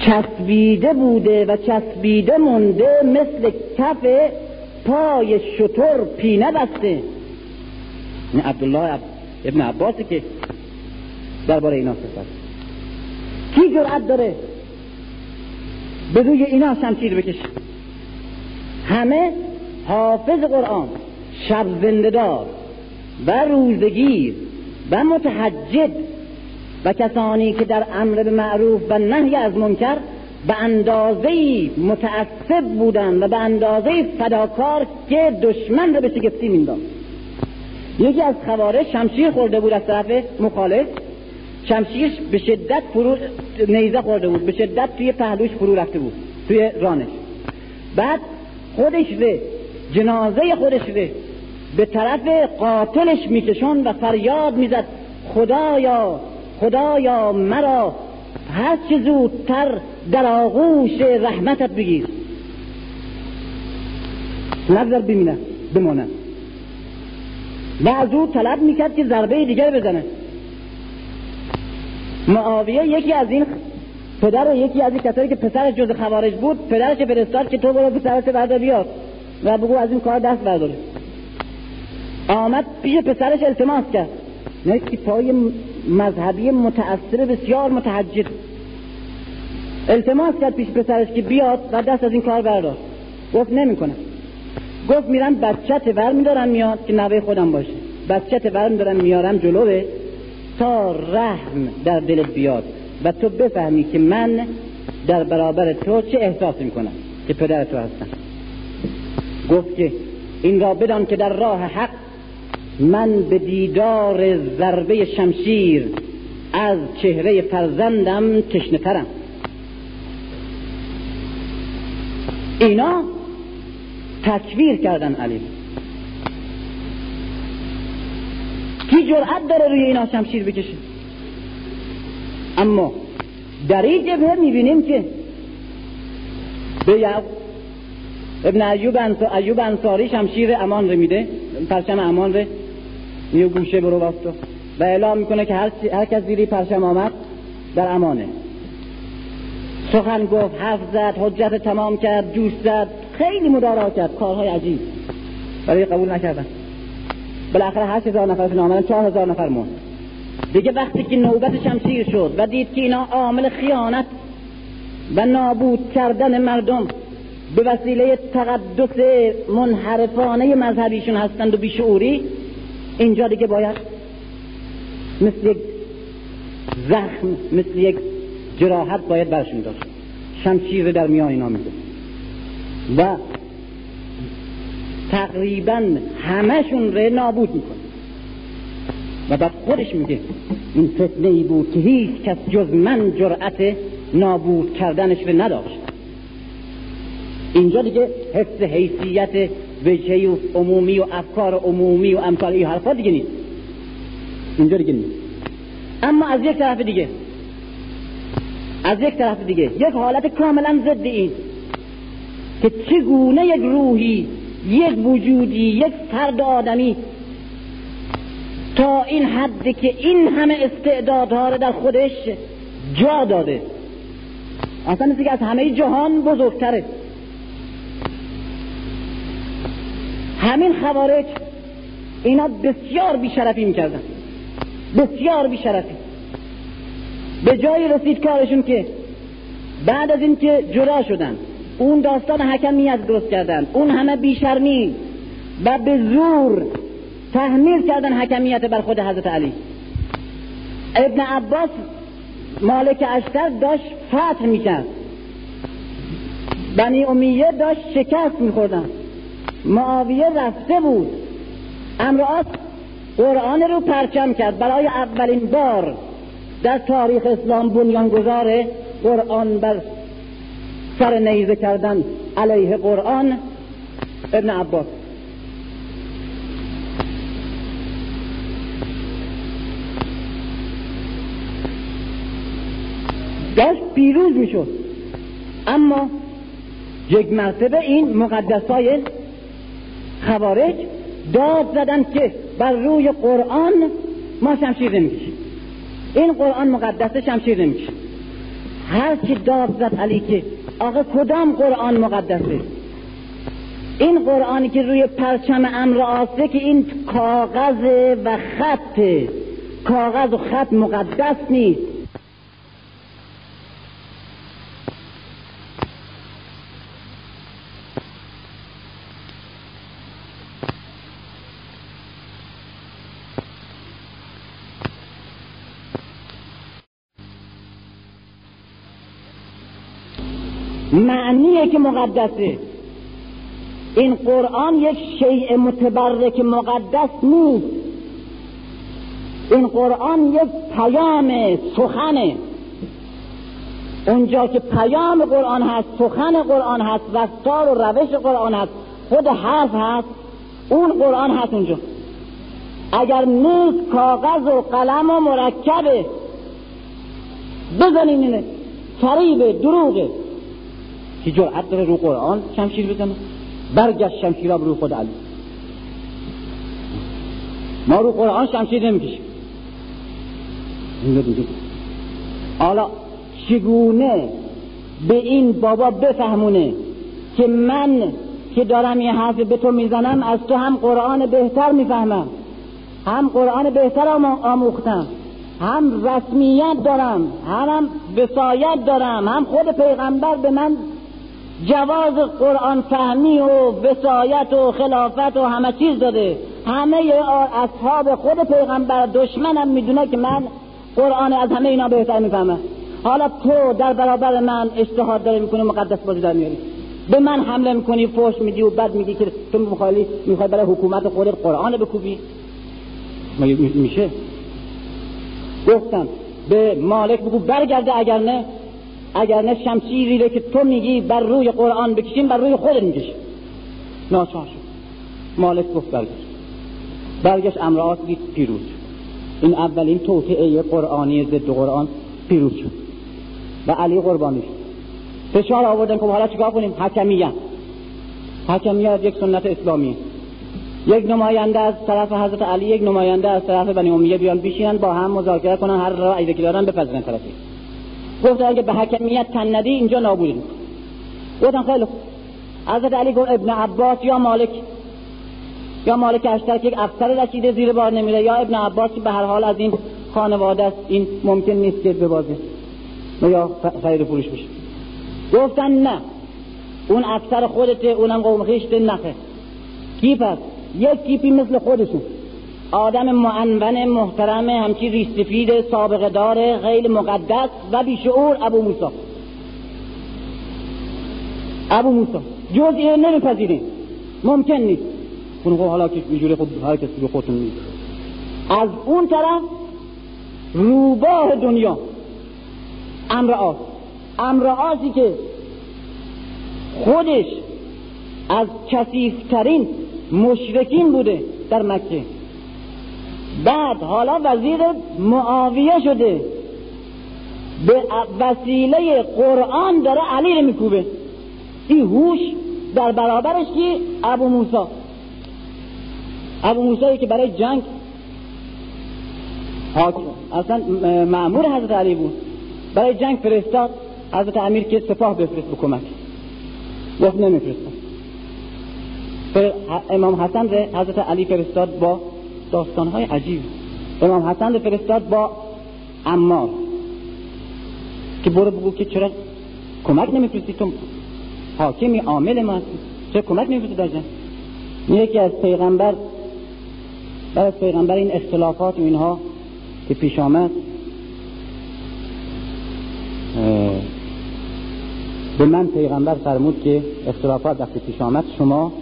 چسبیده بوده و چسبیده مونده مثل کف پای شطور پینه بسته. این عبدالله ابن عباسی که درباره اینا صحبت کی جرأت داره به روی اینا شمشیر بکشه؟ همه حافظ قرآن. شب زندهدار و روزگیر و متحجد و کسانی که در امر به معروف و نهی از منکر به اندازه متعصب بودن و به اندازه فداکار که دشمن رو به شگفتی مینداخت یکی از خوارج شمشیر خورده بود از طرف مخالف. شمشیرش به شدت فرو نیزه خورده بود به شدت توی پهلوش فرو رفته بود توی رانش. بعد خودش به جنازه خودش به به طرف قاتلش میکشون و فریاد می‌زد خدایا خدایا مرا هر چه زودتر در آغوش رحمتت بگیر. نظر ببینه بمانه. و از او طلب می‌کرد که ضربه دیگر بزنه. معاویه یکی از این پدر یکی از این کسایی که پسرش جز خوارج بود پدرش فرستاد که تو برو پسرش برده بیاد و بگو از این کار دست برداره آمد پیش پسرش التماس کرد. نه پای مذهبی متأثر بسیار متحجد التماس کرد پیش پسرش که بیاد و دست از این کار بردار. گفت نمی‌کنه. گفت میرم بچت ور میدارم میاد که نوه خودم باشه. بچت ور میدارم میارم جلوه تا رحم در دلت بیاد و تو بفهمی که من در برابر تو چه احساسی می‌کنم که پدر تو هستم. گفت که این را بدان که در راه حق من به دیدار ضربه شمشیر از چهره فرزندم تشنه ترم. اینا تکویر کردن علی. کی جرأت داره روی اینا شمشیر بکشه؟ اما در این جبهه می‌بینیم که به ابن ایوب, ایوب انصاری شمشیر امان رو میده پرچم امان رو میو گوشه برو واسطو و اعلام می‌کنه که هر, هر کس زیری پرچم آمد در امانه. سخن گفت حرف زد حجت تمام کرد جوش زد خیلی مدارا کرد کارهای عجیب. برای قبول نکردن. بالاخره هشت هزار نفرشون آمدن چهار هزار نفر مون دیگه وقتی که نوبت شمشیر شد و دید که اینا عامل خیانت و نابود کردن مردم به وسیله تقدس منحرفانه مذهبیشون هستند و بیشعوری اینجا دیگه باید مثل یک زخم مثل یک جراحت باید برشون داشت. شمشیر در میان اینا میده و تقریبا همشون رو نابود می‌کنه. و بعد خودش میگه این فتنه ای بود که هیچ کس جز من جرأت نابود کردنش رو نداشت. اینجا دیگه حفظ حیثیت وجهی و عمومی و افکار عمومی و امثال این حرفا دیگه نیست. اینجا دیگه نیست. اما از یک طرف دیگه از یک طرف دیگه یک حالت کاملا ضد این که چگونه یک روحی یک وجودی یک فرد آدمی تا این حد که این همه استعدادها رو در خودش جا داده. اصلا دیگه از همه جهان بزرگتره. همین خوارج اینا بسیار بیشرفی می‌کردن. بسیار بیشرفی. به جایی رسید کارشون که بعد از اینکه جدا شدن اون داستان حکمیت درست کردن اون همه بیشرمی و به زور تحمیل کردن حکمیت بر خود حضرت علی. ابن عباس مالک اشتر داشت فتح می‌کرد. بنی امیه داشت شکست میخوردن. معاویه رفته بود. امرآت قرآن رو پرچم کرد. برای اولین بار در تاریخ اسلام بنیانگذار قرآن بر سر نیزه کردن علیه قرآن. ابن عباس. داشت پیروز می‌شد. اما یک مرتبه این مقدس های خوارج داد زدن که بر روی قرآن ما شمشیر نمی‌کشیم. این قرآن مقدسه شمشیر نمی‌کشیم. هر کی داد زد علی که آقا کدام قرآن مقدسه؟ این قرآنی که روی پرچم امر آسه که این کاغذ و خط کاغذ و خط مقدس نیست. مقدسه. این قرآن یک شیء متبرک مقدس نیست. این قرآن یک پیام سخنه. اونجا که پیام قرآن هست سخن قرآن هست رفتار و روش قرآن هست خود حرف هست اون قرآن هست اونجا. اگر نیست کاغذ و قلم و مرکبه بزنین اینه. فریبه دروغه که جرأت داره رو قرآن شمشیر بزنه. برگشت شمشیر رو خود علی. ما رو قرآن شمشیر نمی‌کشیم. حالا چگونه به این بابا بفهمونه که من که دارم یه حرف به تو می‌زنم از تو هم قرآن بهتر می‌فهمم. هم قرآن بهتر آموختم. هم رسمیت دارم. هم, هم وسایت دارم. هم خود پیغمبر به من جواز قرآن فهمی و وسایت و خلافت و همه چیز داده. همه اصحاب خود پیغمبر دشمنم می‌دونه که من قرآن از همه اینا بهتر می‌فهمم. حالا تو در برابر من اجتهاد داری می‌کنی مقدس بازی در میاری به من حمله می‌کنی فوش میدی و بعد میگی که تو می‌خوای می‌خوای برای حکومت خودت قرآن بکوبی. میشه؟ گفتم به مالک بگو برگرده اگر نه اگر نه شمشیری که تو میگی بر روی قرآن بکشیم بر روی خودت می‌کشیم. ناچار شد. مالک گفت برگشت. برگشت امرات دید پیروز این اولین توطعه قرآنی ضد قرآن پیروز شد. و علی قربانی شد. فشار آوردن. که حالا چیکار کنیم؟ حکمیت حکمیت یک سنت اسلامی. یک نماینده از طرف حضرت علی یک نماینده از طرف بنی امیه بیان بشینن با هم مذاکره کنن هر رأی که دارن بپذیرن طرفی. گفت اگه به حکمیت تن ندی اینجا نابود می‌کنه گفتن خیلی خوب. حضرت علی گفت ابن عباس یا مالک؟ یا مالک اشتر که یک افسر رسیده زیر بار نمیره یا ابن عباس که به هر حال از این خانواده است این ممکن نیست که ببازه. یا خرید فروش بشه. گفتن نه. اون افسر خودته اونم قوم خیشت نخه. کی پس؟ یک کیپی مثل خودشون. آدم معنون محترم همچی ریستفید سابقه غیر مقدس و بیشعور ابو موسی. ابو موسی جز این نمیپذیریم ممکن نیست. اون خب حالا که اینجوری خود هر کسی به خودتون نیست از اون طرف روباه دنیا. امر آس امر آسی که خودش از کسیفترین مشرکین بوده در مکه. بعد حالا وزیر معاویه شده. به وسیله قرآن داره علی رو میکوبه. این هوش در برابرش که ابو موسی. ابو موسی که برای جنگ حاکم. اصلا معمور حضرت علی بود. برای جنگ فرستاد. حضرت امیر که سپاه بفرست بکمک گفت نمیفرستم. امام حسن ره حضرت علی فرستاد با داستانهای عجیب. امام حسن فرستاد با امار که برو بگو که چرا کمک نمیفرستی؟ تو حاکمی عامل ما هستی. چرا کمک نمیفرستی در جنگ؟ یکی از پیغمبر بعد از پیغمبر این اختلافات و اینها که پیش آمد به من پیغمبر فرمود که اختلافات وقتی پیش آمد شما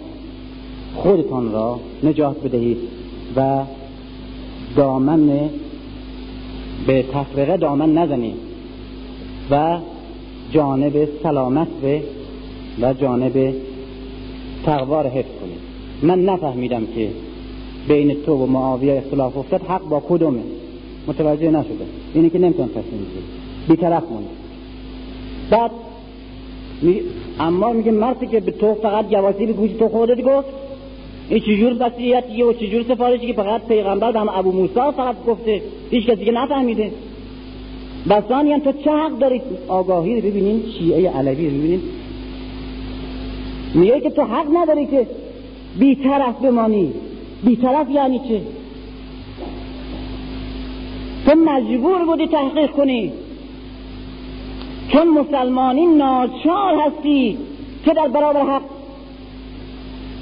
خودتان را نجات بدهید. و دامن به تفرقه دامن نزنید و جانب سلامت به و جانب تقوار حفظ کنید من نفهمیدم که بین تو و معاویه اختلاف افتاد حق با کدومه؟ متوجه نشده. اینه که نمی‌تونم تصمیم بگیرم. بیطرف مونده. بعد اما میگه مردی که به تو فقط جواسی به گوش تو خودت گفت این چجور وصیتیه و چجور سفارشی که فقط پیغمبر هم ابو موسی فقط گفته هیچ کسی که نفهمیده. بسانی تو چه حق دارید آگاهی رو ببینین شیعه علوی رو ببینین میگه که تو حق نداری که بیطرف بمانی. بیطرف یعنی چه؟ تو مجبور بودی تحقیق کنی. چون مسلمانی ناچار هستی که در برابر حق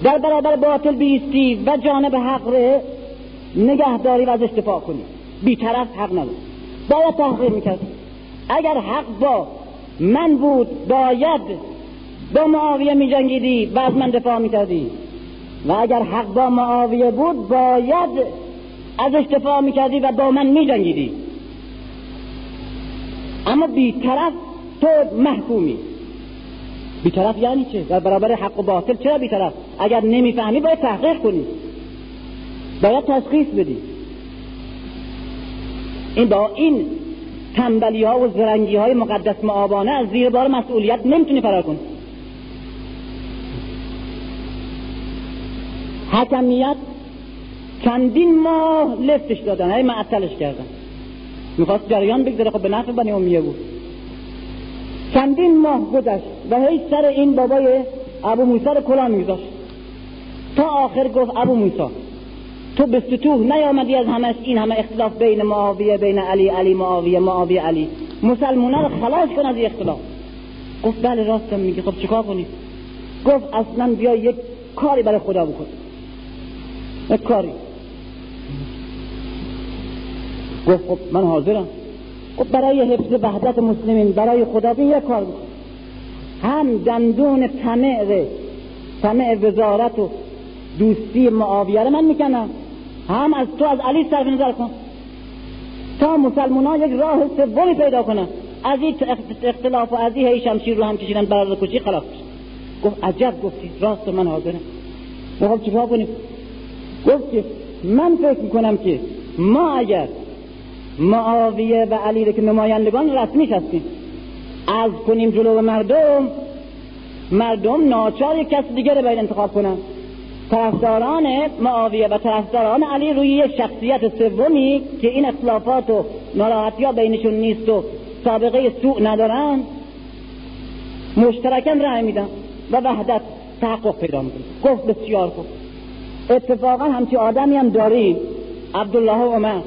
در برابر باطل بیستی و جانب حق رو نگهداری و از اشتفاع کنی. بیطرف حق نداری باید تحقیق می‌کرد. اگر حق با من بود باید با معاویه می جنگیدی و از من دفاع می‌کردی. و اگر حق با معاویه بود باید از دفاع می‌کردی و با من می جنگیدی اما بیطرف تو محکومی. بیطرف یعنی چه؟ در برابر حق و باطل چرا بیطرف؟ اگر نمی‌فهمی باید تحقیق کنی. باید تشخیص بدی. این با این تنبلی ها و زرنگی های مقدس معابانه از زیر بار مسئولیت نمی‌تونی فرار کنی. حکمیت چندین ماه لفتش دادن. های معطلش کردن. می‌خواست جریان بگذاره. خب به نفع بنی امیه بود. چندین ماه گذشت و هیچ سر این بابای ابو موسی رو کلا میگذاشت. تا آخر گفت ابو موسی تو به سطوح نیامدی از همش این همه اختلاف بین معاویه بین علی علی معاویه معاویه علی. مسلمونا رو خلاص کن از این اختلاف. گفت بله راستم میگه. خب چیکار کنی گفت اصلا بیا یک کاری برای خدا بکن. یک کاری. گفت خب من حاضرم. خب برای حفظ وحدت مسلمین برای خدا بین یک کار هم دندون طمع طمع وزارت و دوستی معاویه من می‌کنم. هم از تو از علی صرف نظر کن. تا مسلمان ها یک راه سومی پیدا کنن. از این اختلاف و از این شمشیر رو هم کشیدن برای کشی خلاص گفت عجب گفتی راست من حاضرم. گفت چیکار کنیم؟ گفت که من فکر می‌کنم که ما اگر معاویه و علی که نمایندگان رسمی هستیم از کنیم جلو مردم مردم ناچار یک کس دیگر رو باید انتخاب کنن. طرفداران معاویه و طرفداران علی روی یک شخصیت سومی که این اختلافات و ناراحتی ها بینشون نیست و سابقه سوء ندارن مشترکا رأی میدن و وحدت تحقق پیدا می‌کنه. گفت بسیار خوب. اتفاقا همچی آدمی هم داری عبدالله عمر.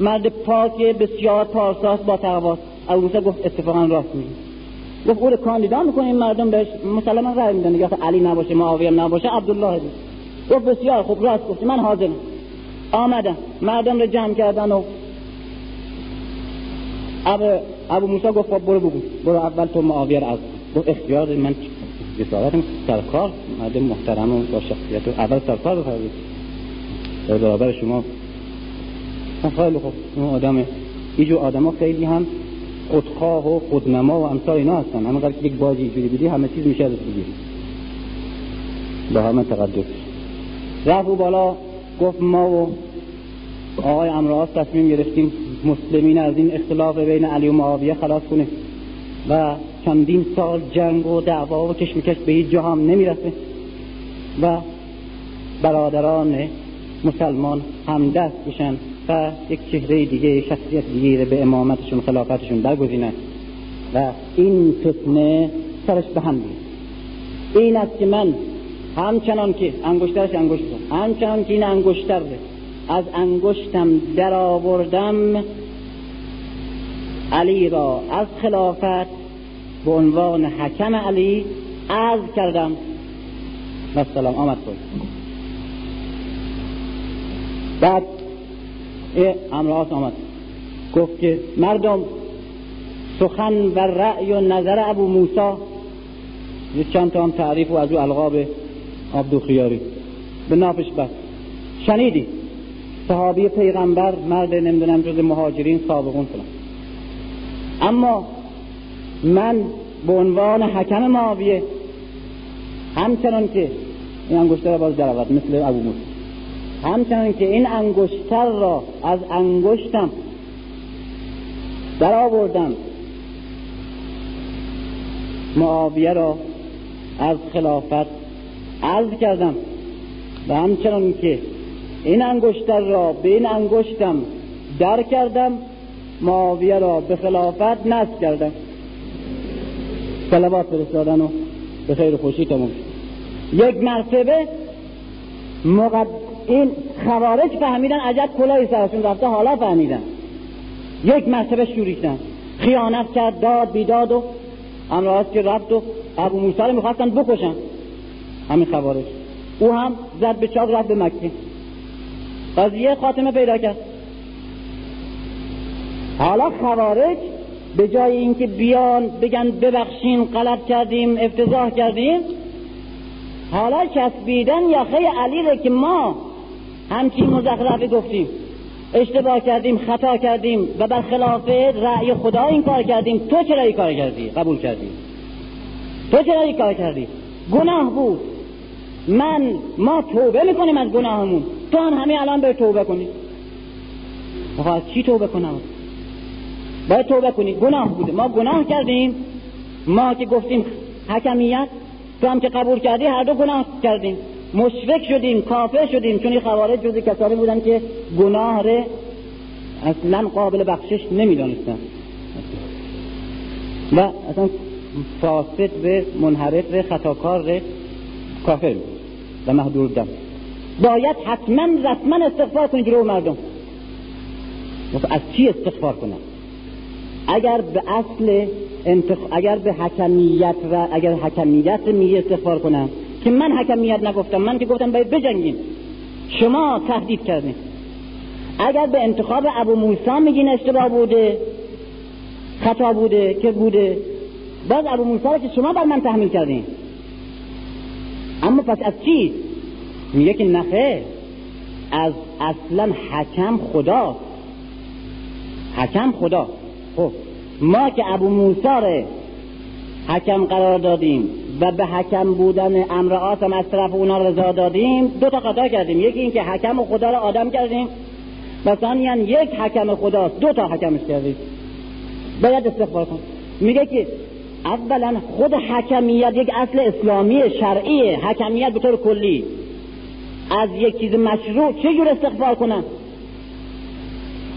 مرد پاک بسیار پارساس با تقواست ابو گفت اتفاقا راست میگه گفت او رو کاندیدا می‌کنیم مردم بهش مسلما رأی میدن. یا علی نباشه معاویه نباشه عبدالله بود. گفت بسیار خوب راست گفتی. من حاضرم. آمدم. مردم رو جمع کردن و ابو, ابو موسی گفت خب برو بگو. برو اول تو معاویه از گفت اختیار من جسارتم سرکار. مردم محترم و با شخصیت اول سرکار رو در برابر شما خیلی خوب. اون آدم اینجور آدم ها خیلی هم خودخواه و خودنما و امثال اینا هستن. اما که یک باجی اینجوری بدی همه چیز میشه ازش بگیری. با همه تقدس رفت بالا گفت ما و آقای امراض تصمیم گرفتیم مسلمین از این اختلاف بین علی و معاویه خلاص کنیم. و چندین سال جنگ و دعوا و کشمکش به هیچ جا هم نمی‌رسه. و برادران مسلمان همدست بشن. و یک چهره دیگه شخصیت دیگه به امامتشون خلافتشون برگزینن. و این فتنه سرش به هم این است که من همچنان که انگشترش انگشت همچنان که این انگشتر از انگشتم در آوردم علی را از خلافت به عنوان حکم علی از کردم. و سلام آمد بود بعد امراس آمد. گفت که مردم سخن و رأی و نظر ابو موسی یه چند تا هم تعریف و از او القاب عبدو خیاری. به نافش بس. شنیدی؟ صحابی پیغمبر مرد نمی‌دونم جز مهاجرین سابقون فلان اما من به عنوان حکم معاویه همچنان که این انگشتر باز در مثل ابو موسی. همچنان که این انگشتر را از انگشتم در آوردم معاویه را از خلافت عرض کردم و همچنان که این انگشتر را به این انگشتم در کردم معاویه را به خلافت نصب کردم. صلوات فرستادن و به خیر خوشی تموم یک مرتبه مقد... این خوارج فهمیدن عجب کلاهی سرشون رفته حالا فهمیدن. یک مرتبه شوریدن خیانت کرد داد بیداد و امراض که رفت و ابو موسی رو می‌خواستن بکشن. همین خوارج. او هم زد به چاق رفت به مکه. قضیه خاتمه پیدا کرد. حالا خوارج به جای اینکه بیان بگن ببخشین غلط کردیم افتضاح کردیم حالا چسبیدن یخه علی که ما همچین مزخرفی گفتیم. اشتباه کردیم خطا کردیم و بر خلاف رأی خدا این کار کردیم. تو چرا این کار کردی؟ قبول کردی. تو چرا این کار کردی؟ گناه بود. من ما توبه می‌کنیم از گناهمون. تو هم همه الان به توبه کنی. از چی توبه کنم؟ باید توبه کنی. گناه بوده. ما گناه کردیم. ما که گفتیم حکمیت تو هم که قبول کردی هر دو گناه کردیم. مشرک شدیم کافر شدیم. چون این خوارج جزی کسانی بودن که گناه ره اصلا قابل بخشش نمی‌دانستن. و اصلا فاسد به منحرف ره خطاکار ره کافر و محدود دم. باید حتما رسما استغفار کنی جلو مردم. از چی استغفار کنم؟ اگر به اصل انتخ... اگر به حکمیت و اگر حکمیت می استغفار کنم که من حکمیت نگفتم. من که گفتم باید بجنگیم. شما تهدید کردین. اگر به انتخاب ابو موسی میگین اشتباه بوده خطا بوده که بوده باز ابو موسی که شما بر من تحمیل کردین. اما پس از چی؟ میگه که نخه از اصلا حکم خدا. حکم خدا. خب ما که ابو موسی حکم قرار دادیم و به حکم بودن امر آسم از طرف اونا رضا دادیم. دو تا خطا کردیم. یکی اینکه حکم خدا رو آدم کردیم و ثانیا یک حکم خداست. دو تا حکمش کردیم. باید استغفار کن میگه که اولا خود حکمیت یک اصل اسلامی شرعیه حکمیت به طور کلی. از یک چیز مشروع چه جور استغفار کنم؟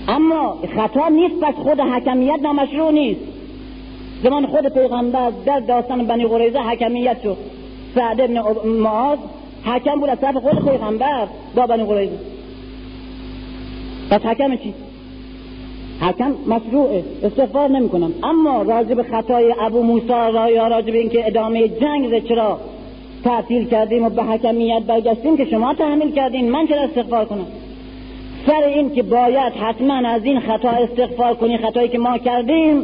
اما خطا نیست پس خود حکمیت نامشروع نیست. زمان خود پیغمبر در داستان بنی قریظه حکمیت شد. سعد ابن معاذ حکم بود از طرف خود پیغمبر با بنی قریظه. پس حکم چی؟ حکم مشروعه. استغفار نمی کنم اما راجب خطای ابو موسی را یا راجب اینکه ادامه جنگ چرا تعطیل کردیم و به حکمیت برگشتیم که شما تحمیل کردین من چرا استغفار کنم؟ سر این که باید حتما از این خطا استغفار کنی خطایی که ما کردیم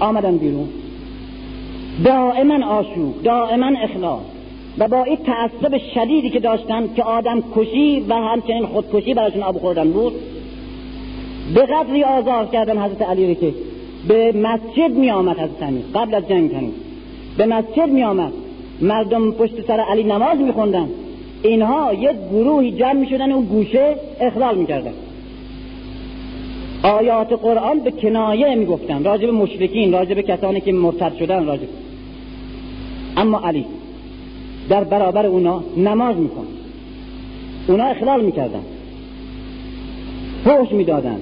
آمدن بیرون. دائما آشوب دائما اخلاص. و با این تعصب شدیدی که داشتن که آدم کشی و همچنین خودکشی براشون آب خوردن بود به قدری آزار کردن حضرت علی که به مسجد می آمد حضرت علی قبل از جنگ به مسجد می آمد مردم پشت سر علی نماز می خوندن اینها یک گروهی جمع می شدن و گوشه اخلال می کردن آیات قرآن به کنایه می گفتن راجب مشرکین راجب کسانی که مرتد شدن راجب اما علی در برابر اونا نماز میکن اونا اخلال می‌کردن. فوش می‌دادن.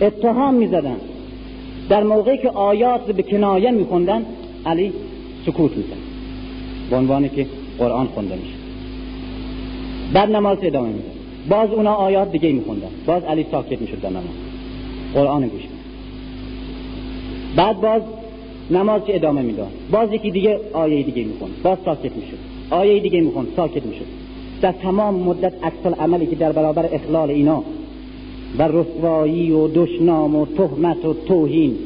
اتهام می‌زدن. در موقعی که آیات به کنایه میخوندن علی سکوت می‌زد به عنوانی که قرآن خونده میشه. بعد نماز ادامه میده باز اونا آیات دیگه میخوندن. باز علی ساکت می‌شد در نماز. قرآن گوش بعد باز نماز که ادامه می‌داد. باز یکی دیگه آیه دیگه می‌خوند. باز ساکت می‌شد. آیه دیگه می‌خوند. ساکت می‌شد. در تمام مدت عکس عملی که در برابر اخلال اینا و رسوایی و دشنام و تهمت و توهین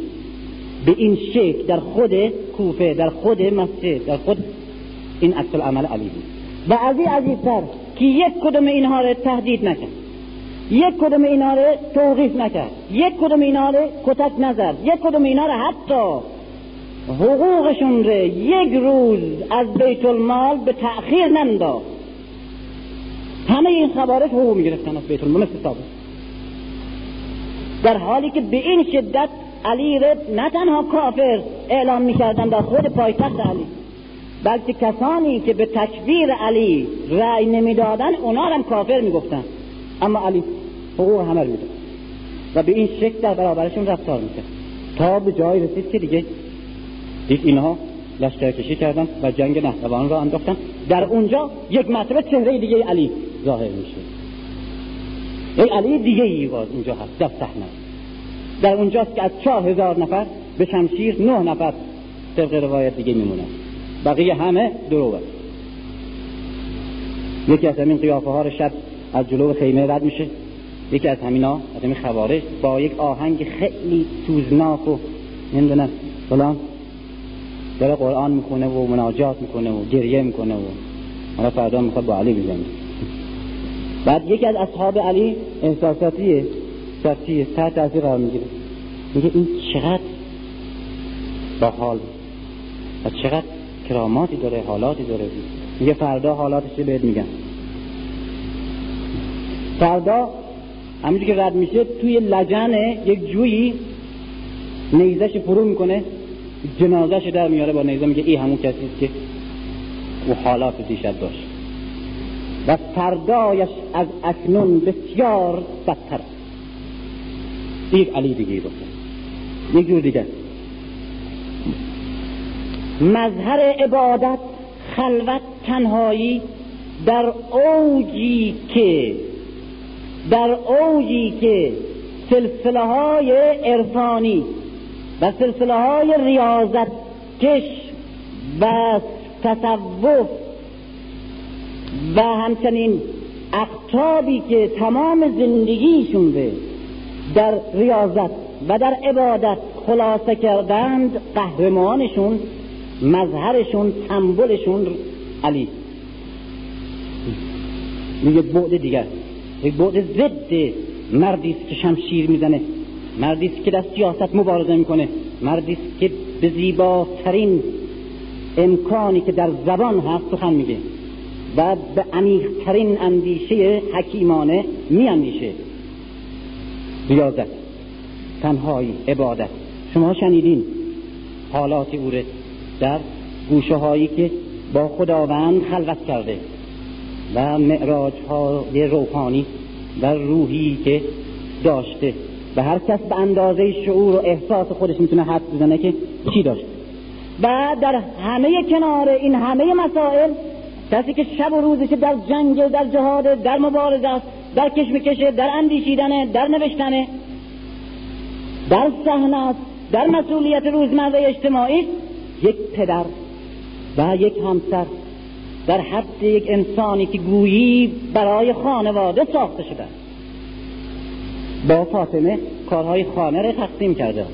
به این شکل در خود کوفه در خود مسجد در خود این عکس عمل علی بود. و از این عزیزتر که یک کدوم اینها رو تهدید نکرد. یک کدوم اینا رو توقیف نکرد. یک کدوم اینا رو کتک نزد. یک کدوم اینا رو حتی حقوقشون رو یک روز از بیت المال به تأخیر ننداخت. همه این خوارج حقوق می‌گرفتن از بیت المال مثل سابق در حالی که به این شدت علی را نه تنها کافر اعلام می‌کردن در خود پایتخت علی بلکه کسانی که به تکبیر علی رأی نمی‌دادن اونا هم کافر می‌گفتن. اما علی حقوق همه رو می‌داد و به این شکل در برابرشون رفتار می‌کرد تا به جای رسید که دیگه دید اینها لشکرکشی کردن و جنگ نهروان را انداختن. در اونجا یک مرتبه چهره دیگه علی ظاهر میشه. یک علی دیگه ای باز اونجا هست در صحنه. در اونجاست که از چهار هزار نفر به شمشیر نه نفر طبق روایت دیگه میمونن بقیه همه درو یکی از همین قیافه ها شب از جلو خیمه رد میشه. یکی از همینا از همین خوارج با یک آهنگ خیلی سوزناک و نمی‌دونم فلان داره قرآن می‌خونه و مناجات می‌کنه و گریه می‌کنه و حالا فردا می‌خواد با علی بزنه. بعد یکی از اصحاب علی احساساتیه ساتیه تحت تاثیر قرار می‌گیره. میگه این چقدر با حال و چقدر کراماتی داره حالاتی داره. میگه فردا حالاتش بهت میگن فردا همینجور که رد میشه توی لجن یک جویی نیزش فرو می‌کنه جنازش در میاره با نیزه میگه این همون کسی که او حالات دیشب داشت. و فردایش از اکنون بسیار بدتر یک علی دیگه گفته یک جور دیگه. مظهر عبادت خلوت تنهایی در اوجی که در اوجی که سلسله های و سلسله های ریاضت کش و تصوف و همچنین اقتابی که تمام زندگیشون به در ریاضت و در عبادت خلاصه کردند قهرمانشون مظهرشون سمبلشون علی. یک بعد دیگر. یک بعد ضد مردی است که شمشیر می‌زنه مردی است که در سیاست مبارزه می‌کنه مردی است که به زیباترین امکانی که در زبان هست سخن میگه و به عمیقترین اندیشه حکیمانه میاندیشه. ریاضت تنهایی عبادت. شما شنیدین حالات او در گوشه هایی که با خداوند خلوت کرده. و معراج های روحانی و روحی که داشته. و هر کس به اندازه شعور و احساس خودش می‌تونه حد بزنه که چی داشته. و در همه کنار این همه مسائل کسی که شب و روزش در جنگ در جهاد در مبارزه است در کشمکشه در اندیشیدن در نوشتن در صحنه است در مسئولیت روزمره اجتماعی یک پدر و یک همسر. در حد یک انسانی که گویی برای خانواده ساخته شده. با فاطمه کارهای خانه را تقسیم کرده.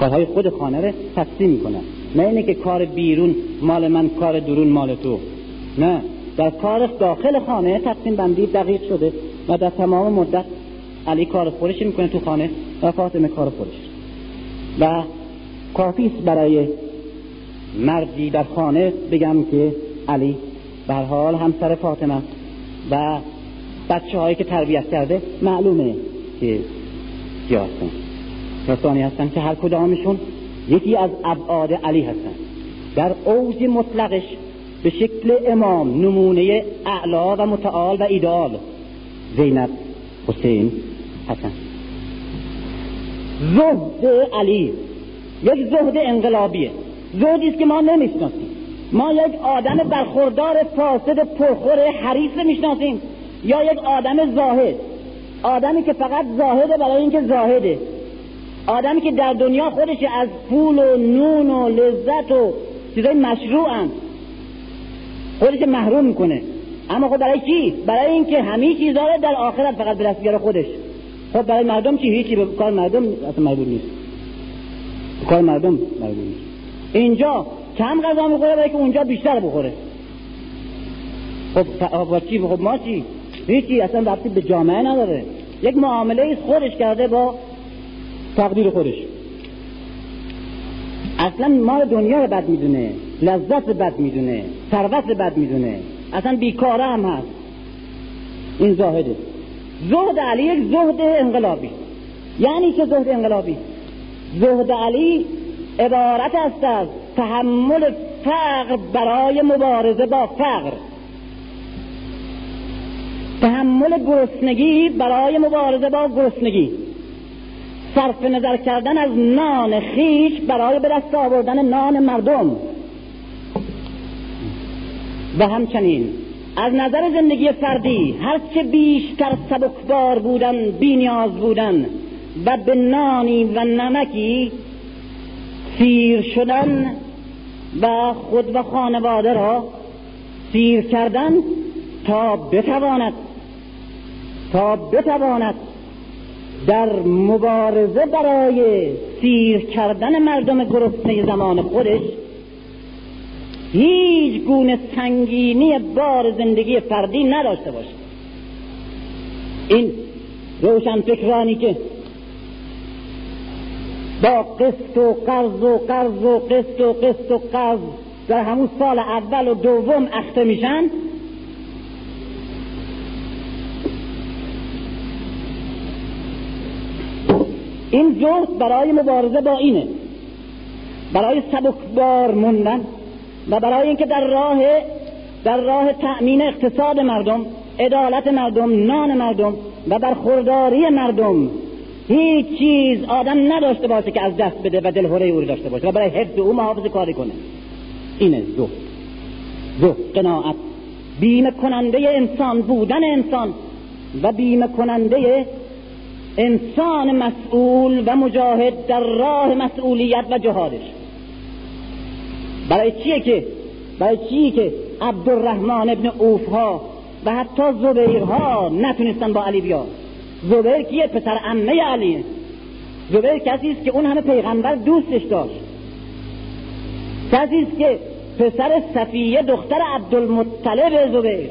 کارهای خود خانه را تقسیم می‌کنه. نه اینه که کار بیرون مال من کار درون مال تو. نه. در کار داخل خانه تقسیم بندی دقیق شده و در تمام مدت علی کار خودش می‌کنه تو خانه و فاطمه کار خودش. و کافی برای مردی در خانه بگم که علی. به حال همسر فاطمه. و بچه هایی که تربیت کرده معلومه که کیا کسانی هستن که هر کدامشون یکی از ابعاد علی هستن. در اوج مطلقش به شکل امام نمونه اعلا و متعال و ایدال زینب حسین حسن. زهد علی یک زهد انقلابیه. زهدی است که ما نمی‌شناسیم. ما یک آدم برخوردار فاسد پرخور حریف می‌شناسیم یا یک آدم زاهد. آدمی که فقط زاهده برای اینکه زاهده. آدمی که در دنیا خودش از پول و نون و لذت و چیزای مشروع هم خودش محروم می‌کنه. اما خب برای چی؟ برای اینکه همه چیزا در آخرت فقط به دست خودش. خب برای مردم چی؟ هیچی به کار مردم اصلا مربوط نیست. کار مردم مربوط نیست. اینجا کم غذا می‌خوره برای که اونجا بیشتر بخوره. خب چی؟ خب ما چی؟ هیچی اصلا ربطی به جامعه نداره. یک معامله خودش کرده با تقدیر خودش. اصلا مال دنیا رو بد می‌دونه لذت بد می‌دونه ثروت بد می‌دونه. اصلا بیکاره هم هست. این زاهده. زهد علی یک زهد انقلابی. یعنی چه زهد انقلابی؟ زهد علی عبارت است از تحمل فقر برای مبارزه با فقر. تحمل گرسنگی برای مبارزه با گرسنگی. صرف نظر کردن از نان خیش برای به دست آوردن نان مردم. و همچنین از نظر زندگی فردی هرچه بیشتر سبکبار بودن بینیاز بودن و به نانی و نمکی سیر شدن و خود و خانواده را سیر کردن تا بتواند تا بتواند در مبارزه برای سیر کردن مردم گرسنه زمان خودش هیچ گونه سنگینی بار زندگی فردی نداشته باشه این روشن فکرانی که با قسط و قرض و قرض و قسط و قسط و قرض در همون سال اول و دوم اخته میشن؟ این جهد برای مبارزه با اینه. برای سبکبار موندن و برای اینکه در راه در راه تأمین اقتصاد مردم عدالت مردم نان مردم و برخورداری مردم هیچ چیز آدم نداشته باشه که از دست بده و دلهوره او داشته باشه و برای حفظ او محافظ کاری کنه. اینه زهد زهد قناعت. بیمه کننده انسان بودن انسان و بیمه کننده انسان مسئول و مجاهد در راه مسئولیت و جهادش. برای چیه که؟ برای چیه که عبدالرحمن ابن اوفها و حتی زبیرها نتونستن با علی بیاد زبیر کیه پسر عمه علیه زبیر کسی است که اون همه پیغمبر دوستش داشت. کسی است که پسر صفیه دختر عبدالمطلب زبیر.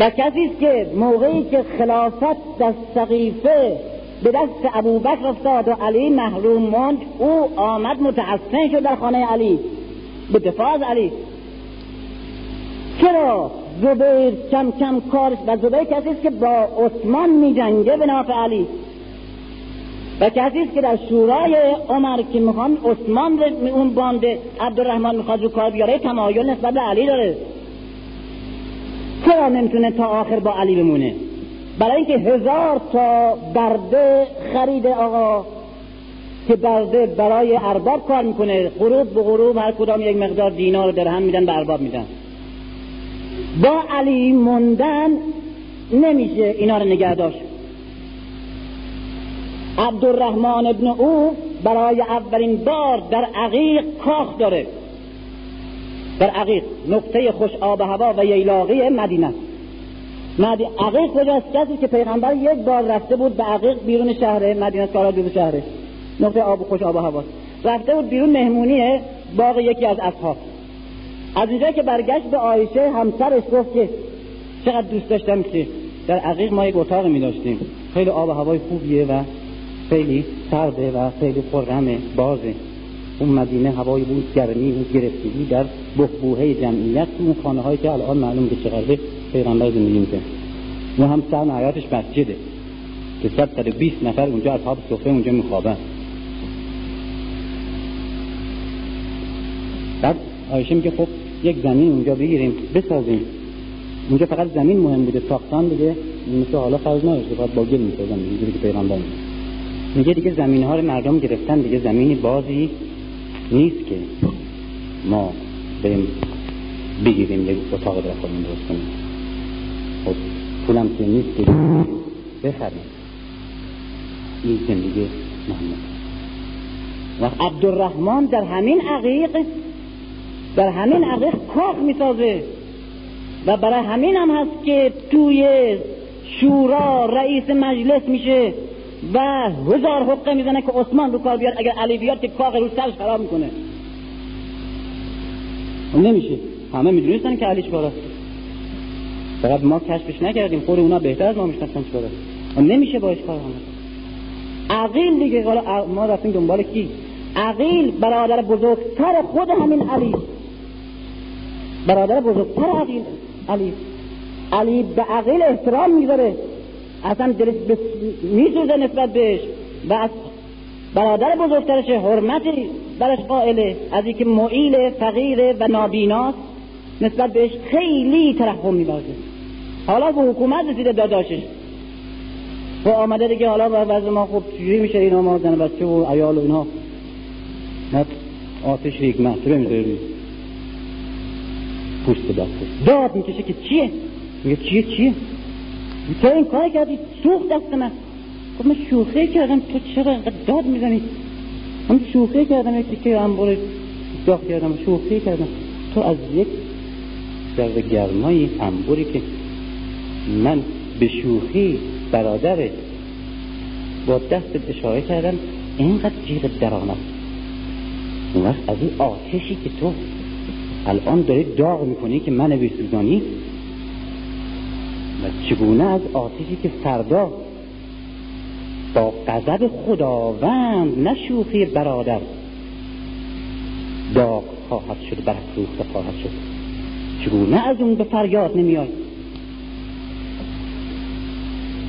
و کسی است که موقعی که خلافت در سقیفه به دست ابوبکر افتاد و علی محروم ماند او آمد متحسن شد در خانه علی. به دفاع از علی. چرا؟ زبیر کم کم کارش و زبیر کسی است که با عثمان می جنگه به نافع علی. و کسی است که در شورای عمر که می‌خوان عثمان اون بانده عبدالرحمن می‌خواد رو کار بیاره تمایل نسبت به علی داره. چرا نمی‌تونه تا آخر با علی بمونه؟ برای اینکه هزار تا برده خرید آقا که برده برای ارباب کار می‌کنه. غروب به غروب هر کدام یک مقدار دینار درهم میدن به ارباب میدن. با علی موندن نمیشه اینا رو نگه داشت. عبدالرحمن ابن او برای اولین بار در عقیق کاخ داره. در عقیق نقطه خوش آب هوا و ییلاقی مدینه. مدی... عقیق کجاست؟ کسی که پیغمبر یک بار رفته بود به عقیق بیرون شهره مدینه کارا جز شهره. نقطه آب خوش آب هوا رفته بود بیرون مهمونی باغ یکی از اصحاب. از اینجا که برگشت به آیشه همسرش گفت که چقدر دوست داشتم که در عقیق ما یک اتاق می داشتیم. خیلی آب و هوای خوبیه و خیلی سرده و خیلی خرمه بازه. اون مدینه هوای بود گرمی و گرفتگی در بخبوهه جمعیت. اون خانه هایی که الان معلوم که چقدر پیغمبر زندگی می‌کنه و هم سر نهایتش مسجده. که صد صد بیست نفر اونجا اصحاب صفحه اونجا میخوابن. بعد آیشه میگه خب یک زمین اونجا بگیریم بسازیم. اونجا فقط زمین مهم بوده ساختن دیگه مثل حالا فرض نداشته فقط با گل می‌سازن اینجوری که پیغمبر میگه. دیگه زمین ها رو مردم گرفتن دیگه زمینی بازی نیست که ما بریم بگیریم یک اتاق در خودمون درست کنیم. خب پولم که نیست که بخریم. این زندگی محمد و عبدالرحمن در همین عقیق در همین عقیق کاخ می‌سازه. و برای همین هم هست که توی شورا رئیس مجلس میشه و هزار حقه می‌زنه که عثمان رو کار بیاد اگر علی بیاد که کاخ رو سرش خراب می‌کنه. نمیشه. همه می‌دونستن که علی چکار است فقط ما کشفش نکردیم. خود اونا بهتر از ما می‌شناسن چکار است نمیشه باش کار هم عقیل دیگه ما رفتیم دنبال کی؟ عقیل برادر بزرگتر خود همین علی. برادر بزرگتر عقیل علی. علی به عقیل احترام می‌ذاره. اصلا دلش بس... میسوزه نسبت بهش. و از برادر بزرگترش حرمتی برش قائله. از اینکه معیل فقیر و نابیناست نسبت بهش خیلی ترحم میبازه. حالا به حکومت رسیده داداشش. و آمده دیگه حالا وضع ما خب چجوری میشه اینا ما زن بچه و عیال و اینا. نه آتش ریگ محتبه می‌ذاره پوست دست داد می‌کشه که چیه؟ میگه چیه چیه؟ تو این کار کردی؟ سوخت دست من. خب من شوخی کردم. تو چرا داد می‌زنی؟ من شوخی کردم یک تیکه انبار داغ کردم شوخی کردم. تو از یک در گرمای انبوری که من به شوخی برادر با دست اشاره کردم اینقدر جیغ درآمد اون وقت از این آتشی که تو الان داری داغ می‌کنی که من بسوزانی و چگونه از آتشی که فردا با غضب خداوند نشوخی برادر داغ خواهد شد برافروخته خواهد شد. چگونه از اون به فریاد نمیای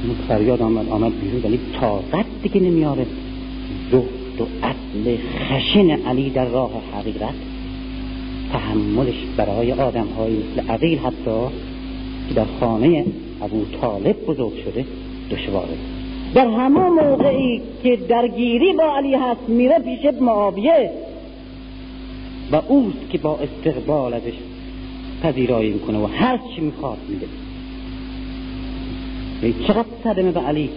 اون فریاد آمد آمد بیرون. ولی طاقت دیگه نمیاره زهد و عدل خشن علی در راه حقیقت. تحملش برای آدم های عقیل حتی که در خانه ابو طالب بزرگ شده دشواره. در همه موقعی که درگیری با علی هست میره پیش معاویه و اوست که با استقبال ازش پذیرایی می‌کنه و هر چی می‌خواد میده. چقدر صدمه به علی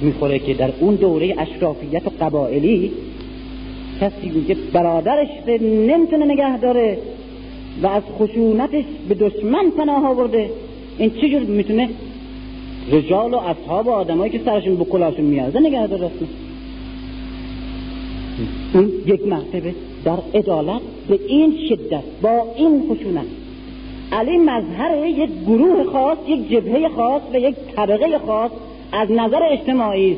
می‌خوره که در اون دوره اشرافیت و قبائلی کسی میگه برادرش نمی‌تونه نگه داره. و از خشونتش به دشمن پناه آورده. این چجور می‌تونه رجال و اصحاب و آدمایی که سرشون به کلاشون میارزه نگه داره؟ این یک مرتبه در عدالت به این شدت با این خشونت. علی مظهر یک گروه خاص یک جبهه خاص و یک طبقه خاص از نظر اجتماعی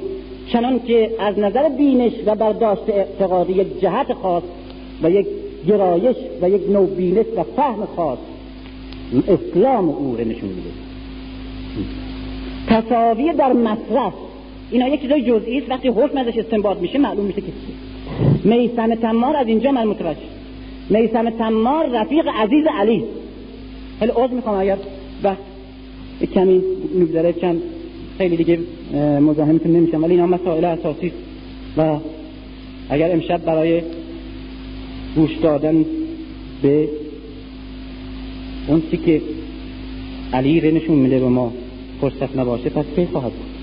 چنان که از نظر بینش و برداشت اعتقادی یک جهت خاص و یک گرایش و یک نوع بینش و فهم خاص اسلام او رو نشون میده. تصاوی در مصرف اینا یک چیزای جزئی است. وقتی حکم ازش استنباط میشه معلوم میشه که میسم تمار از اینجا من متوجه. میسم تمار رفیق عزیز علی. خیلی عوض می‌خوام اگر و کمی میگذره چند خیلی دیگه مزاحمتون نمیشم ولی اینا مسائل اساسی و اگر امشب برای گوش دادن به اون چی که علی نشون میده به ما فرصت نباشه پس کی خواهد بود؟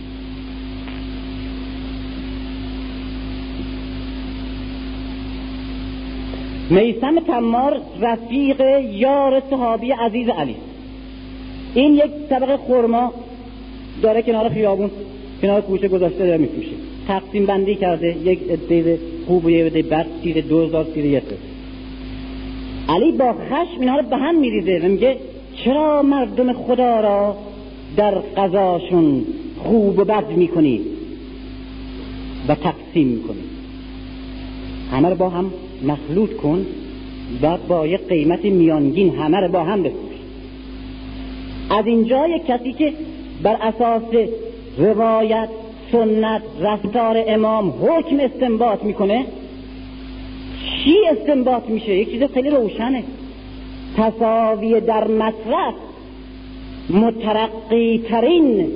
میسم تمار رفیق یار صحابی عزیز علی. این یک طبق خورما داره کنار خیابون کنار کوچه گذاشته داره میفروشه. تقسیم بندی کرده. یک عده خوب و یک عده بد تیر دوزار تیر یک علی با خشم اینها رو به هم میریزه. و میگه چرا مردم خدا را در قضاشون خوب و بد می‌کنی؟ و تقسیم می‌کنی. همه رو با هم مخلوط کن و با یک قیمت میانگین همه رو با هم بفروش. از اینجا یک کسی که بر اساس روایت سنت رفتار امام حکم استنباط می‌کنه؟ چی استنباط میشه؟ یک چیز خیلی روشنه. تصاوی در مصرف مترقی ترین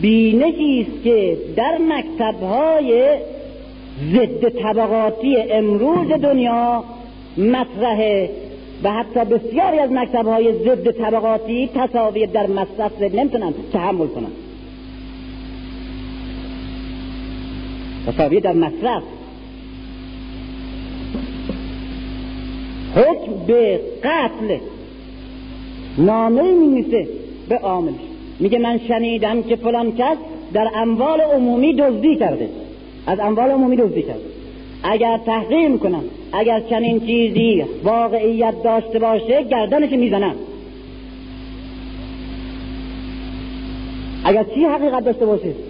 بینشی است که در مکتبهای ضد طبقاتی امروز دنیا مطرحه و حتی بسیاری از مکتبهای ضد طبقاتی تصاوی در مصرف نمی‌تونن تحمل کنن. تصاوی در مصرف. حکم به قتل نامه میمیسه به عاملش. میگه من شنیدم که فلان کس در اموال عمومی دزدی کرده. از اموال عمومی دزدی کرده. اگر تحقیق کنم اگر چنین چیزی واقعیت داشته باشه گردنش می‌زنم. اگر چی حقیقت داشته باشه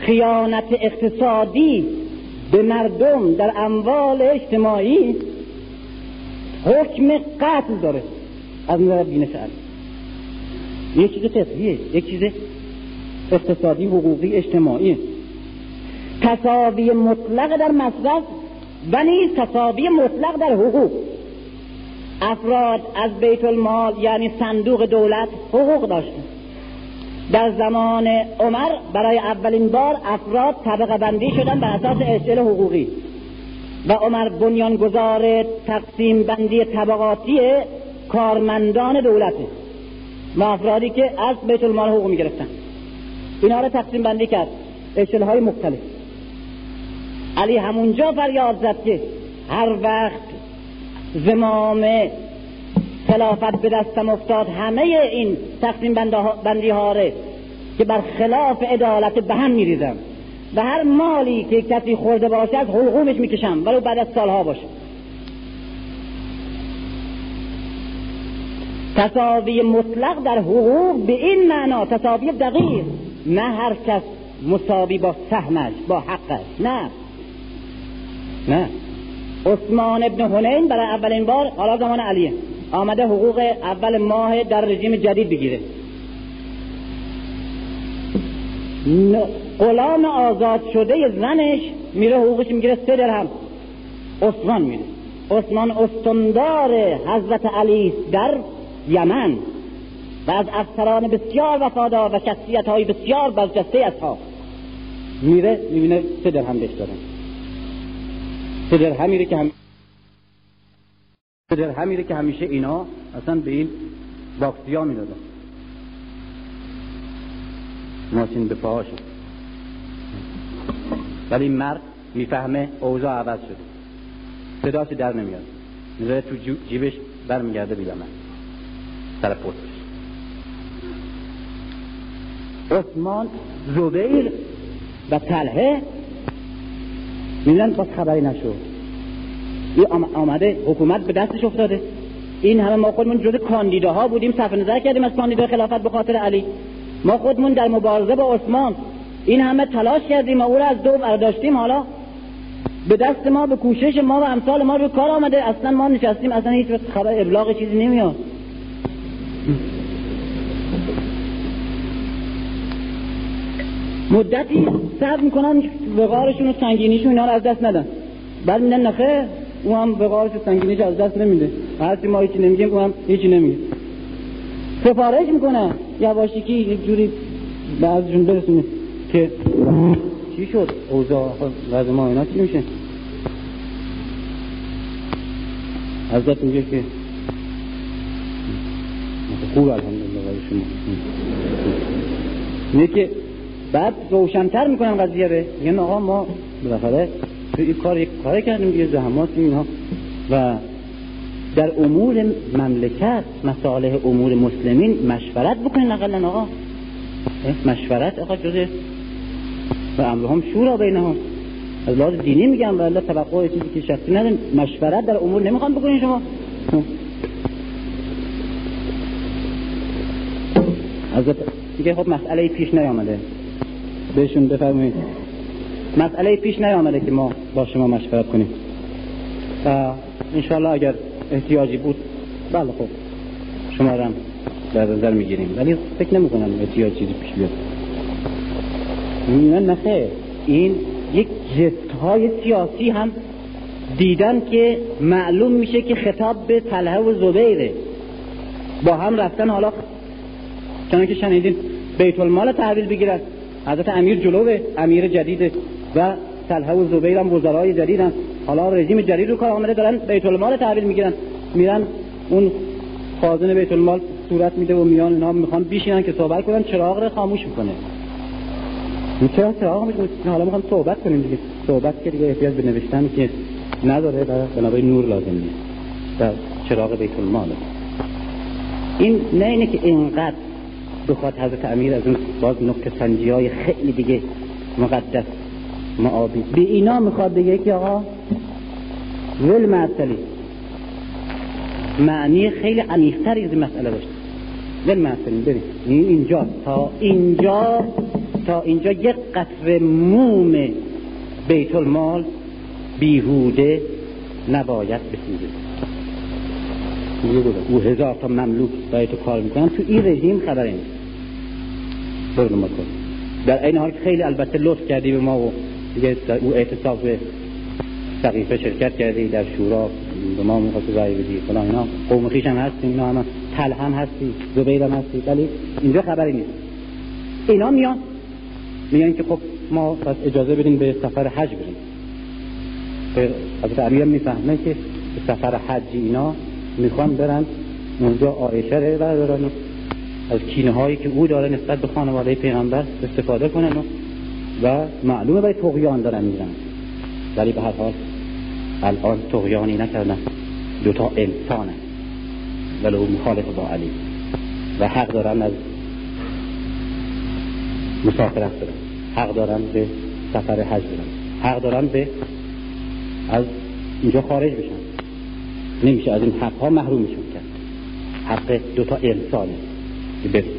خیانت اقتصادی به مردم در اموال اجتماعی حکم قتل داره. از نظر بینش یک چیز فقهیه یک چیز اقتصادی حقوقی اجتماعی. تصاوی مطلق در مصرف و نیز تصاوی مطلق در حقوق. افراد از بیت المال یعنی صندوق دولت حقوق داشتند در زمان عمر برای اولین بار افراد طبقه بندی شدن بر اساس اشل حقوقی. و عمر بنیانگذار تقسیم بندی طبقاتی کارمندان دولته و افرادی که از بیت المال حقوق می‌گرفتن. اینا رو تقسیم بندی کرد. اشل های مختلف. علی همونجا فریاد زد که هر وقت زمام خلافت به دستم افتاد. همه این تقسیم بندی ها که بر خلاف عدالت به هم میریزم. و هر مالی که کسی خورده باشه از حقوقش می‌کشم. ولو بعد از سالها باشه. تصاوی مطلق در حقوق به این معنا تصاوی دقیق. نه هر کس مساوی با سهمش با حقش. نه. نه. عثمان ابن حنین برای اولین بار حالا زمان علیه. آمده حقوق اول ماه در رژیم جدید بگیره. غلام آزاد شده زنش میره حقوقش می‌گیره سه درهم. عثمان میره. عثمان استندار حضرت علی در یمن و از افسران بسیار وفادار و شخصیت های بسیار برجسته اصحاب میره می‌بینه سه درهم بهش دارن سه درهم میره که هم سه درهم میره که همیشه اینا اصلا به این باکسی ها می‌دادن. ماشین به پاهاشون ولی این مرد می‌فهمه اوضاع عوض شده. صداش در نمیاد. می‌ذاره تو جیبش برمیگرده بیلمه سر پوستش عثمان زبیر و تلهه میدن باز خبری نشد. این آمده حکومت به دستش افتاده. این همه ما خودمون جز کاندیداها بودیم صرف نظر کردیم از کاندیدا خلافت به خاطر علی. ما خودمون در مبارزه با عثمان این همه تلاش کردیم و او را از دو برداشتیم. حالا به دست ما به کوشش ما و امثال ما رو کار آمده. اصلا ما نشستیم اصلا هیچ خبر ابلاغ چیزی نمیاد. مدتی صبر می‌کنن وقارشون و سنگینیشون اینا رو از دست ندن. بعد میدن نخه او هم وقارش و سنگینیش از دست نمیده. هرچی ما هیچی نمیگیم او هم هیچی نمیگه. سفارش می‌کنه. یواشی که یک جوری بعضشون برسونه که چی شد؟ اوضاع وضع ما اینا چی میشه؟ حضرت میگه که خوب الحمدلله برای شما. اینه که بعد روشنتر می‌کنن قضیه رو. میگن آقا ما بالاخره این کار یک کار کردیم دیگه زحمات اینا و در امور مملکت مصالح امور مسلمین مشورت بکنین اقلا آقا. مشورت آقا جزء و امرهم شورا بینهم. از لحاظ دینی میگم و الله توقع چیزی که شخصی نداریم. مشورت در امور نمی‌خوام بکنین شما. حضرت میگه خب مسئله پیش نیامده. بهشون بفرمایید. مسئله پیش نیامده که ما با شما مشورت کنیم. و انشاءالله اگر احتیاجی بود بله خب شما هم در نظر می‌گیریم. ولی فکر نمی کنم احتیاج چیزی پیش بیاد. میگن نخیر این یک جست های سیاسی هم دیدن که معلوم میشه که خطاب به طلحه و زبیره. با هم رفتن حالا چون که شنیدین بیت المال تحویل بگیرن حضرت امیر جلوه امیر جدیده. و طلحه و زبیر هم وزرای جدیدن. حالا رژیم جدید رو کار آمده دارن بیت المال تحویل می‌گیرن. میرن اون خازن بیت المال صورت میده و میان اینا می‌خوان بیشینن که صحبت کنن چراغ رو خاموش می‌کنه. چرا چراغ خاموش حالا می‌خوام صحبت کنیم دیگه. صحبت که دیگه احتیاج به نوشتن که نداره و بنابراین نور لازم نیست. و چراغ بیت المال این نه اینه که اینقدر بخواد حضرت امیر از اون باز نکته سنجی های خیلی دیگه مقدس معابی. به اینا می‌خواد بگه که آقا ول معطلی معنی خیلی عمیق‌تری از مسئله داشت. ول معطلی بریم اینجا تا اینجا تا اینجا یک قطر موم بیت المال بیهوده نباید بسوزه. او هزار تا مملوک باید تو کار می‌کنن. تو این رژیم خبری نیست در این حال خیلی البته لطف کردی به ما و دیگه او اعتصاب به سقیفه شرکت کردی در شورا به ما می‌خواست رای بدی فلان اینا. قوم خیش هم هستیم اینا هم تل هم هستی زبیر هم هستی ولی اینجا خبری نیست. اینا میان. میان که خب ما پس اجازه بدین به سفر حج بریم. حضرت علی هم می‌فهمه که سفر حج اینا می‌خوان برن. اونجا آیشه رو بردارن از کینه هایی که او داره نسبت به خانواده پیغمبر استفاده کنن و معلومه باید تغیان دارن میرن ولی به هر حال الان تغیانی نکردن. دوتا انسانن ولو مخالف با علی. و حق دارن از مسافرت برن. حق دارن به سفر حج برن. حق دارن به از اینجا خارج بشن. نمیشه از این حق ها محرومشون کرد. حق دوتا انسانه. برن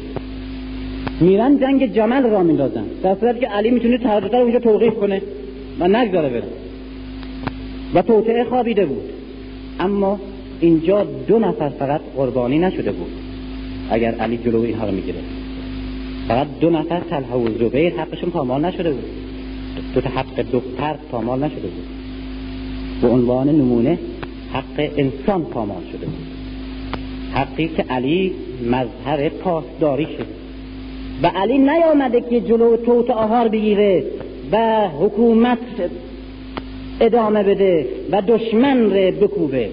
میرن جنگ جمل را میندازن. در صورتی که علی می‌تونه تردد اونجا توقیف کنه و نگذاره بره. و توطعه خوابیده بود. اما اینجا دو نفر فقط قربانی نشده بود. اگر علی جلو اینها رو می‌گیره. فقط دو نفر تلها و زبیر حقشون پامال نشده بود. دو تا حق دختر پامال نشده بود. به عنوان نمونه حق انسان پامال شده بود. حقی که علی مظهر پاسداری شد. و علی نیامده که جلو توت آهار بگیره و حکومت ادامه بده و دشمن رو بکوبه.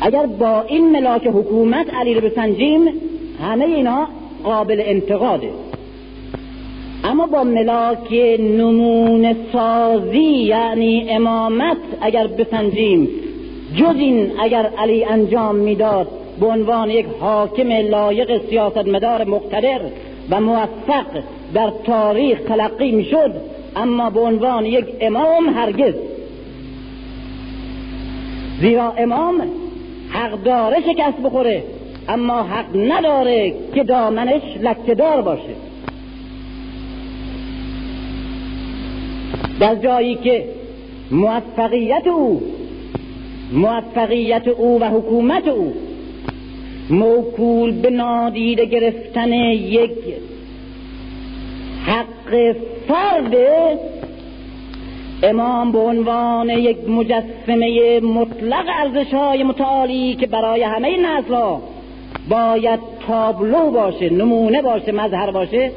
اگر با این ملاک حکومت علی رو بسنجیم همه اینا قابل انتقاده. اما با ملاک نمون سازی یعنی امامت اگر بسنجیم جز این اگر علی انجام می‌داد به عنوان یک حاکم لایق سیاستمدار مقتدر و موفق در تاریخ تلقی می‌شد اما به عنوان یک امام هرگز. زیرا امام حق داره شکست بخوره اما حق نداره که دامنش لکهدار باشه. در جایی که موفقیت او موفقیت او و حکومت او موکول به نادیده گرفتن یک حق فرد امام به عنوان یک مجسمه مطلق ارزش های متعالی که برای همه نسل باید تابلو باشه نمونه باشه مظهر باشه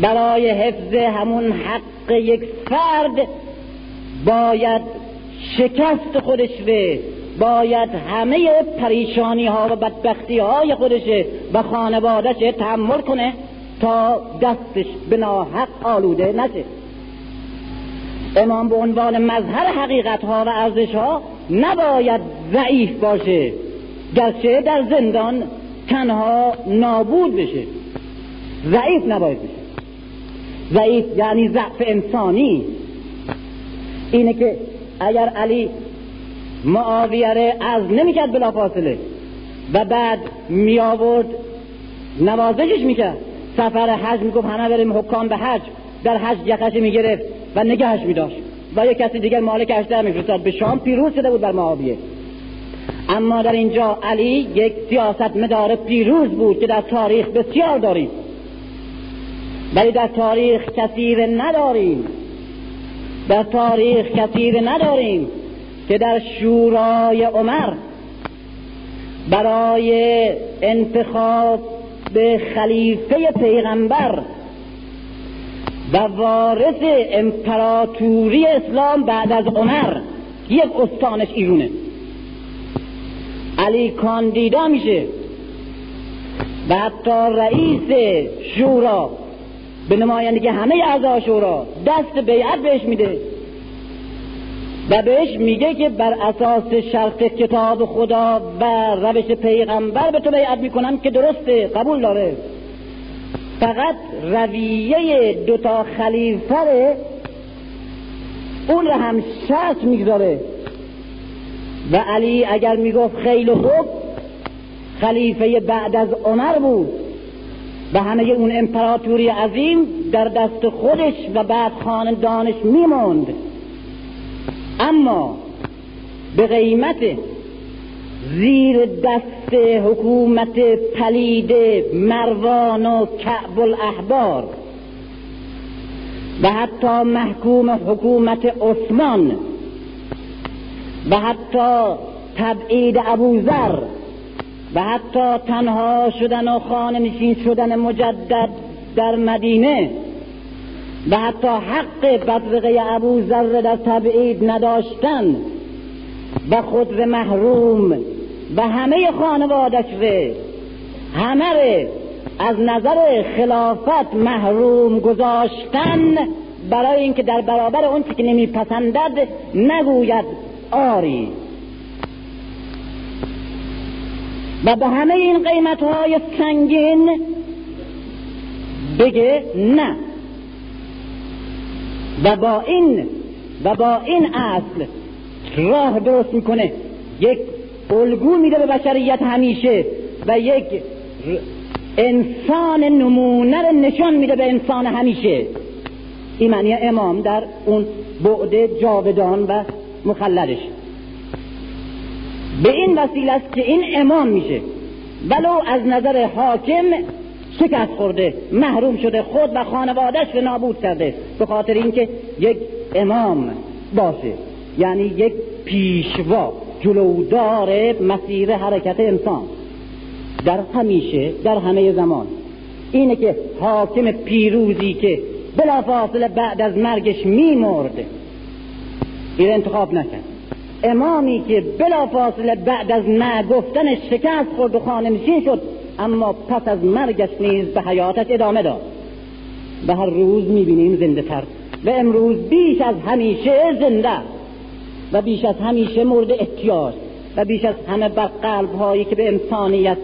برای حفظ همون حق یک فرد باید شکست خودش به باید همه پریشانی ها و بدبختی های خودش و خانوادش تحمل کنه تا دستش به ناحق آلوده نشه. امام به عنوان مظهر حقیقت ها و ارزش ها نباید ضعیف باشه گرچه در زندان تنها نابود بشه. ضعیف نباید بشه. ضعیف یعنی ضعف انسانی. اینه که اگر علی معاویه از نمی‌کرد بلا فاصله. و بعد می آورد نوازشش می‌کرد. سفر حج می‌گفت همه بریم حکام به حج. در حج یقش می‌گرفت و نگهش میداشت. و یک کسی دیگر مالک اشتر میفرستاد. به شام پیروز شده بود بر معاویه. اما در اینجا علی یک سیاست مدار پیروز بود که در تاریخ بسیار داریم. ولی در تاریخ کثیر نداریم. در تاریخ کثیر نداریم. که در شورای عمر برای انتخاب به خلیفه پیغمبر و وارث امپراتوری اسلام بعد از عمر یک استانش ایرونه. علی کاندیدا میشه و حتی رئیس شورا به نمایندگی همه اعضا شورا دست بیعت بهش میده. و بهش میگه که بر اساس شرط کتاب خدا و روش پیغمبر به تو بیعت می‌کنم که درسته قبول داره. فقط رویه دوتا خلیفه اون رو هم شرط می‌گذاره. و علی اگر می‌گفت خیلی خوب خلیفه بعد از عمر بود و همه اون امپراتوری عظیم در دست خودش و بعد خاندانش میموند اما به قیمت زیر دست حکومت پلید مروان و کعب الاحبار و حتی محکوم حکومت عثمان و حتی تبعید ابوذر و حتی تنها شدن و خانه نشین شدن مجدد در مدینه و حتی حق بدرقه ابو ذر در تبعید نداشتن. و خود و محروم و همه خانوادش ره. همه از نظر خلافت محروم گذاشتن برای اینکه در برابر اون که نمیپسندد نگوید آری. و به همه این قیمت های سنگین بگه نه. و با این و با این اصل راه درست می‌کنه. یک الگو میده به بشریت همیشه و یک انسان نمونه رو نشان میده به انسان همیشه. این معنی امام در اون بعد جاودان و مخلدش. به این وسیله است که این امام میشه. ولو از نظر حاکم شکست خورده محروم شده خود و خانوادهش به نابود کرده. به خاطر اینکه یک امام باشه یعنی یک پیشوا جلودار مسیر حرکت انسان. در همیشه در همه زمان. اینه که حاکم پیروزی که بلافاصله بعد از مرگش میمرد. این انتخاب نکرد. امامی که بلافاصله بعد از نگفتن شکست خورد و خانه نشین شد اما پس از مرگش نیز به حیاتش ادامه داد. و هر روز می‌بینیم زنده تر و امروز بیش از همیشه زنده. و بیش از همیشه مورد احتیاج. و بیش از همه بر قلب هایی که به انسانیت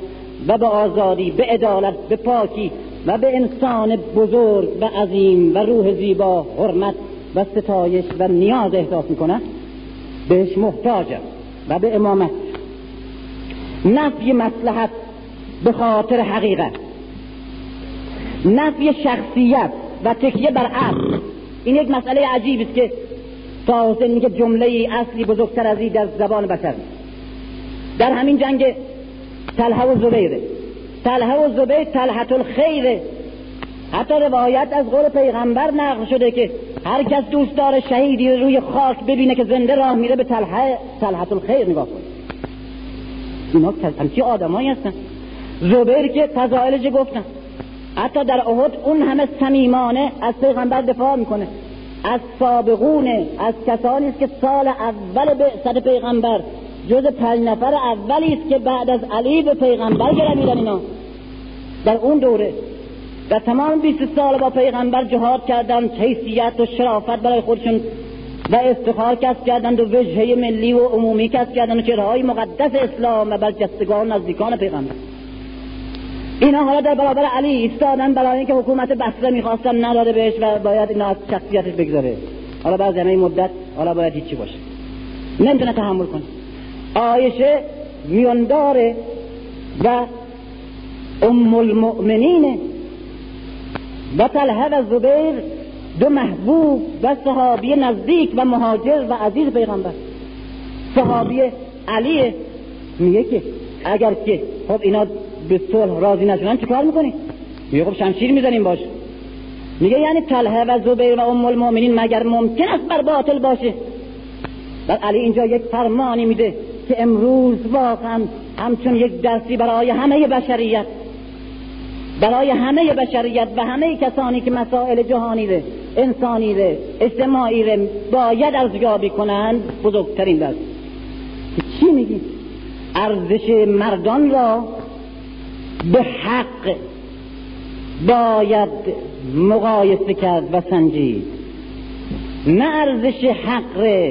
و به آزادی به عدالت به پاکی و به انسان بزرگ و عظیم و روح زیبا حرمت و ستایش و نیاز احساس می‌کنه بهش محتاجه و به امامت. نفی مسلحت به خاطر حقیقت. نفی شخصیت و تکیه بر عقل. این یک مسئله عجیب است که تا حسین میگه جمله اصلی بزرگتر از این در زبان بشر. در همین جنگ تلحه و زبیره تلحه و زبیر تلحت الخیره حتی روایت از قول پیغمبر نقل شده که هر کس دوست داره شهیدی روی خاک ببینه که زنده راه میره به تلحه تلحت الخیر نگاه کنه. اینا همچی آدمایی هستن. زبیر که فضائلش گفتن؟ حتی در احد اون همه صمیمانه از پیغمبر دفاع می‌کنه. از سابقونه از کسانی است که سال اول به صد پیغمبر جز پنج نفر اولی است که بعد از علی به پیغمبر گرویدن اینا. در اون دوره در تمام 20 سال با پیغمبر جهاد کردن حیثیت و شرافت برای خودشون و افتخار کسب کردند و وجهه ملی و عمومی کسب کردند و چهرهای مقدس اسلام و برجستگان نزدیکان پیغمبر. اینا حالا در برابر علی ایستادن برای اینکه حکومت بسره می‌خواستن نداده بهش و باید اینا از شخصیتش بگذاره. حالا بعد همه مدت حالا باید هیچی باشه. نمی‌تونه تحمل کنه. آیشه میانداره و ام المؤمنین و طلحه و زبیر دو محبوب و صحابی نزدیک و مهاجر و عزیز پیغمبر. صحابی علی میگه که اگر که خب اینا به صلح راضی نشدن چیکار می‌کنی؟ میگه خب شمشیر می‌زنیم باش. میگه یعنی طلحه و زبیر و ام المؤمنین مگر ممکن است بر باطل باشه؟ بعد علی اینجا یک فرمانی میده که امروز واقعا همچون یک درسی برای همه بشریت برای همه بشریت و همه کسانی که مسائل جهانی ره انسانی ره اجتماعی ره باید ارزیابی کنند بزرگترین درس. چی میگی؟ ارزش مردان را به حق باید مقایسه کرد و سنجید. نه ارزش حق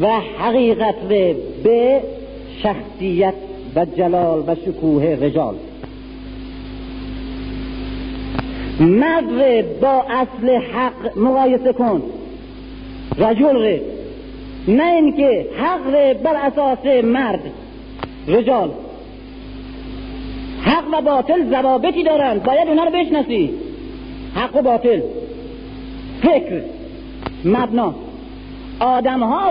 و حقیقت به شخصیت و جلال و شکوه رجال. مرد با اصل حق مقایسه کن. رجل ره. نه اینکه حق بر اساس مرد. رجال. حق و باطل ضوابطی دارند. باید اونا رو بشناسی. حق و باطل. فکر. مبنا. آدم ها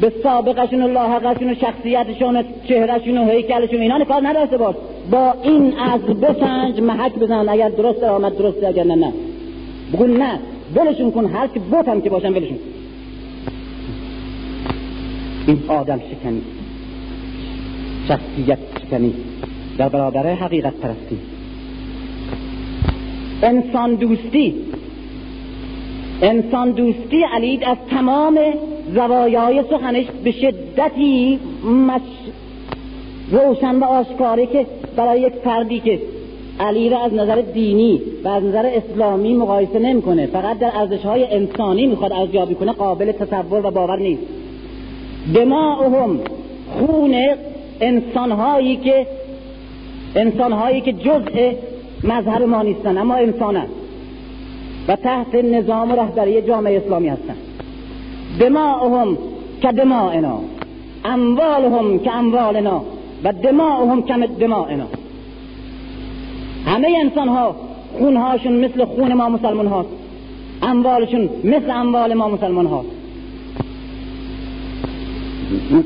به سابقشون و لاحقشون و شخصیتشون و چهرشون و هیکلشون اینا کار نداشته باش. با این از بسنج محک بزن. اگر درست آمد درست اگر نه نه. بگو نه. ولشون کن. هر که بوت هم که باشن ولشون. این آدم شکنی. شخصیت شکنی. در برابر حقیقت پرستی. انسان دوستی. انسان دوستی علی از تمام زوایای سخنش به شدتی مش... روشن و آشکاره که برای یک فردی که علی را از نظر دینی و از نظر اسلامی مقایسه نمی‌کنه فقط در ارزش های انسانی می‌خواد ارزیابی کنه قابل تصور و باور نیست. دماؤهم خون انسانهایی که انسانهایی که جزء مظهر ما نیستن اما انسانن و تحت نظام و رهبری جامعه اسلامی هستن. دماؤهم که دماؤنا. اموالهم که اموالنا. و دماؤهم که دماؤنا. همه انسان ها خونهاشون مثل خون ما مسلمان ها اموالشون مثل اموال ما مسلمان ها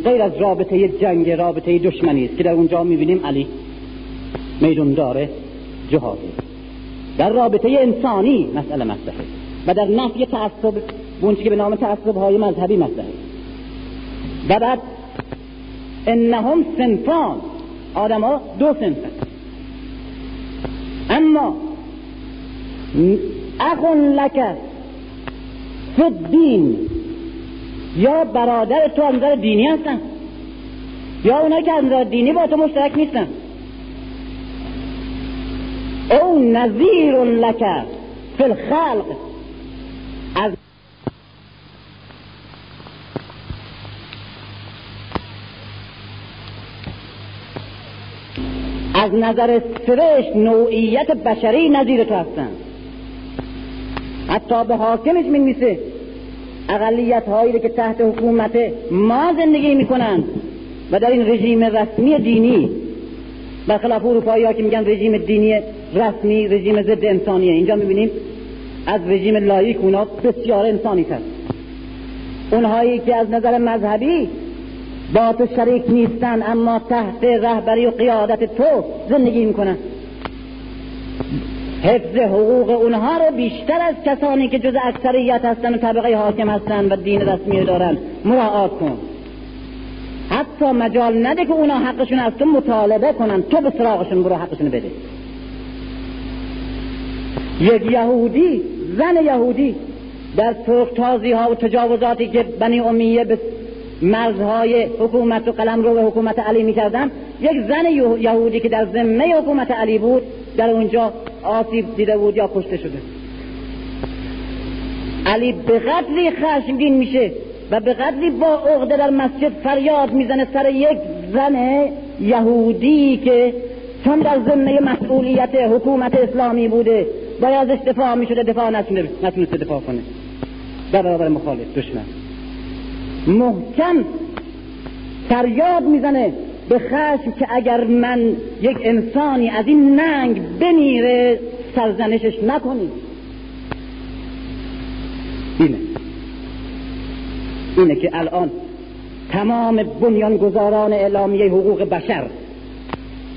غیر از رابطه جنگ رابطه دشمنی است که در اونجا می‌بینیم علی. میدون داره جهادی. در رابطه انسانی مسئله مطرحه و در نفی تعصب اون که به نام تعصب های مذهبی مطرحه. و بعد انهم سنفان. آدم ها دو سنفن. اما اخون لکه فی دین یا برادر تو از نظر دینی هستن یا اونایی که از نظر دینی با تو مشترک نیستن. او نظیر لکه فی الخلق. از از نظر سرشت نوعیت بشری نظیر تو هستن. حتی به حاکمش میسه اقلیت هایی که تحت حکومت ما زندگی می‌کنند و در این رژیم رسمی دینی برخلاف اروپایی ها که میگن رژیم دینی رسمی رژیم ضد انسانیه. اینجا می‌بینیم از رژیم لایک اونا بسیار انسانی هست اونهایی که از نظر مذهبی با تو شریک نیستن اما تحت رهبری و قیادت تو زندگی می‌کنن. حفظ حقوق اونها رو بیشتر از کسانی که جز اکثریت هستن و طبقه حاکم هستن و دین رسمی دارن. مراعات کن. حتی مجال نده که اونا حقشون از تو مطالبه کنن. تو به سراغشون برو حقشون بده. یک یهودی زن یهودی در ترک تازی ها و تجاوزاتی که بنی امیه به مرزهای حکومت و قلم رو به حکومت علی می‌کردن یک زن یهودی که در ذمه حکومت علی بود در اونجا آسیب دیده بود یا کشته شده. علی به قدری خشمگین میشه و به قدری با عقده در مسجد فریاد می‌زنه سر یک زن یهودی که چون در ضمن مسئولیت حکومت اسلامی بوده باید ازش دفاع می‌شده دفاع نتونسته دفاع کنه. در برابر مخالف دشمن. محکم فریاد می‌زنه به خشم که اگر من یک انسانی از این ننگ بمیره سرزنشش نکنید اینه. اینه که الان تمام بنیانگذاران اعلامیه حقوق بشر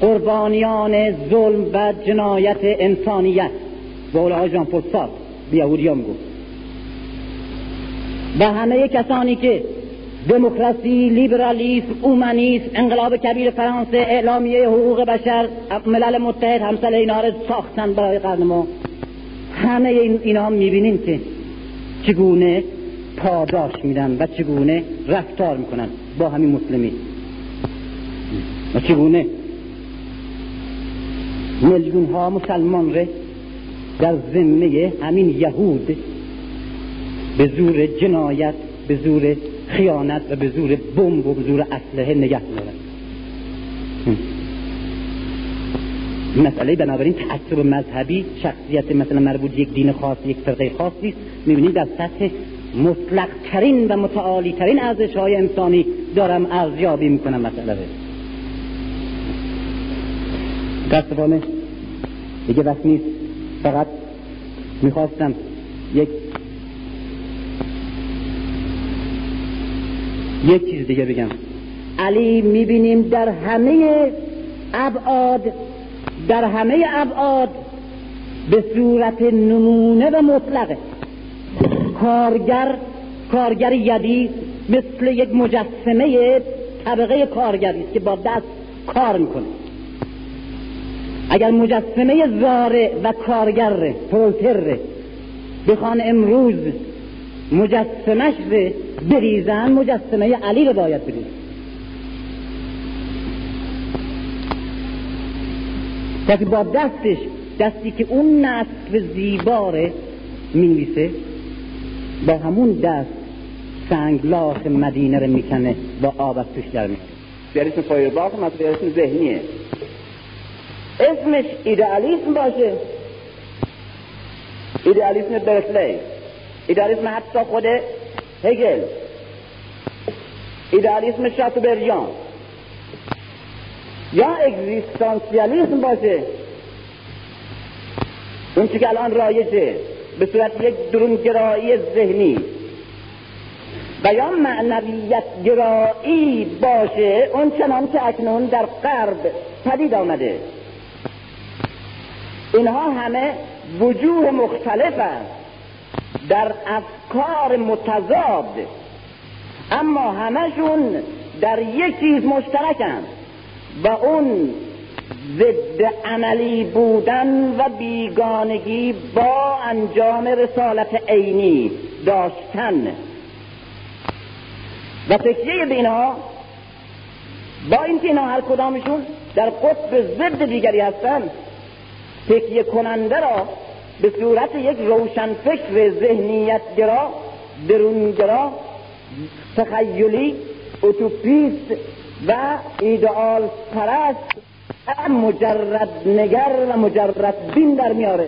قربانیان ظلم و جنایت انسانیت به قول جان پل به یهودیان گفت. و همه کسانی که دموکراسی لیبرالیسم اومانیسم انقلاب کبیر فرانسه اعلامیه حقوق بشر ملل متحد همسل اینا رو ساختن برای قرن ما. همه این اینا می‌بینیم که چگونه پاداش میدن و چگونه رفتار می‌کنن با همین مسلمین. و چگونه میلیون ها مسلمان ره در ذمه همین یهود به زور جنایت به زور خیانت و به زور بمب و به زور اسلحه نگه دارن مسئله بنابراین تعصب مذهبی شخصیت مثلا مربوط یک دین خاص یک فرقه خاصی است می‌بینید در سطح مطلق ترین و متعالی ترین ارزش های انسانی دارم ارزیابی می‌کنم مسئله رو. دستفانه دیگه وقت نیست. فقط می‌خواستم یک یک چیز دیگه بگم. علی می‌بینیم در همه ابعاد در همه ابعاد به صورت نمونه و مطلقه. کارگر کارگر یدی مثل یک مجسمه طبقه کارگری است که با دست کار می‌کنه. اگر مجسمه زاره و کارگر پرولتر بخوان امروز مجسمش بریزن مجسمه علی رو باید بریزن. کسی با دستش دستی که اون نصف زیباره می‌نویسه با همون دست سنگلاخ مدینه رو می‌کنه با آب از توش در میاره اسم فایرباخ؟ مثلا اسم ذهنیه؟ اسمش ایدئالیسم باشه. ایدئالیسم برکلی ایدئالیسم حتی خود هگل. ایدئالیسم شاتوبریان. یا اگزیستانسیالیسم باشه. اون که الان رایجه. به صورت یک درونگرایی ذهنی. و یا معنویت گرایی باشه. اون چنان که اکنون در غرب پدید آمده. اینها همه وجوه مختلف است در افکار متضاد. اما همشون در یک چیز مشترکن و اون ضد عملی بودن و بیگانگی با انجام رسالت عینی داشتن. و تکیه به اینها با اینکه اینها هر کدامشون در قطب ضد دیگری هستن تکیه کننده را به صورت یک روشنفکر ذهنیتگرا درونگرا تخیلی اوتوپیست و ایدئال پرست مجرد نگر و مجرد بین در میاره.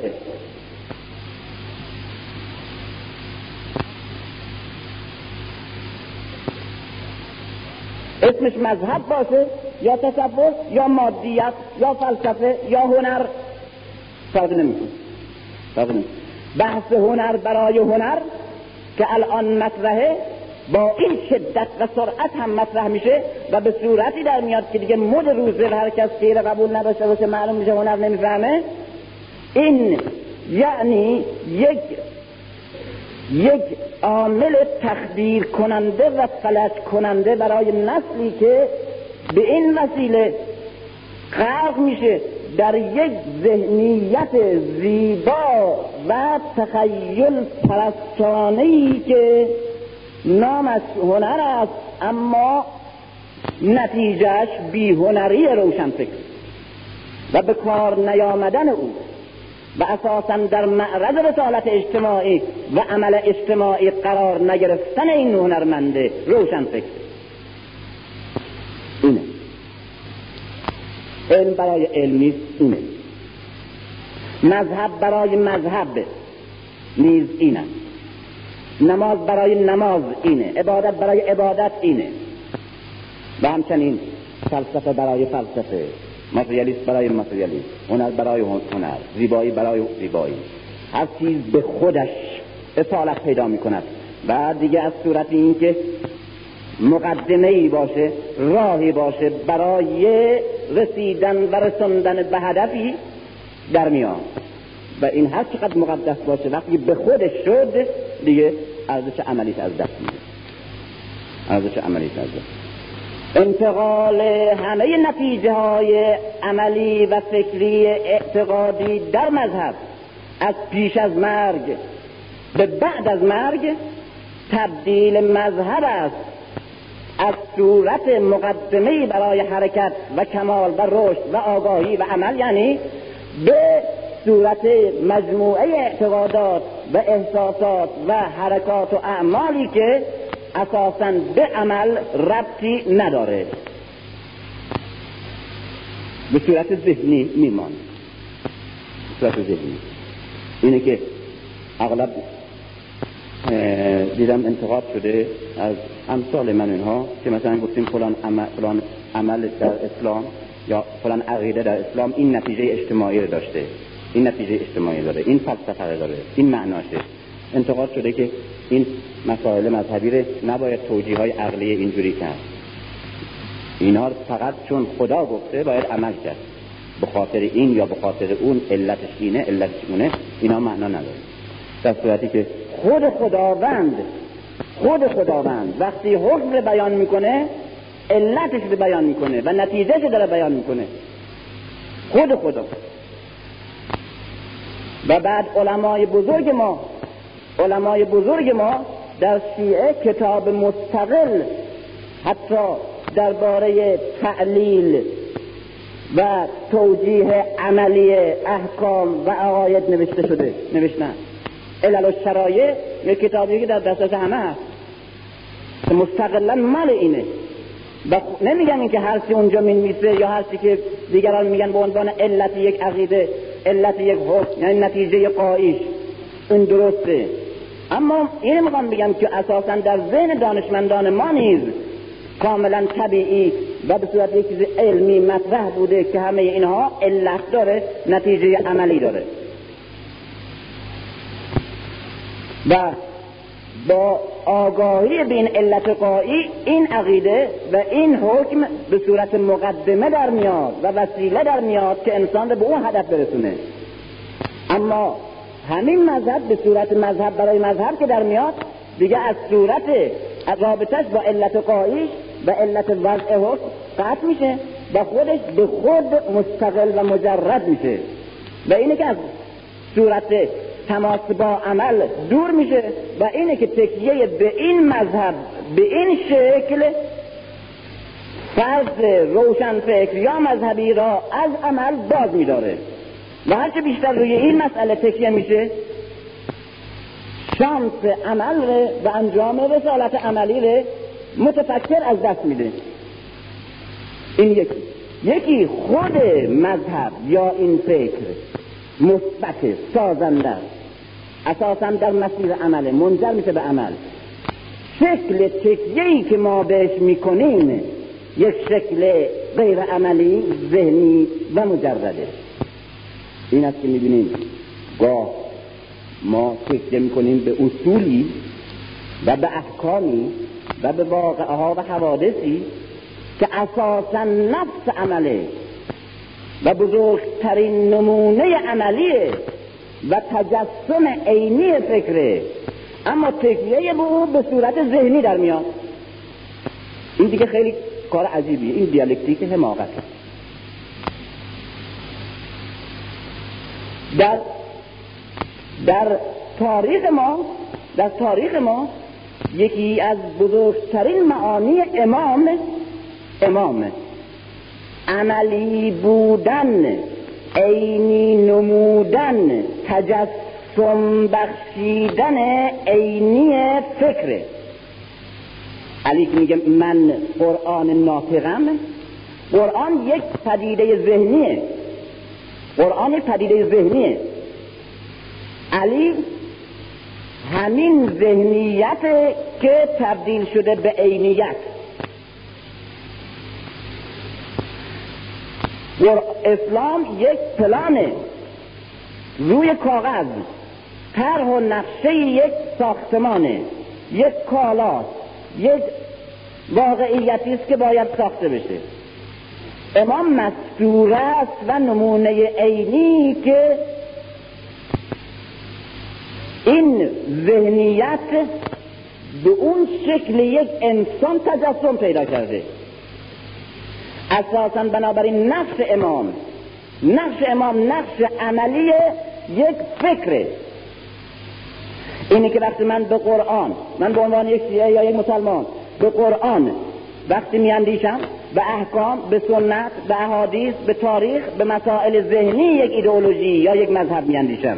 اسمش مذهب باشه یا تصور یا مادیت یا فلسفه یا هنر. فرق نمی‌کنه. بحث هنر برای هنر که الان مطرحه با این شدت و سرعت هم مطرح میشه و به صورتی در میاد که دیگه مد روزه و هر کس غیر قبول نداشته باشه معلوم میشه هنر نمی‌فهمه. این یعنی یک یک عامل تخدیر کننده و فلج کننده برای نسلی که به این وسیله غرق میشه. در یک ذهنیت زیبا و تخیل پرستانه ای که نامش هنر است اما نتیجهش بیهنری روشنفکر و به کار نیامدن او و اساسا در معرض رسالت اجتماعی و عمل اجتماعی قرار نگرفتن این هنرمنده روشنفکر اینه علم برای علمی اینه. مذهب برای مذهب نیز اینه. نماز برای نماز اینه. عبادت برای عبادت اینه. و همچنین فلسفه برای فلسفه ماتریالیست برای ماتریالیست هنر برای هنر زیبایی برای زیبایی. هر چیز به خودش اصالت پیدا می کند و دیگه از صورت این که مقدمه ای باشه راهی باشه برای رسیدن و رسوندن به هدفی در میان. و این هر چقدر مقدس باشه وقتی به خودش شد دیگه ارزش عملیش از دست میده. ارزش عملیش از دست انتقال همه نتیجه های عملی و فکری اعتقادی در مذهب از پیش از مرگ به بعد از مرگ تبدیل مذهب است. از صورت مقدمه برای حرکت و کمال و رشد و آگاهی و عمل یعنی به صورت مجموعه اعتقادات و احساسات و حرکات و اعمالی که اساسا به عمل ربطی نداره. به صورت ذهنی میمان به صورت ذهنی. اینه که اغلب دیدم انتقاد شده از امثال من اینها که مثلا گفتیم فلان عمل, فلان عمل در اسلام یا فلان عقیده در اسلام این نتیجه اجتماعی رو داشته این نتیجه اجتماعی داره این فلسفه داره این معناشه. انتقاد شده که این مسائل مذهبی نباید توجیه های عقلی اینجوری کرد. اینها فقط چون خدا گفته باید عمل کرد. به خاطر این یا به خاطر اون علتش اینه علتش اونه اینا معنا نداره. در صورتی که خود خداوند خود خداوند. وقتی حکم رو بیان می‌کنه علتش رو بیان می‌کنه و نتیجهش داره بیان می‌کنه. خود خدا. و بعد علمای بزرگ ما علمای بزرگ ما در شیعه کتاب مستقل حتی درباره تعلیل و توجیه عملی احکام و عقاید نوشته شده نوشتن. علل و شرایع یک کتابی که در دسترس همه هست. مستقلا مال اینه. و نمیگن اینکه هر چی اونجا میمیسه یا هر چی که دیگران میگن به عنوان علت یک عقیده علت یک حکم یعنی نتیجه قایش. این درسته. اما این می‌خوام بگم که اساسا در ذهن دانشمندان ما نیز کاملا طبیعی و به صورت یک چیز علمی مطرح بوده که همه اینها علت داره نتیجه عملی داره. و با آگاهی به این علت قایی این عقیده و این حکم به صورت مقدمه در میاد و وسیله در میاد که انسان به اون هدف برسونه. اما همین مذهب به صورت مذهب برای مذهب که در میاد دیگه از صورت رابطش با علت قایش و علت وضع حکم قطع میشه و خودش به خود مستقل و مجرد میشه. و اینه که از صورت تماس با عمل دور میشه و اینه که تکیه به این مذهب به این شکل فرض روشن فکر یا مذهبی را از عمل باز میداره. و هرچه بیشتر روی این مسئله تکیه میشه شانس عمل ره و انجام رسالت عملی ره متفکر از دست میده. این یکی. یکی خود مذهب یا این فکر مثبت سازنده. اساسا در مسیر عمله منجر میشه به عمل. شکل تکیهی که ما بهش می‌کنیم یک شکل غیر عملی ذهنی و مجرده. این است که می‌بینیم. گاه ما تکیه می‌کنیم به اصولی و به احکامی و به واقعه ها و حوادثی که اساسا نفس عمله و بزرگترین نمونه عملیه. و تجسم عینی فکره. اما تکیه به او به صورت ذهنی در میاد. این دیگه خیلی کار عجیبیه. این دیالکتیک حماقت. در در تاریخ ما در تاریخ ما یکی از بزرگترین معانی امام امام. عملی بودن. عینی نمودن تجسم بخشیدن عینی فکره علی که میگه من قرآن ناطقم. قرآن یک پدیده ذهنیه. قرآن یک پدیده ذهنیه. علی همین ذهنیت که تبدیل شده به عینیت. اسلام یک پلانه. روی کاغذ. طرح و نقشه یک ساختمانه. یک کالا. یک واقعیتی است که باید ساخته بشه. امام مستوره است و نمونه عینی که این ذهنیت به اون شکل یک انسان تجسم پیدا کرده. اساسا بنابراین نقش امام. نقش امام نقش عملی یک فکره اینه که وقتی من به قرآن من به عنوان یک سیه یا یک مسلمان به قرآن وقتی میاندیشم به احکام به سنت به احادیث به تاریخ به مسائل ذهنی یک ایدئولوژی یا یک مذهب میاندیشم.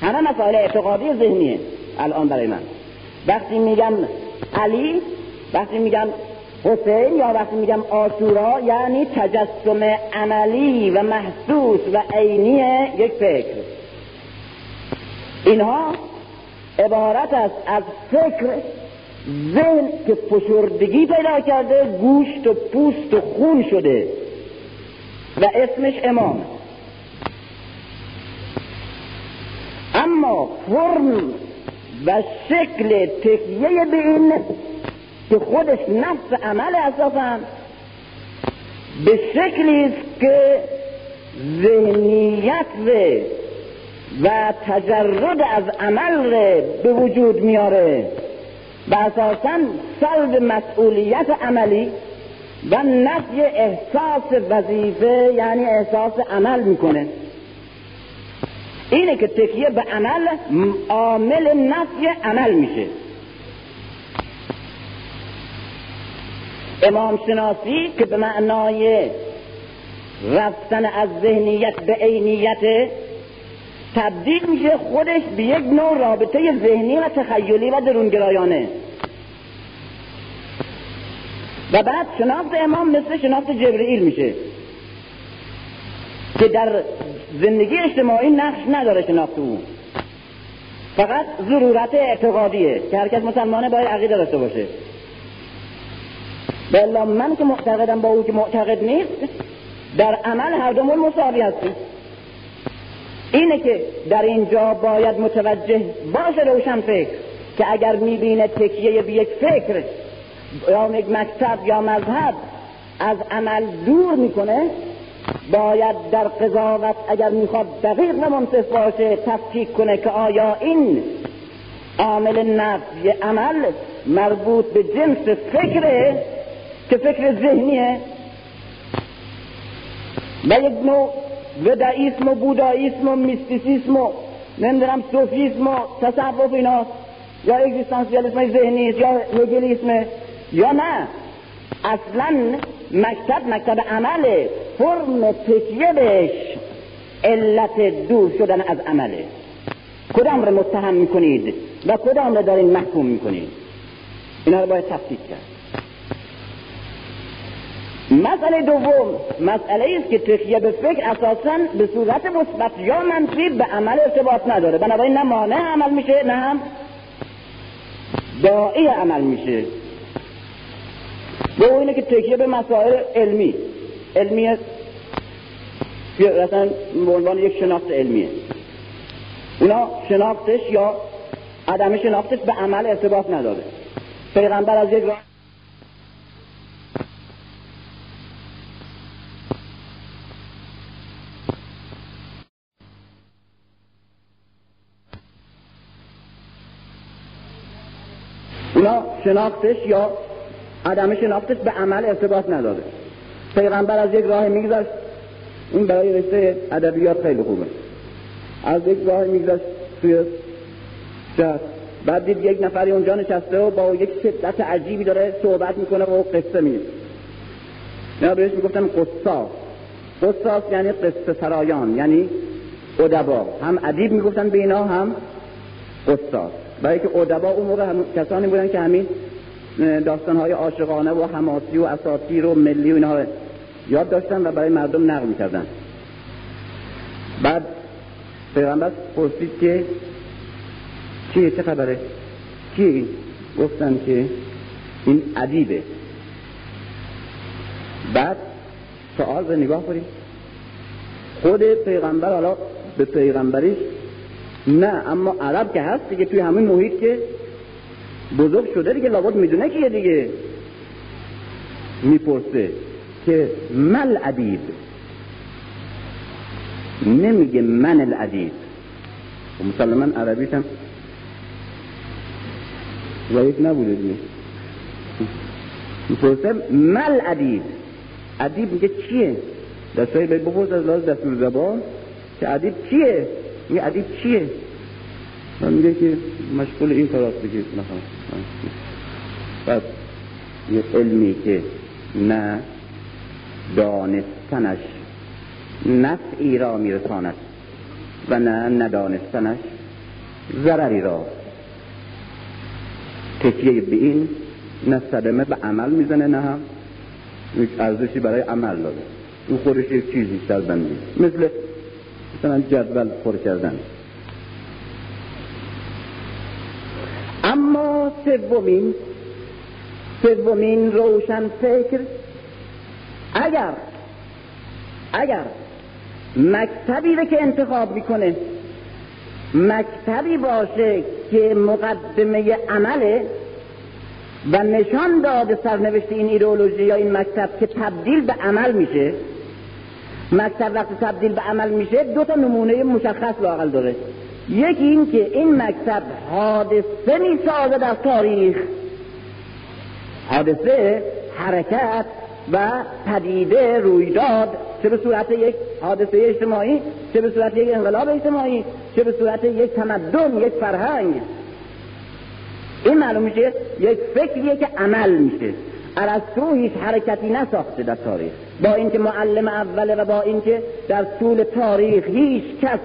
همه مسائل اعتقادی ذهنیه الان برای من. وقتی میگم علی وقتی میگم حسین یا وقتی میگم آشورا یعنی تجسم عملی و محسوس و عینی یک فکر. اینها عبارت است از فکر ذهن که فشردگی پیدا کرده گوشت و پوست و خون شده و اسمش امام. اما فرم و شکل تکیه به این که خودش نفس عمل اساسا به شکلی است که ذهنیت و تجرد از عمل به وجود میاره. و اساسا سلب مسئولیت عملی و نفی احساس وظیفه یعنی احساس عمل می‌کنه. اینه که تکیه به عمل عامل نفی عمل میشه. امام شناسی که به معنای رفتن از ذهنیت به عینیت تبدیل میشه خودش به یک نوع رابطه ذهنی و تخیلی و درونگرایانه. و بعد شناخت امام مثل شناخت جبرئیل میشه که در زندگی اجتماعی نقش نداره شناخت او. فقط ضرورت اعتقادیه که هر کس مسلمانه باید عقیده داشته باشه. بلا من که معتقدم با او که معتقد نیست در عمل هر دومون مساوی هستیم. اینه که در اینجا باید متوجه باشه روشن فکر که اگر می‌بینه تکیه به یک فکر یا یک مکتب یا مذهب از عمل دور می‌کنه باید در قضاوت اگر می‌خواد دقیق و منصف باشه تفکیک کنه که آیا این عامل نفی عمل مربوط به جنس فکره که فکر ذهنیه. و یک نوع ودائیسم و بوداییسم و میستیسیسم و نمی‌دونم صوفیسم و تصوف اینا یا اگزیستانسیالیسم ذهنی یا هگلیسم. یا نه. اصلا مکتب مکتب عمل فرم تکیه بهش. علت دور شدن از عمله کدام رو متهم می‌کنید و کدام رو دارین محکوم می‌کنید؟ اینا رو باید تفکیک کرد. مسئله دوم مسئله است که تکیه به فکر اساسا به صورت مثبت یا منفی به عمل ارتباط نداره. بنابراین نه مانع عمل میشه نه هم داعی عمل میشه. دو اینه که تکیه به مسائل علمی. علمی مثلا به عنوان یک شناخت علمیه. اونا شناختش یا عدم شناختش به عمل ارتباط نداره. پیغمبر از یک راه اینا شناختش یا عدم شناختش به عمل ارتباط نداره. پیغمبر از یک راه میگذاشت این برای رشته ادبیات خیلی خوبه. از یک راه میگذاشت توی شهر بعد دید یک نفری اونجا نشسته و با یک شدت عجیبی داره صحبت می‌کنه و قصه میگه اینا بهش می‌گفتن قصاص قصاص یعنی قصه سرایان یعنی ادبا. هم ادیب می‌گفتن به اینا هم قصاص برای که ادبا اون موقع هم کسانی بودن که همین داستانهای عاشقانه و حماسی و اساطیر و ملی و اینها یاد داشتن و برای مردم نقل می‌کردن. بعد پیغمبر پرسید که چیه چه خبره؟ چیه گفتن که این ادیبه. بعد سوال به نگاه کنید. خود پیغمبر حالا به پیغمبریش نه اما عرب که هست دیگه توی همین محیط که بزرگ شده دیگه لابد می‌دونه که دیگه؟ می‌پرسه که مل ادیب نمیگه من الادیب و مسلما عربیش هم ضعیف نبوده دیگه. می‌پرسه مل ادیب ادیب میگه چیه؟ دستایی به بپرس از لحاظ دستور زبان که ادیب چیه؟ میگه ادیب چیه؟ من میگه که مشغول این کاراست دیگه نخواهم. بعد یه علمی که نه دانستنش نفعی را میرساند و نه ندانستنش ضرری را. تکیه به این نه صدمه به عمل می‌زنه نه هم ارزشی برای عمل داره. او خودش یک چیزی در بندی مثل مثلا جدول پر کردن. اما سومین سومین روشن فکر اگر اگر مکتبی رو که انتخاب می‌کنه مکتبی باشه که مقدمه عمله و نشان داده سرنوشت این ایدئولوژی یا این مکتب که تبدیل به عمل میشه مکتب وقتی تبدیل به عمل میشه دو تا نمونه مشخص لاقل داره. یکی این که این مکتب حادثه می‌سازه در تاریخ. حادثه حرکت و پدیده رویداد چه به صورت یک حادثه اجتماعی چه به صورت یک انقلاب اجتماعی چه به صورت یک تمدن یک فرهنگ. این معلوم میشه یک فکریه که عمل میشه. ارسطو هیچ حرکتی نساخته در تاریخ. با اینکه معلم اوله و با اینکه در طول تاریخ هیچ کس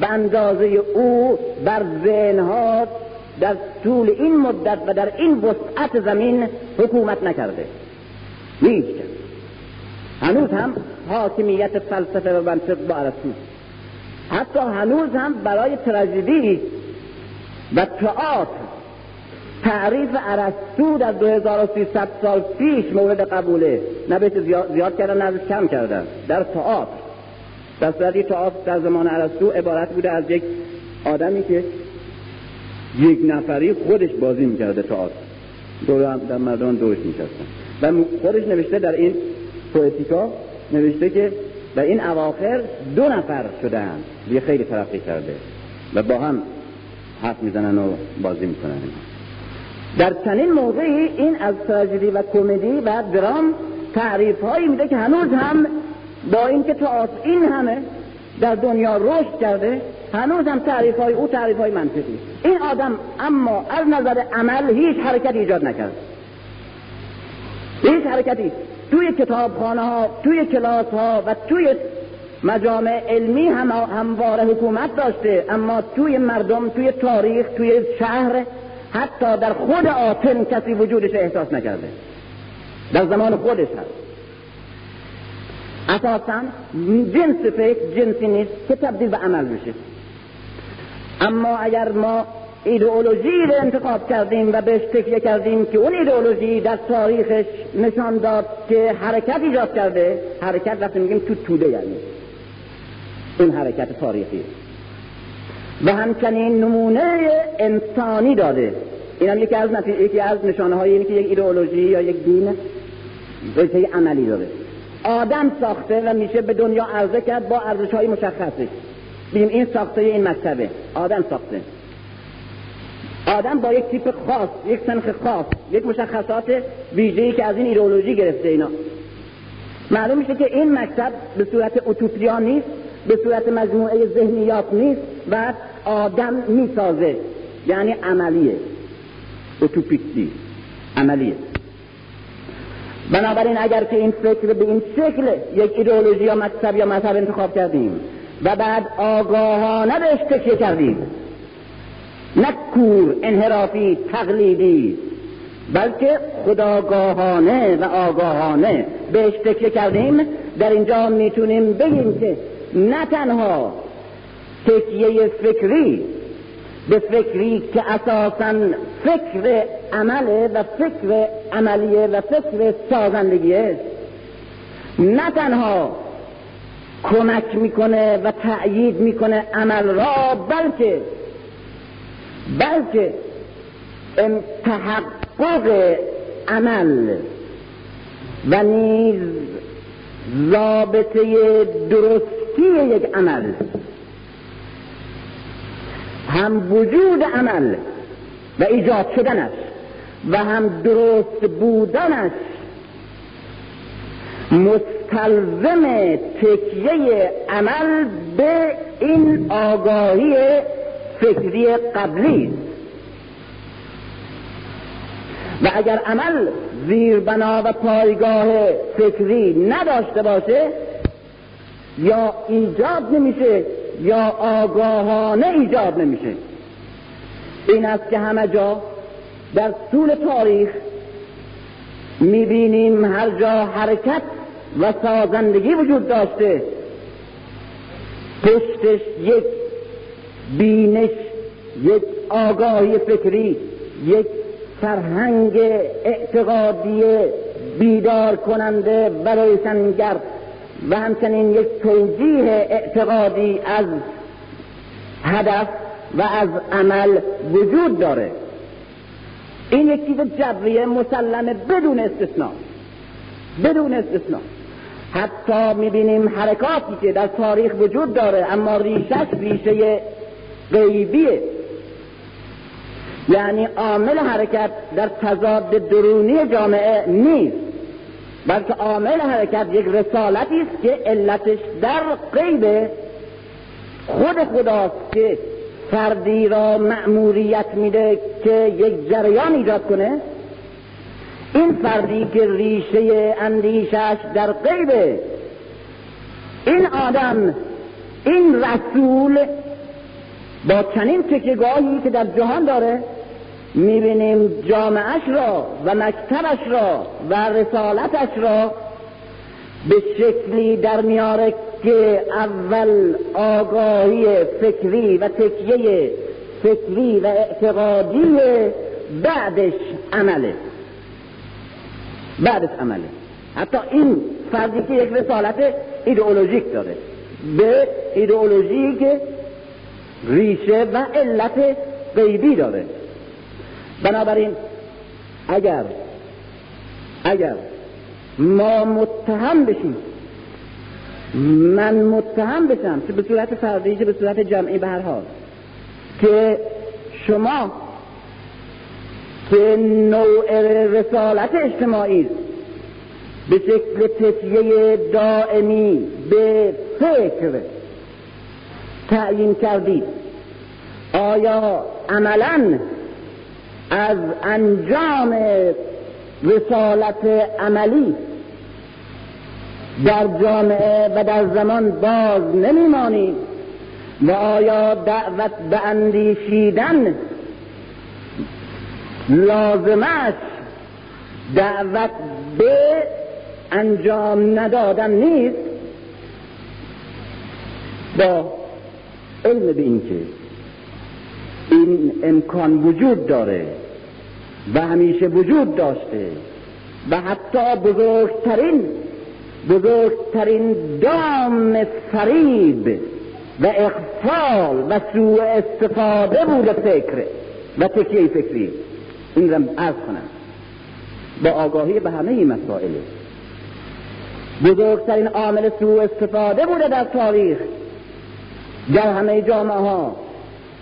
به اندازه او بر ذهنها در طول این مدت و در این وسعت زمین حکومت نکرده. هیچ هنوز هم حاکمیت فلسفه و منطق با ارسطو حتی هنوز هم برای تراژدی و تئاتر تعریف ارسطو در 2300 سال پیش مورد قبوله. نه به زیاد, کردن نه کم کردن. در تئاتر. در صورتی تئاتر در زمان ارسطو عبارت بوده از یک آدمی که یک نفری خودش بازی می‌کرده تئاتر. دور در مردم دورش می‌کردن و خودش نوشته در این پویتیکا نوشته که در این اواخر دو نفر شدن یه خیلی ترقی کرده. و با هم حرف می‌زنن و بازی می‌کنن. در چنین موقعی این از تراژدی و کمدی و درام تعریف هایی میده که هنوز هم با اینکه تو این همه در دنیا رشد کرده هنوز هم تعریف های او تعریف های منطقی. این آدم اما از نظر عمل هیچ حرکت ایجاد نکرد. هیچ حرکتی. توی کتابخانه ها توی کلاس ها و توی مجامع علمی هم همواره حکومت داشته اما توی مردم توی تاریخ توی شهر حتی در خود آتن کسی وجودش احساس نکرده. در زمان خودش هست. اساسا جنس فکر جنسی نیست که تبدیل به عمل بشه. اما اگر ما ایدئولوژی رو انتخاب کردیم و بهش تکیه کردیم که اون ایدئولوژی در تاریخش نشان داد که حرکت ایجاد کرده حرکت وقتی میگیم تو توده یعنی. این حرکت تاریخی. و همچنین نمونه انسانی داده. این هم یکی از یکی از نشانه های اینه که یک ایدئولوژی یا یک دین رشته عملی داره آدم ساخته و میشه به دنیا عرضه کرد با ارزش های مشخصی. بیم این ساخته این مکتبه. آدم ساخته. آدم با یک تیپ خاص یک سنخ خاص یک مشخصات ویژه‌ای که از این ایدئولوژی گرفته اینا. معلوم میشه که این مکتب به صورت اوتوپیان نیست به صورت مجموعه ذهنیات نیست و آدم می‌سازه. یعنی عملیه. اوتوپیستی عملیه. بنابراین اگر که این فکر به این شکل یک ایدئولوژی یا مکتب یا مذهب انتخاب کردیم و بعد آگاهانه بهش تکیه کردیم نه کور انحرافی تقلیدی بلکه خداگاهانه و آگاهانه بهش تکیه کردیم در اینجا می‌تونیم بگیم که نه تنها تکیه فکری به فکری که اساسا فکر عمله و فکر عملیه و فکر سازندگیه. نه تنها کمک می‌کنه و تأیید می‌کنه عمل را بلکه بلکه تحقق عمل و نیز رابطه درستی یک عمل. هم وجود عمل و ایجاد شدنش و هم درست بودنش مستلزم تکیه عمل به این آگاهی فکری قبلی. و اگر عمل زیربنا و پایگاه فکری نداشته باشه یا ایجاد نمیشه یا آگاهانه ایجاد نمیشه. این است که همه جا در طول تاریخ می‌بینیم هر جا حرکت و سازندگی وجود داشته. پشتش یک بینش یک آگاهی فکری یک فرهنگ اعتقادی بیدار کننده برای سنگر و همچنین یک توجیه اعتقادی از هدف و از عمل وجود داره. این یک چیز جبریه مسلمه بدون استثناء. بدون استثناء. حتی می‌بینیم حرکاتی که در تاریخ وجود داره اما ریشش ریشه غیبیه. یعنی عامل حرکت در تضاد درونی جامعه نیست. بلکه عامل حرکت یک رسالتی است که علتش در غیب خود خداست که فردی را مأموریت میده که یک جریان ایجاد کنه. این فردی که ریشه اندیشش در غیبه این آدم این رسول با چنین تکیگاهی که در جهان داره می‌بینیم جامعش را و مکتبش را و رسالتش را به شکلی در میاره که اول آگاهی فکری و تکیه فکری و اعتقادی بعدش عمله. بعدش عمله. حتی این فردی که یک رسالت ایدئولوژیک داره. به ایدئولوژیک ریشه و علت غیبی داره. بنابراین اگر اگر ما متهم بشیم من متهم بشم به صورت فردی به صورت جمعی به هر حال که شما که نوع رسالت اجتماعی به شکل تکیه دائمی به فکر تعیین کردید آیا عملا از انجام رسالت عملی در جامعه و در زمان باز نمیمانید و آیا دعوت به اندیشیدن لازمش دعوت به انجام ندادن نیست؟ با علم به این که این امکان وجود داره و همیشه وجود داشته و حتی بزرگترین بزرگترین دام فریب و اخفال و سوء استفاده بود فکر و تکیه فکری. این را ارز کنم. با آگاهی به همه این مسائل. بزرگترین عامل سوء استفاده بوده در تاریخ. در همه جامعه ها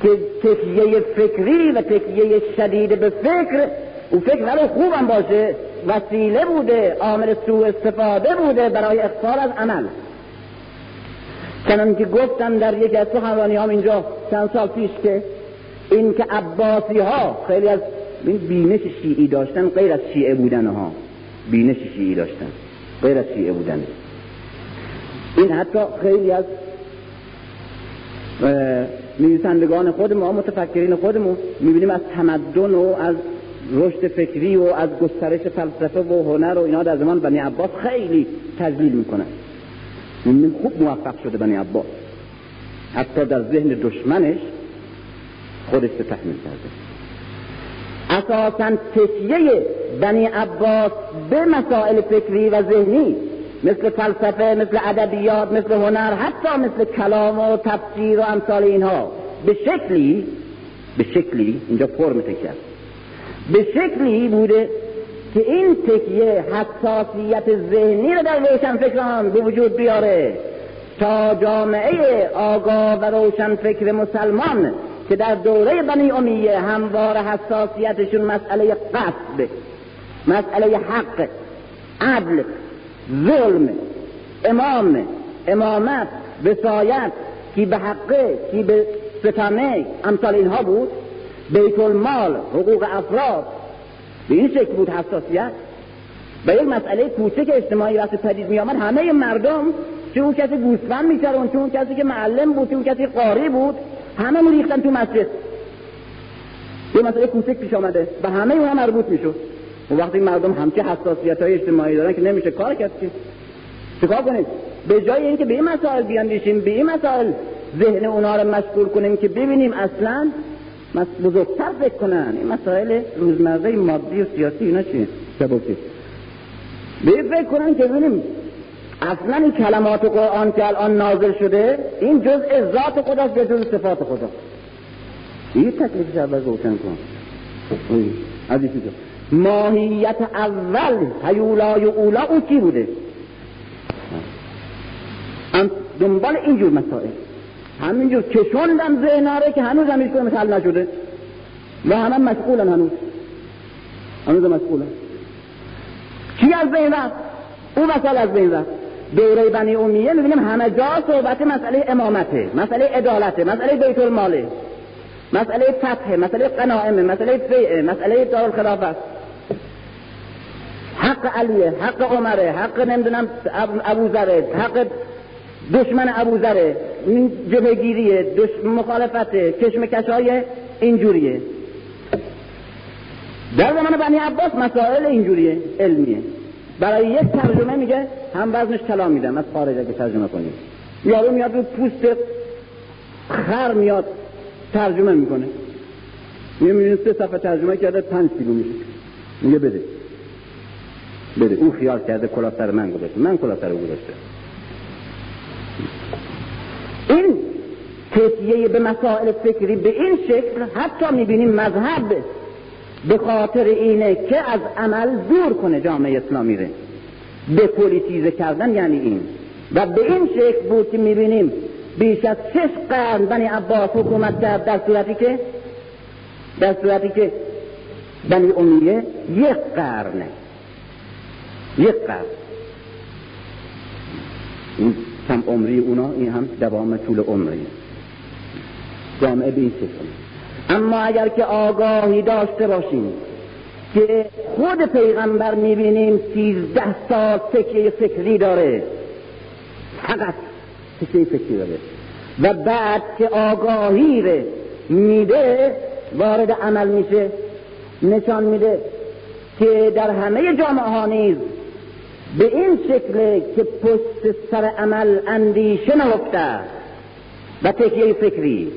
که تکیه فکری و تکیه شدید به فکر او فکر ولو خوبم باشه. وسیله بوده عامل سوء استفاده بوده برای اخفال از عمل. چنان که گفتم در یکی از سخنرانی هم اینجا چند سال پیش که این که عباسی ها خیلی از بینش شیعی داشتن غیر از شیعه بودن ها بینش شیعی داشتن غیر از شیعه بودن. این حتی خیلی از نویسندگان خودمون متفکرین خودمون می‌بینیم از تمدن و از رشد فکری و از گسترش فلسفه و هنر و اینا در زمان بنی عباس خیلی تجلیل می‌کنن این خوب موفق شده بنی عباس. حتی در ذهن دشمنش خودش به تحمیل کرده. اساسا تکیه بنی عباس به مسائل فکری و ذهنی مثل فلسفه مثل ادبیات مثل هنر حتی مثل کلام و تفسیر و امثال اینها. به شکلی به شکلی اینجا فرم تکیه به شکلی بوده که این تکیه حساسیت ذهنی رو در روشن فکران به وجود بیاره تا جامعه آگاه و روشن فکر مسلمان که در دوره بنی امیه هموار حساسیتشون مسئله قصد مسئله حق عدل ظلم امام امامت وسایت کی به حقه کی به ستمه امثال اینها بود. بیت المال حقوق افراد. به این شکل بود حساسیت. به یک مسئله کوچک اجتماعی وقتی پدید می آمد همه مردم چه اون کسی گوسفند میچرون چه اون کسی که معلم بود چه اون کسی قاری بود همه ریختن تو مسجد. یه مسئله کوچک پیش آمده و همه اونها مربوط می‌شد. و وقتی مردم همچه حساسیت های اجتماعی دارن که نمیشه کار کرد که. چیکار کنید به جای اینکه به این مسائل بیاندیشیم به این مسائل ذهن اونا رو مشغول کنیم که ببینیم اصلا بزرگتر فکر کنن. این مسائل روزمره مادی و سیاسی اینا چیه؟ سبکی به فکر کنن که ببینیم اصلا این کلمات قرآن که الان نازل شده این جزء ذات خداست یا جزء صفات خدا این تکلیفش اول روشن کن. عزیزی ماهیت اول هیولای اولا او کی بوده؟ دنبال اینجور مسائل. همینجور کشوندن ذهناره که هنوز همیش کنه حل نشده. و همه مشغولن هنوز. هنوز مشغولن. کی از بین رفت؟ او مسئله از بین رفت. دوره بنی امیه می‌بینیم همه جا صحبت مسئله امامته مسئله عدالته مسئله بیت الماله مسئله فتح مسئله قنائمه مسئله فیعه مسئله دار خلافت حق علیه حق عمره حق نمی‌دونم ابو ذره حق دشمن ابو ذره. این جبهگیریه دش... مخالفته کشمکش های اینجوریه. در زمان بنی عباس مسائل اینجوریه علمیه. برای یک ترجمه میگه هم وزنش طلا میدم از خارج اگه ترجمه کنیم. یارو میاد رو پوست خر میاد ترجمه می‌کنه. می‌بینید سه صفحه ترجمه کرده پنج کیلو میشه. میگه بده. بده. او خیال کرده کلا سر من گذاشته من کلا سر او گذاشته این تکیه به مسائل فکری به این شکل حتی می‌بینیم مذهب به خاطر اینه که از عمل دور کنه جامعه اسلامی ره به پولیتیزه کردن یعنی این. و به این شکل بود که می‌بینیم بیش از شش قرن بنی عباس حکومت کرد در صورتی که در صورتی که بنی امیه یک قرنه. یک قرن این کم عمری اونا این هم دوام طول عمری جامعه به این اما اگر که آگاهی داشته باشیم که خود پیغمبر می‌بینیم سیزده سال تکیه فکری داره. فقط تکیه فکری داره. و بعد که آگاهی ره میده وارد عمل میشه نشان میده که در همه جامعه ها نیز به این شکل که پشت سر عمل اندیشه نهفته و تکیه فکری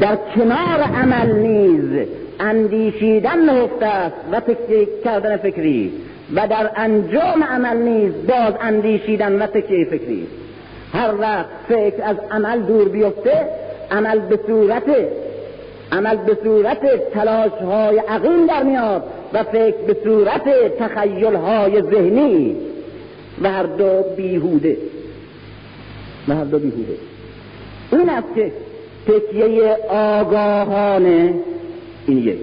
در کنار عمل نیز اندیشیدن نهفته است و تکیه کردن فکری و در انجام عمل نیز باز اندیشیدن و تکیه فکری. هر وقت فکر از عمل دور بیفته عمل به صورت عمل به صورت تلاش های عقیم در میاد و فکر به صورت تخیل های ذهنی. هر دو بیهوده. هر دو بیهوده. این است که تکیه آگاهانه این یک.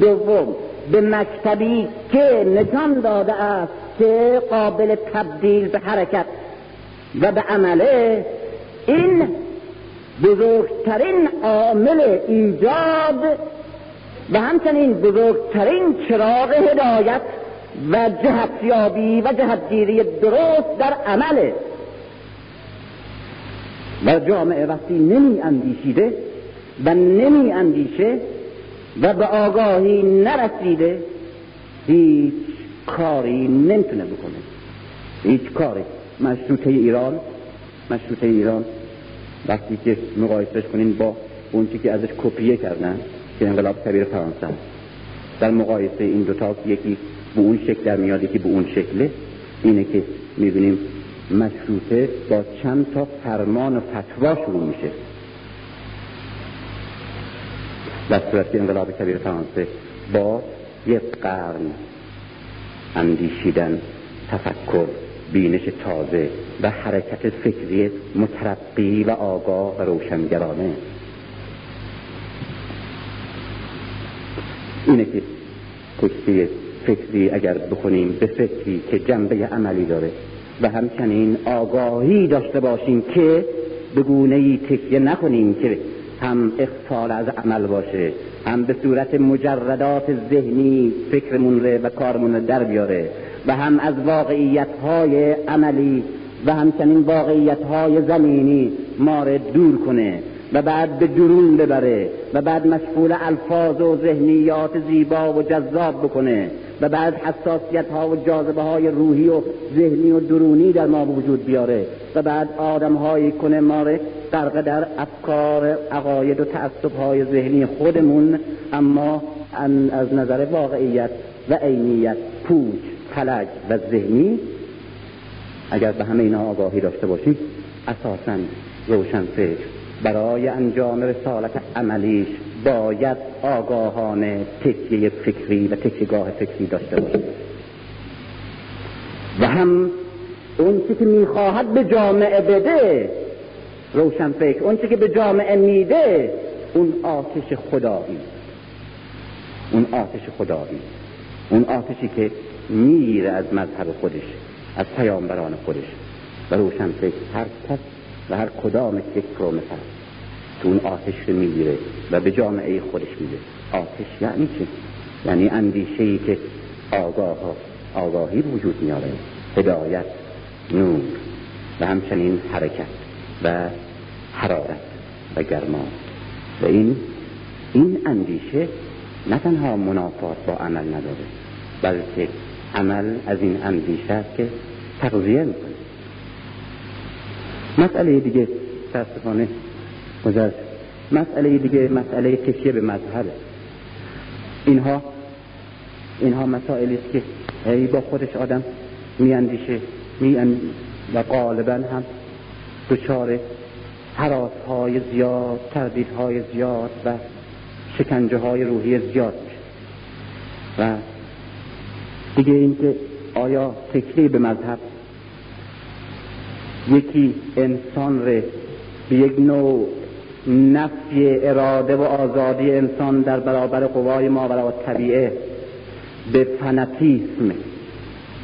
دوم به مکتبی که نشان داده است که قابل تبدیل به حرکت و به عمله این بزرگترین عامل ایجاد و همچنین بزرگترین چراغ هدایت و جهتیابی و جهتگیری درست در عمله و جامعه وقتی نمی اندیشیده و نمی اندیشه و به آگاهی نرسیده هیچ کاری نمی‌تونه بکنه. هیچ کاری. مشروطه ایران مشروطه ایران. وقتی که مقایسش کنین با اون که ازش کپیه کردن که انقلاب کبیر فرانسه در مقایسه این دوتا یکی به اون شکل در میاد که به اون شکله اینه که می‌بینیم مشروطه با چند تا فرمان و فتوا شروع میشه. در صورت انقلاب کبیر فرانسه با یک قرن اندیشیدن تفکر بینش تازه و حرکت فکری مترقی و آگاه و روشنگرانه. اینه که کشتی فکری اگر بکنیم به فکری که جنبه عملی داره و همچنین آگاهی داشته باشیم که به گونه ای تکیه نکنیم که هم اخفال از عمل باشه هم به صورت مجردات ذهنی فکرمون ره و کارمون رو در بیاره و هم از واقعیت های عملی و همچنین واقعیت های زمینی ما دور کنه و بعد به درون ببره و بعد مشغول الفاظ و ذهنیات زیبا و جذاب بکنه. و بعد حساسیت ها و جاذبه های روحی و ذهنی و درونی در ما وجود بیاره و بعد آدم هایی کنه ما غرق در افکار عقاید و تعصب های ذهنی خودمون اما از نظر واقعیت و عینیت پوچ فلج و ذهنی اگر به همه اینا آگاهی داشته باشیم اساسا روشن فکر برای انجام رسالت عملیش باید آگاهانه تکیه فکری و تکیگاه فکری داشته باشیم. و هم اون چی که می‌خواهد به جامعه بده روشن فکر اون چی که به جامعه میده اون آتش خدایی. اون آتش خدایی. اون آتشی که میره از مذهب خودش از پیامبران خودش. و روشن فکر هر کس و هر کدام فکر و مثل تو اون آتش رو می‌گیره و به جامعه خودش میده آتش یعنی چی؟ یعنی اندیشه ای که آگاه آگاهی وجود میاره. هدایت نور و همچنین حرکت و حرارت و گرما. و این این اندیشه نه تنها منافات با عمل نداره بلکه عمل از این اندیشه است که تغذیه می‌کنه. مسئله دیگه تاسفانه گذشت. مسئله دیگه مسئله تکیه به مذهب. اینها اینها مسائلی است که ای با خودش آدم میاندیشه می و غالبا هم دچار حراس های زیاد تردید های زیاد و شکنجه های روحی زیاد و دیگه اینکه آیا تکیه به مذهب یکی انسان ره. به یک نوع نفی اراده و آزادی انسان در برابر قوای ماورا طبیعه. به فنتیسم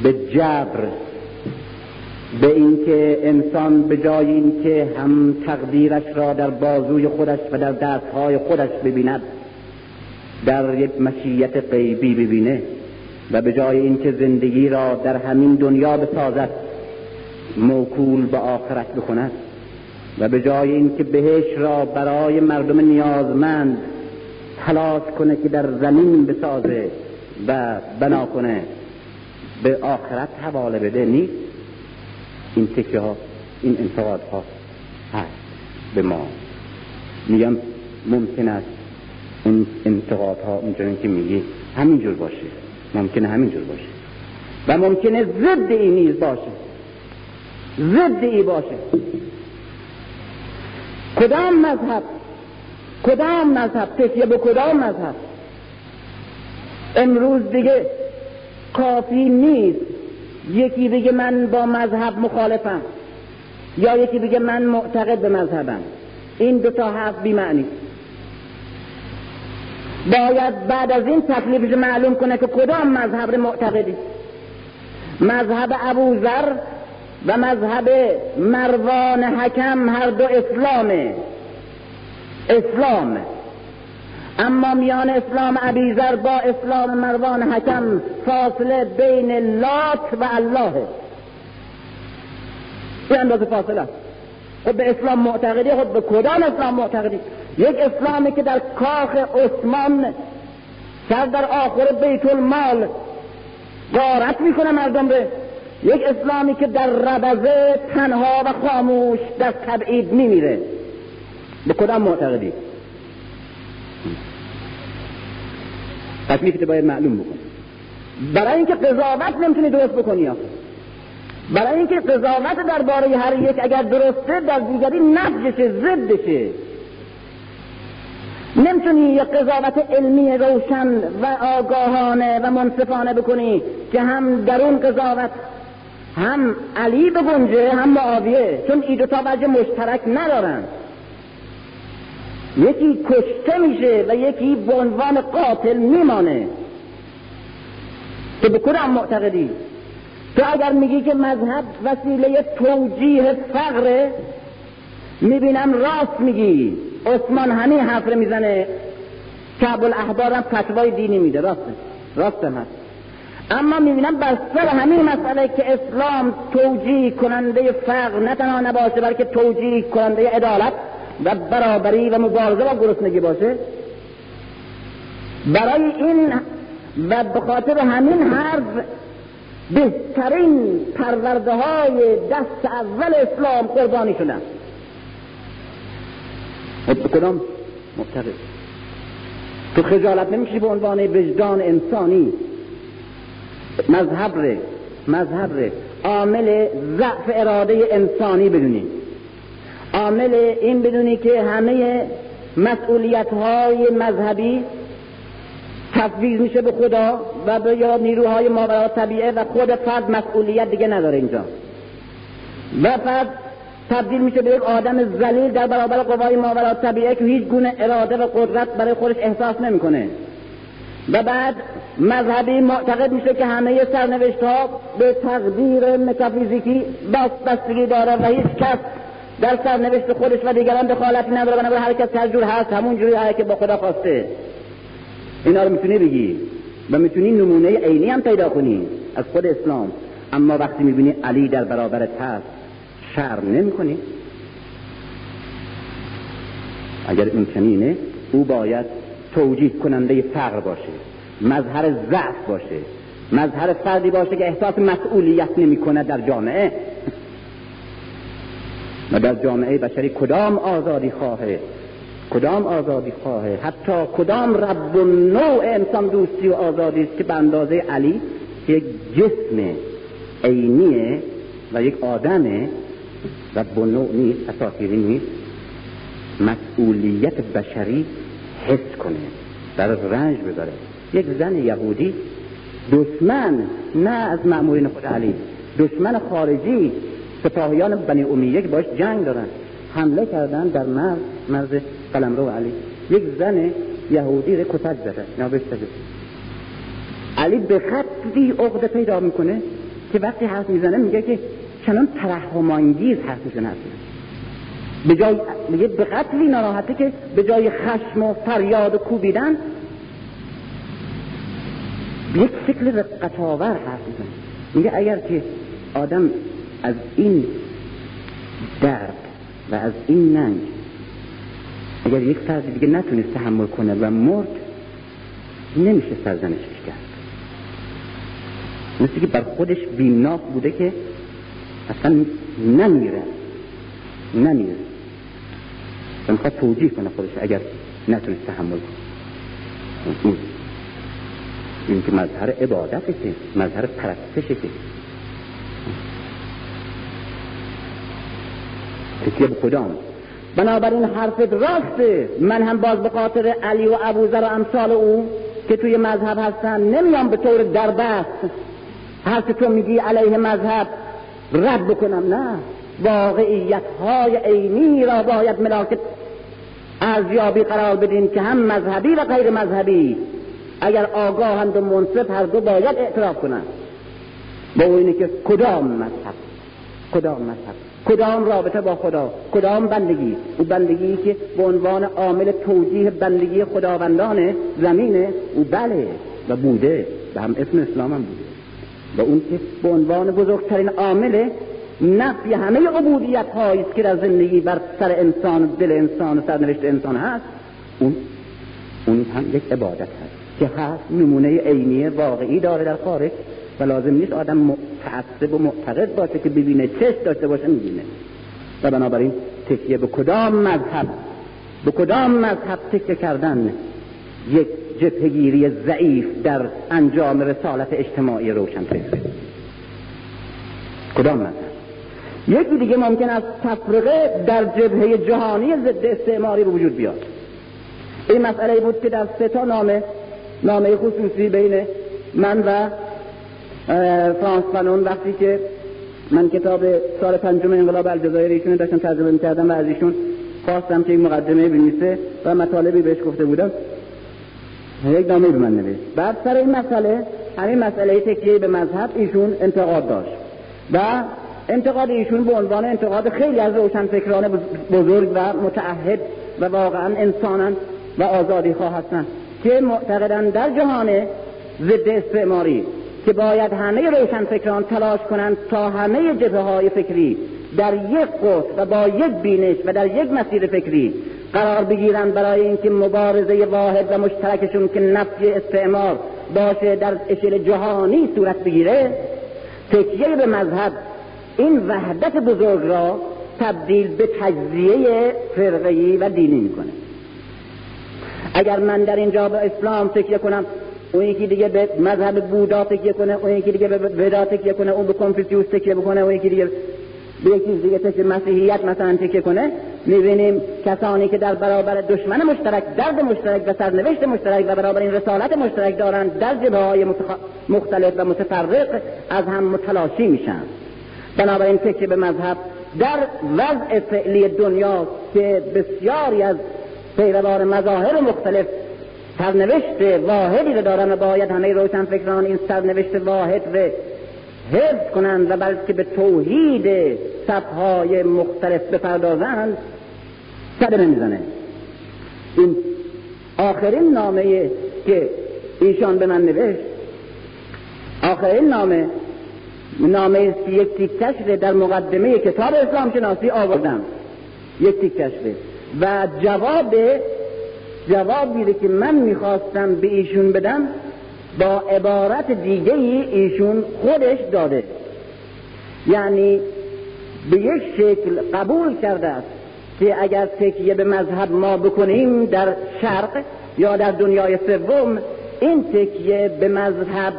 به جبر به اینکه انسان به جای اینکه هم تقدیرش را در بازوی خودش و در دستهای خودش ببیند در یک مشیت غیبی ببینه و به جای اینکه زندگی را در همین دنیا بسازد. موکول به آخرت بکند و به جای اینکه بهش را برای مردم نیازمند تلاش کنه که در زمین بسازه و بنا کنه به آخرت حواله بده نیست. این تکه ها این انتقاد ها هست به ما. میگم ممکن است این انتقاد ها اونجوری که میگی همینجور باشه. ممکنه همینجور باشه. و ممکنه ضد این نیز باشه. ضد ای باشه. کدام مذهب؟ کدام مذهب؟ تکیه به کدام مذهب؟ امروز دیگه کافی نیست. یکی بگه من با مذهب مخالفم یا یکی بگه من معتقد به مذهبم. این دو تا حرف بی معنی باید بعد از این تکلیفش معلوم کنه که کدام مذهب معتقدی. مذهب ابوذر و مذهب مروان حکم هر دو اسلامه اسلام. اما میان اسلام ابیذر با اسلام مروان حکم فاصله بین لات و الله. این اندازه فاصله خب به اسلام معتقدی خب به کدام اسلام معتقدی؟ یک اسلامی که در کاخ عثمان سر در آخر بیت المال غارت می‌کنه مردم به یک اسلامی که در ربزه تنها و خاموش در تبعید میمیره. به کدام معتقدی؟ تکلیفت باید معلوم بکن برای اینکه قضاوت نمی‌تونی درست بکنی آخه. برای اینکه قضاوت درباره هر یک اگر درسته در دیگری نفجشه زدشه نمی‌تونی یک قضاوت علمی روشن و آگاهانه و منصفانه بکنی که هم در اون قضاوت هم علی بگنجه هم معاویه چون ای دوتا وجه مشترک ندارن. یکی کشته میشه و یکی به عنوان قاتل میمانه. که به کدام معتقدی؟ تو اگر میگی که مذهب وسیله توجیه فقره می‌بینم راست میگی. عثمان همین حرف می‌زنه. کعب الاحبار هم فتوای دینی میده. راسته. راسته هست اما می‌بینم بر سر همین مسئله که اسلام توجیه کننده فقر نه تنها نباشه بلکه توجیه کننده عدالت و برابری و مبارزه با گرسنگی باشه. برای این و به خاطر همین حرف بهترین پرورده های دست اول اسلام قربانی شدن. کدام مبتقی تو خجالت نمیشی به عنوان وجدان انسانی. مذهب ره مذهب ره. عامل ضعف اراده انسانی بدونی. عامل این بدونی که همه مسئولیت های مذهبی تفویض میشه به خدا و به یا نیروهای ماورا طبیعه و خود فرد مسئولیت دیگه نداره اینجا. و فرد تبدیل میشه به یک آدم ذلیل در برابر قوای ماورا طبیعه که هیچ گونه اراده و قدرت برای خودش احساس نمی‌کنه. و بعد مذهبی معتقد میشه که همه سرنوشت ها به تقدیر متافیزیکی بستگی داره و هیچ کس در سرنوشت خودش و دیگران دخالتی نداره. بنابراین هر کس هر جور هست همون جوری که با خدا خواسته. اینا رو می‌تونی بگی و می‌تونی نمونه عینی هم پیدا کنی از خود اسلام. اما وقتی می‌بینی علی در برابرت هست شرم نمی‌کنی. اگر این چنینه او باید توجیه کننده فقر باشه. مظهر ضعف باشه مظهر فردی باشه که احساس مسئولیت نمی‌کنه در جامعه. و در جامعه بشری کدام آزادی خواهه کدام آزادی خواهه حتی کدام رب و نوع انسان دوستی و آزادی است که به اندازه علی یک جسم عینیه و یک آدم رب و نوع نیست اساطیری نیست مسئولیت بشری حس کنه در رنج بذاره. یک زن یهودی دشمن نه از معمورین خود علی دشمن خارجی سپاهیان بنی امیه که باش جنگ دارن حمله کردن در مرز مرز قلمرو علی. یک زن یهودی رو کتک زده نابسته علی به خطی عقده پیدا می‌کنه که وقتی حرف می‌زنه میگه که چنان ترحمانگیز حرف می‌زنه. به جای به قتلی ناراحته که به جای خشم و فریاد و کوبیدن یک شکل رقتاور حرف می‌زنه. میگه اگر که آدم از این درد و از این ننگ اگر یک فرد دیگه نتونست تحمل کنه و مرد نمیشه سرزنشش کرد. مثل که بر خودش بیمناک بوده که اصلا نمیره نمیره می‌خواد توجیه کنه خودش اگر نتونست تحمل کنه. این که مظهر عبادته که مظهر پرستشه که تکیه به کدام؟ بنابراین حرفت راسته من هم باز به خاطر علی و ابوذر و امثال او که توی مذهب هستن نمیام به طور دربست حرف تو میگی علیه مذهب. رد بکنم نه. واقعیت های عینی را باید ملاک ارزیابی قرار بدیم که هم مذهبی و غیر مذهبی. اگر آگاهند و منصف هر دو باید اعتراف کنند با اینه که کدام مذهب؟ کدام مذهب؟ کدام رابطه با خدا؟ کدام بندگی؟ او بندگی که به عنوان عامل توجیه بندگی خداوندان زمینه؟ او بله. و بوده. و هم اسم اسلام هم بوده. و اون که به عنوان بزرگترین عامل نفی همه عبودیت هایی که در زندگی بر سر انسان دل انسان و سرنوشت انسان هست اون اون هم یک عبادت هست. که هست نمونه عینی واقعی داره در خارج و لازم نیست آدم متعصب و معتقد باشه که ببینه چشم داشته باشه می‌بینه. و بنابراین تکیه به کدام مذهب؟ به کدام مذهب تکیه کردن یک جبهگیری ضعیف در انجام رسالت اجتماعی روشن فکره کدام مذهب؟ یکی دیگه ممکن است تفرقه در جبهه جهانی ضد استعماری به وجود بیاد. این مسئله بود که در سه تا نامه نامه خصوصی بین من و فرانس فنون وقتی که من کتاب سال پنجم انقلاب الجزایر ایشون داشتم ترجمه می‌کردم و از ایشون خواستم که یک مقدمه بنویسه و مطالبی بهش گفته بودم. یک نامه به من نوشت. بعد سر این مسئله همین مسئله تکیه به مذهب ایشون انتقاد داشت. و انتقاد ایشون به عنوان انتقاد خیلی از روشنفکران بزرگ و متعهد و واقعا انسانا و آزادی خواه هستند که معتقدن در جهان ضد استعماری که باید همه روشنفکران تلاش کنند تا همه جبهه های فکری در یک قطب و با یک بینش و در یک مسیر فکری قرار بگیرند برای اینکه مبارزه واحد و مشترکشون که نفی استعمار باشه در اشل جهانی صورت بگیره. تکیه به مذهب این وحدت بزرگ را تبدیل به تجزیه فرقهی و دینی می‌کنه. اگر من در اینجا به اسلام تکیه کنم اون یکی دیگه به مذهب بودا تکیه کنه اون یکی دیگه به ودا تکیه کنه اون به کنفوسیوس تکیه بکنه اون یکی دیگه به یکی دیگه تکیه مسیحیت مثلا تکیه کنه می‌بینیم کسانی که در برابر دشمن مشترک درد مشترک و سرنوشت مشترک و برابر این رسالت مشترک دارند در جبه های مختلف و متفرق از هم متلاشی میشن. بنابراین تکیه به مذهب در وضع فعلی دنیا که بسیاری از پیروان مظاهر مختلف. سرنوشت واحدی رو دارن و باید همه روشن فکران این سرنوشت واحد رو حفظ کنند و بلکه به توحید صفهای مختلف بپردازند. صدمه می‌زنه. این آخرین نامه که ایشان به من نوشت آخرین نامه نامه یک تیکش در مقدمه کتاب اسلام شناسی آوردم. یک تیکش و جواب جوابی که من می‌خواستم به ایشون بدم با عبارت دیگه ای ایشون خودش داده. یعنی به یک شکل قبول کرده است که اگر تکیه به مذهب ما بکنیم در شرق یا در دنیای سوم این تکیه به مذهب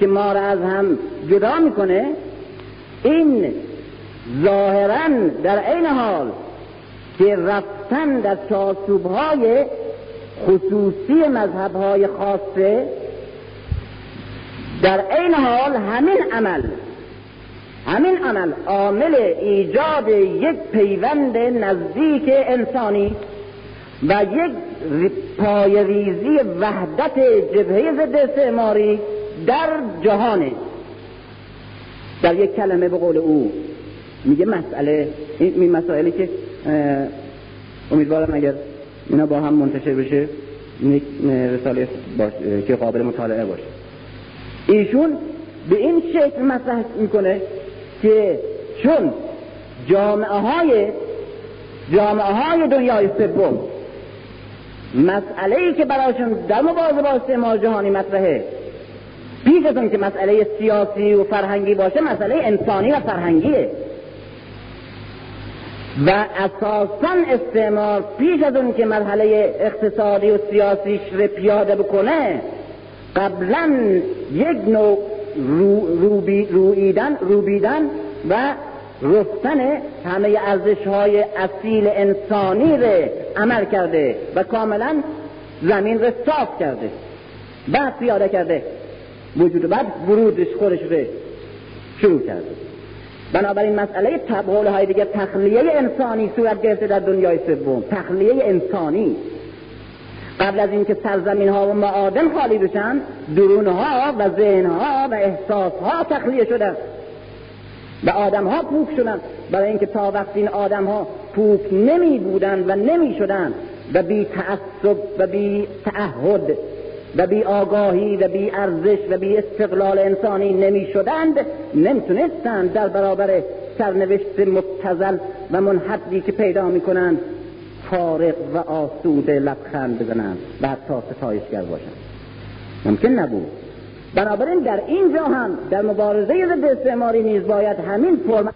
که ما را از هم جدا می‌کنه این ظاهرا در عین حال که رفتن در چارچوب های خصوصی مذهب های خاصه در این حال همین عمل همین عمل عامل ایجاد یک پیوند نزدیک انسانی و یک پایریزی وحدت جبهه ضد استعماری در جهانه. در یک کلمه به قول او میگه مسئله این مسائلی که امیدوارم اگر اینا با هم منتشر بشه یک رساله که قابل مطالعه باشه. ایشون به این شکل مطرح می‌کنه که چون جامعه های جامعه های دنیای سوم مسئله ای که برایشون در مبارزه با استعمار جهانی مطرحه پیش از که مسئله سیاسی و فرهنگی باشه مسئله انسانی و فرهنگیه. و اساسا استعمار پیش از اون که مرحله اقتصادی و سیاسیش رو پیاده بکنه قبلا یک نوع رو رویدن روبیدن و رفتن همه ارزش های اصیل انسانی رو عمل کرده و کاملا زمین رو صاف کرده بعد پیاده کرده. وجود بعد ورودش خودش رو شروع کرده. بنابراین مسئله قول های دیگه تخلیه انسانی صورت گرفته در دنیای سوم. تخلیه انسانی. قبل از اینکه سرزمین ها و معادن خالی بشن درون ها و ذهن ها و احساس ها تخلیه شدن. و آدم ها پوک شدن. برای اینکه تا وقتی این آدم ها پوک نمی بودن و نمی شدن و بی تعصب و بی تعهد و بی آگاهی و بی ارزش و بی استقلال انسانی نمی شدند نمی‌تونستند در برابر سرنوشت مبتزل و منحدی که پیدا می کنند فارغ و آسوده لبخند بزنند و حتی ستایشگر باشند. ممکن نبود. بنابراین در اینجا هم در مبارزه ضد استعماری نیز باید همین فرم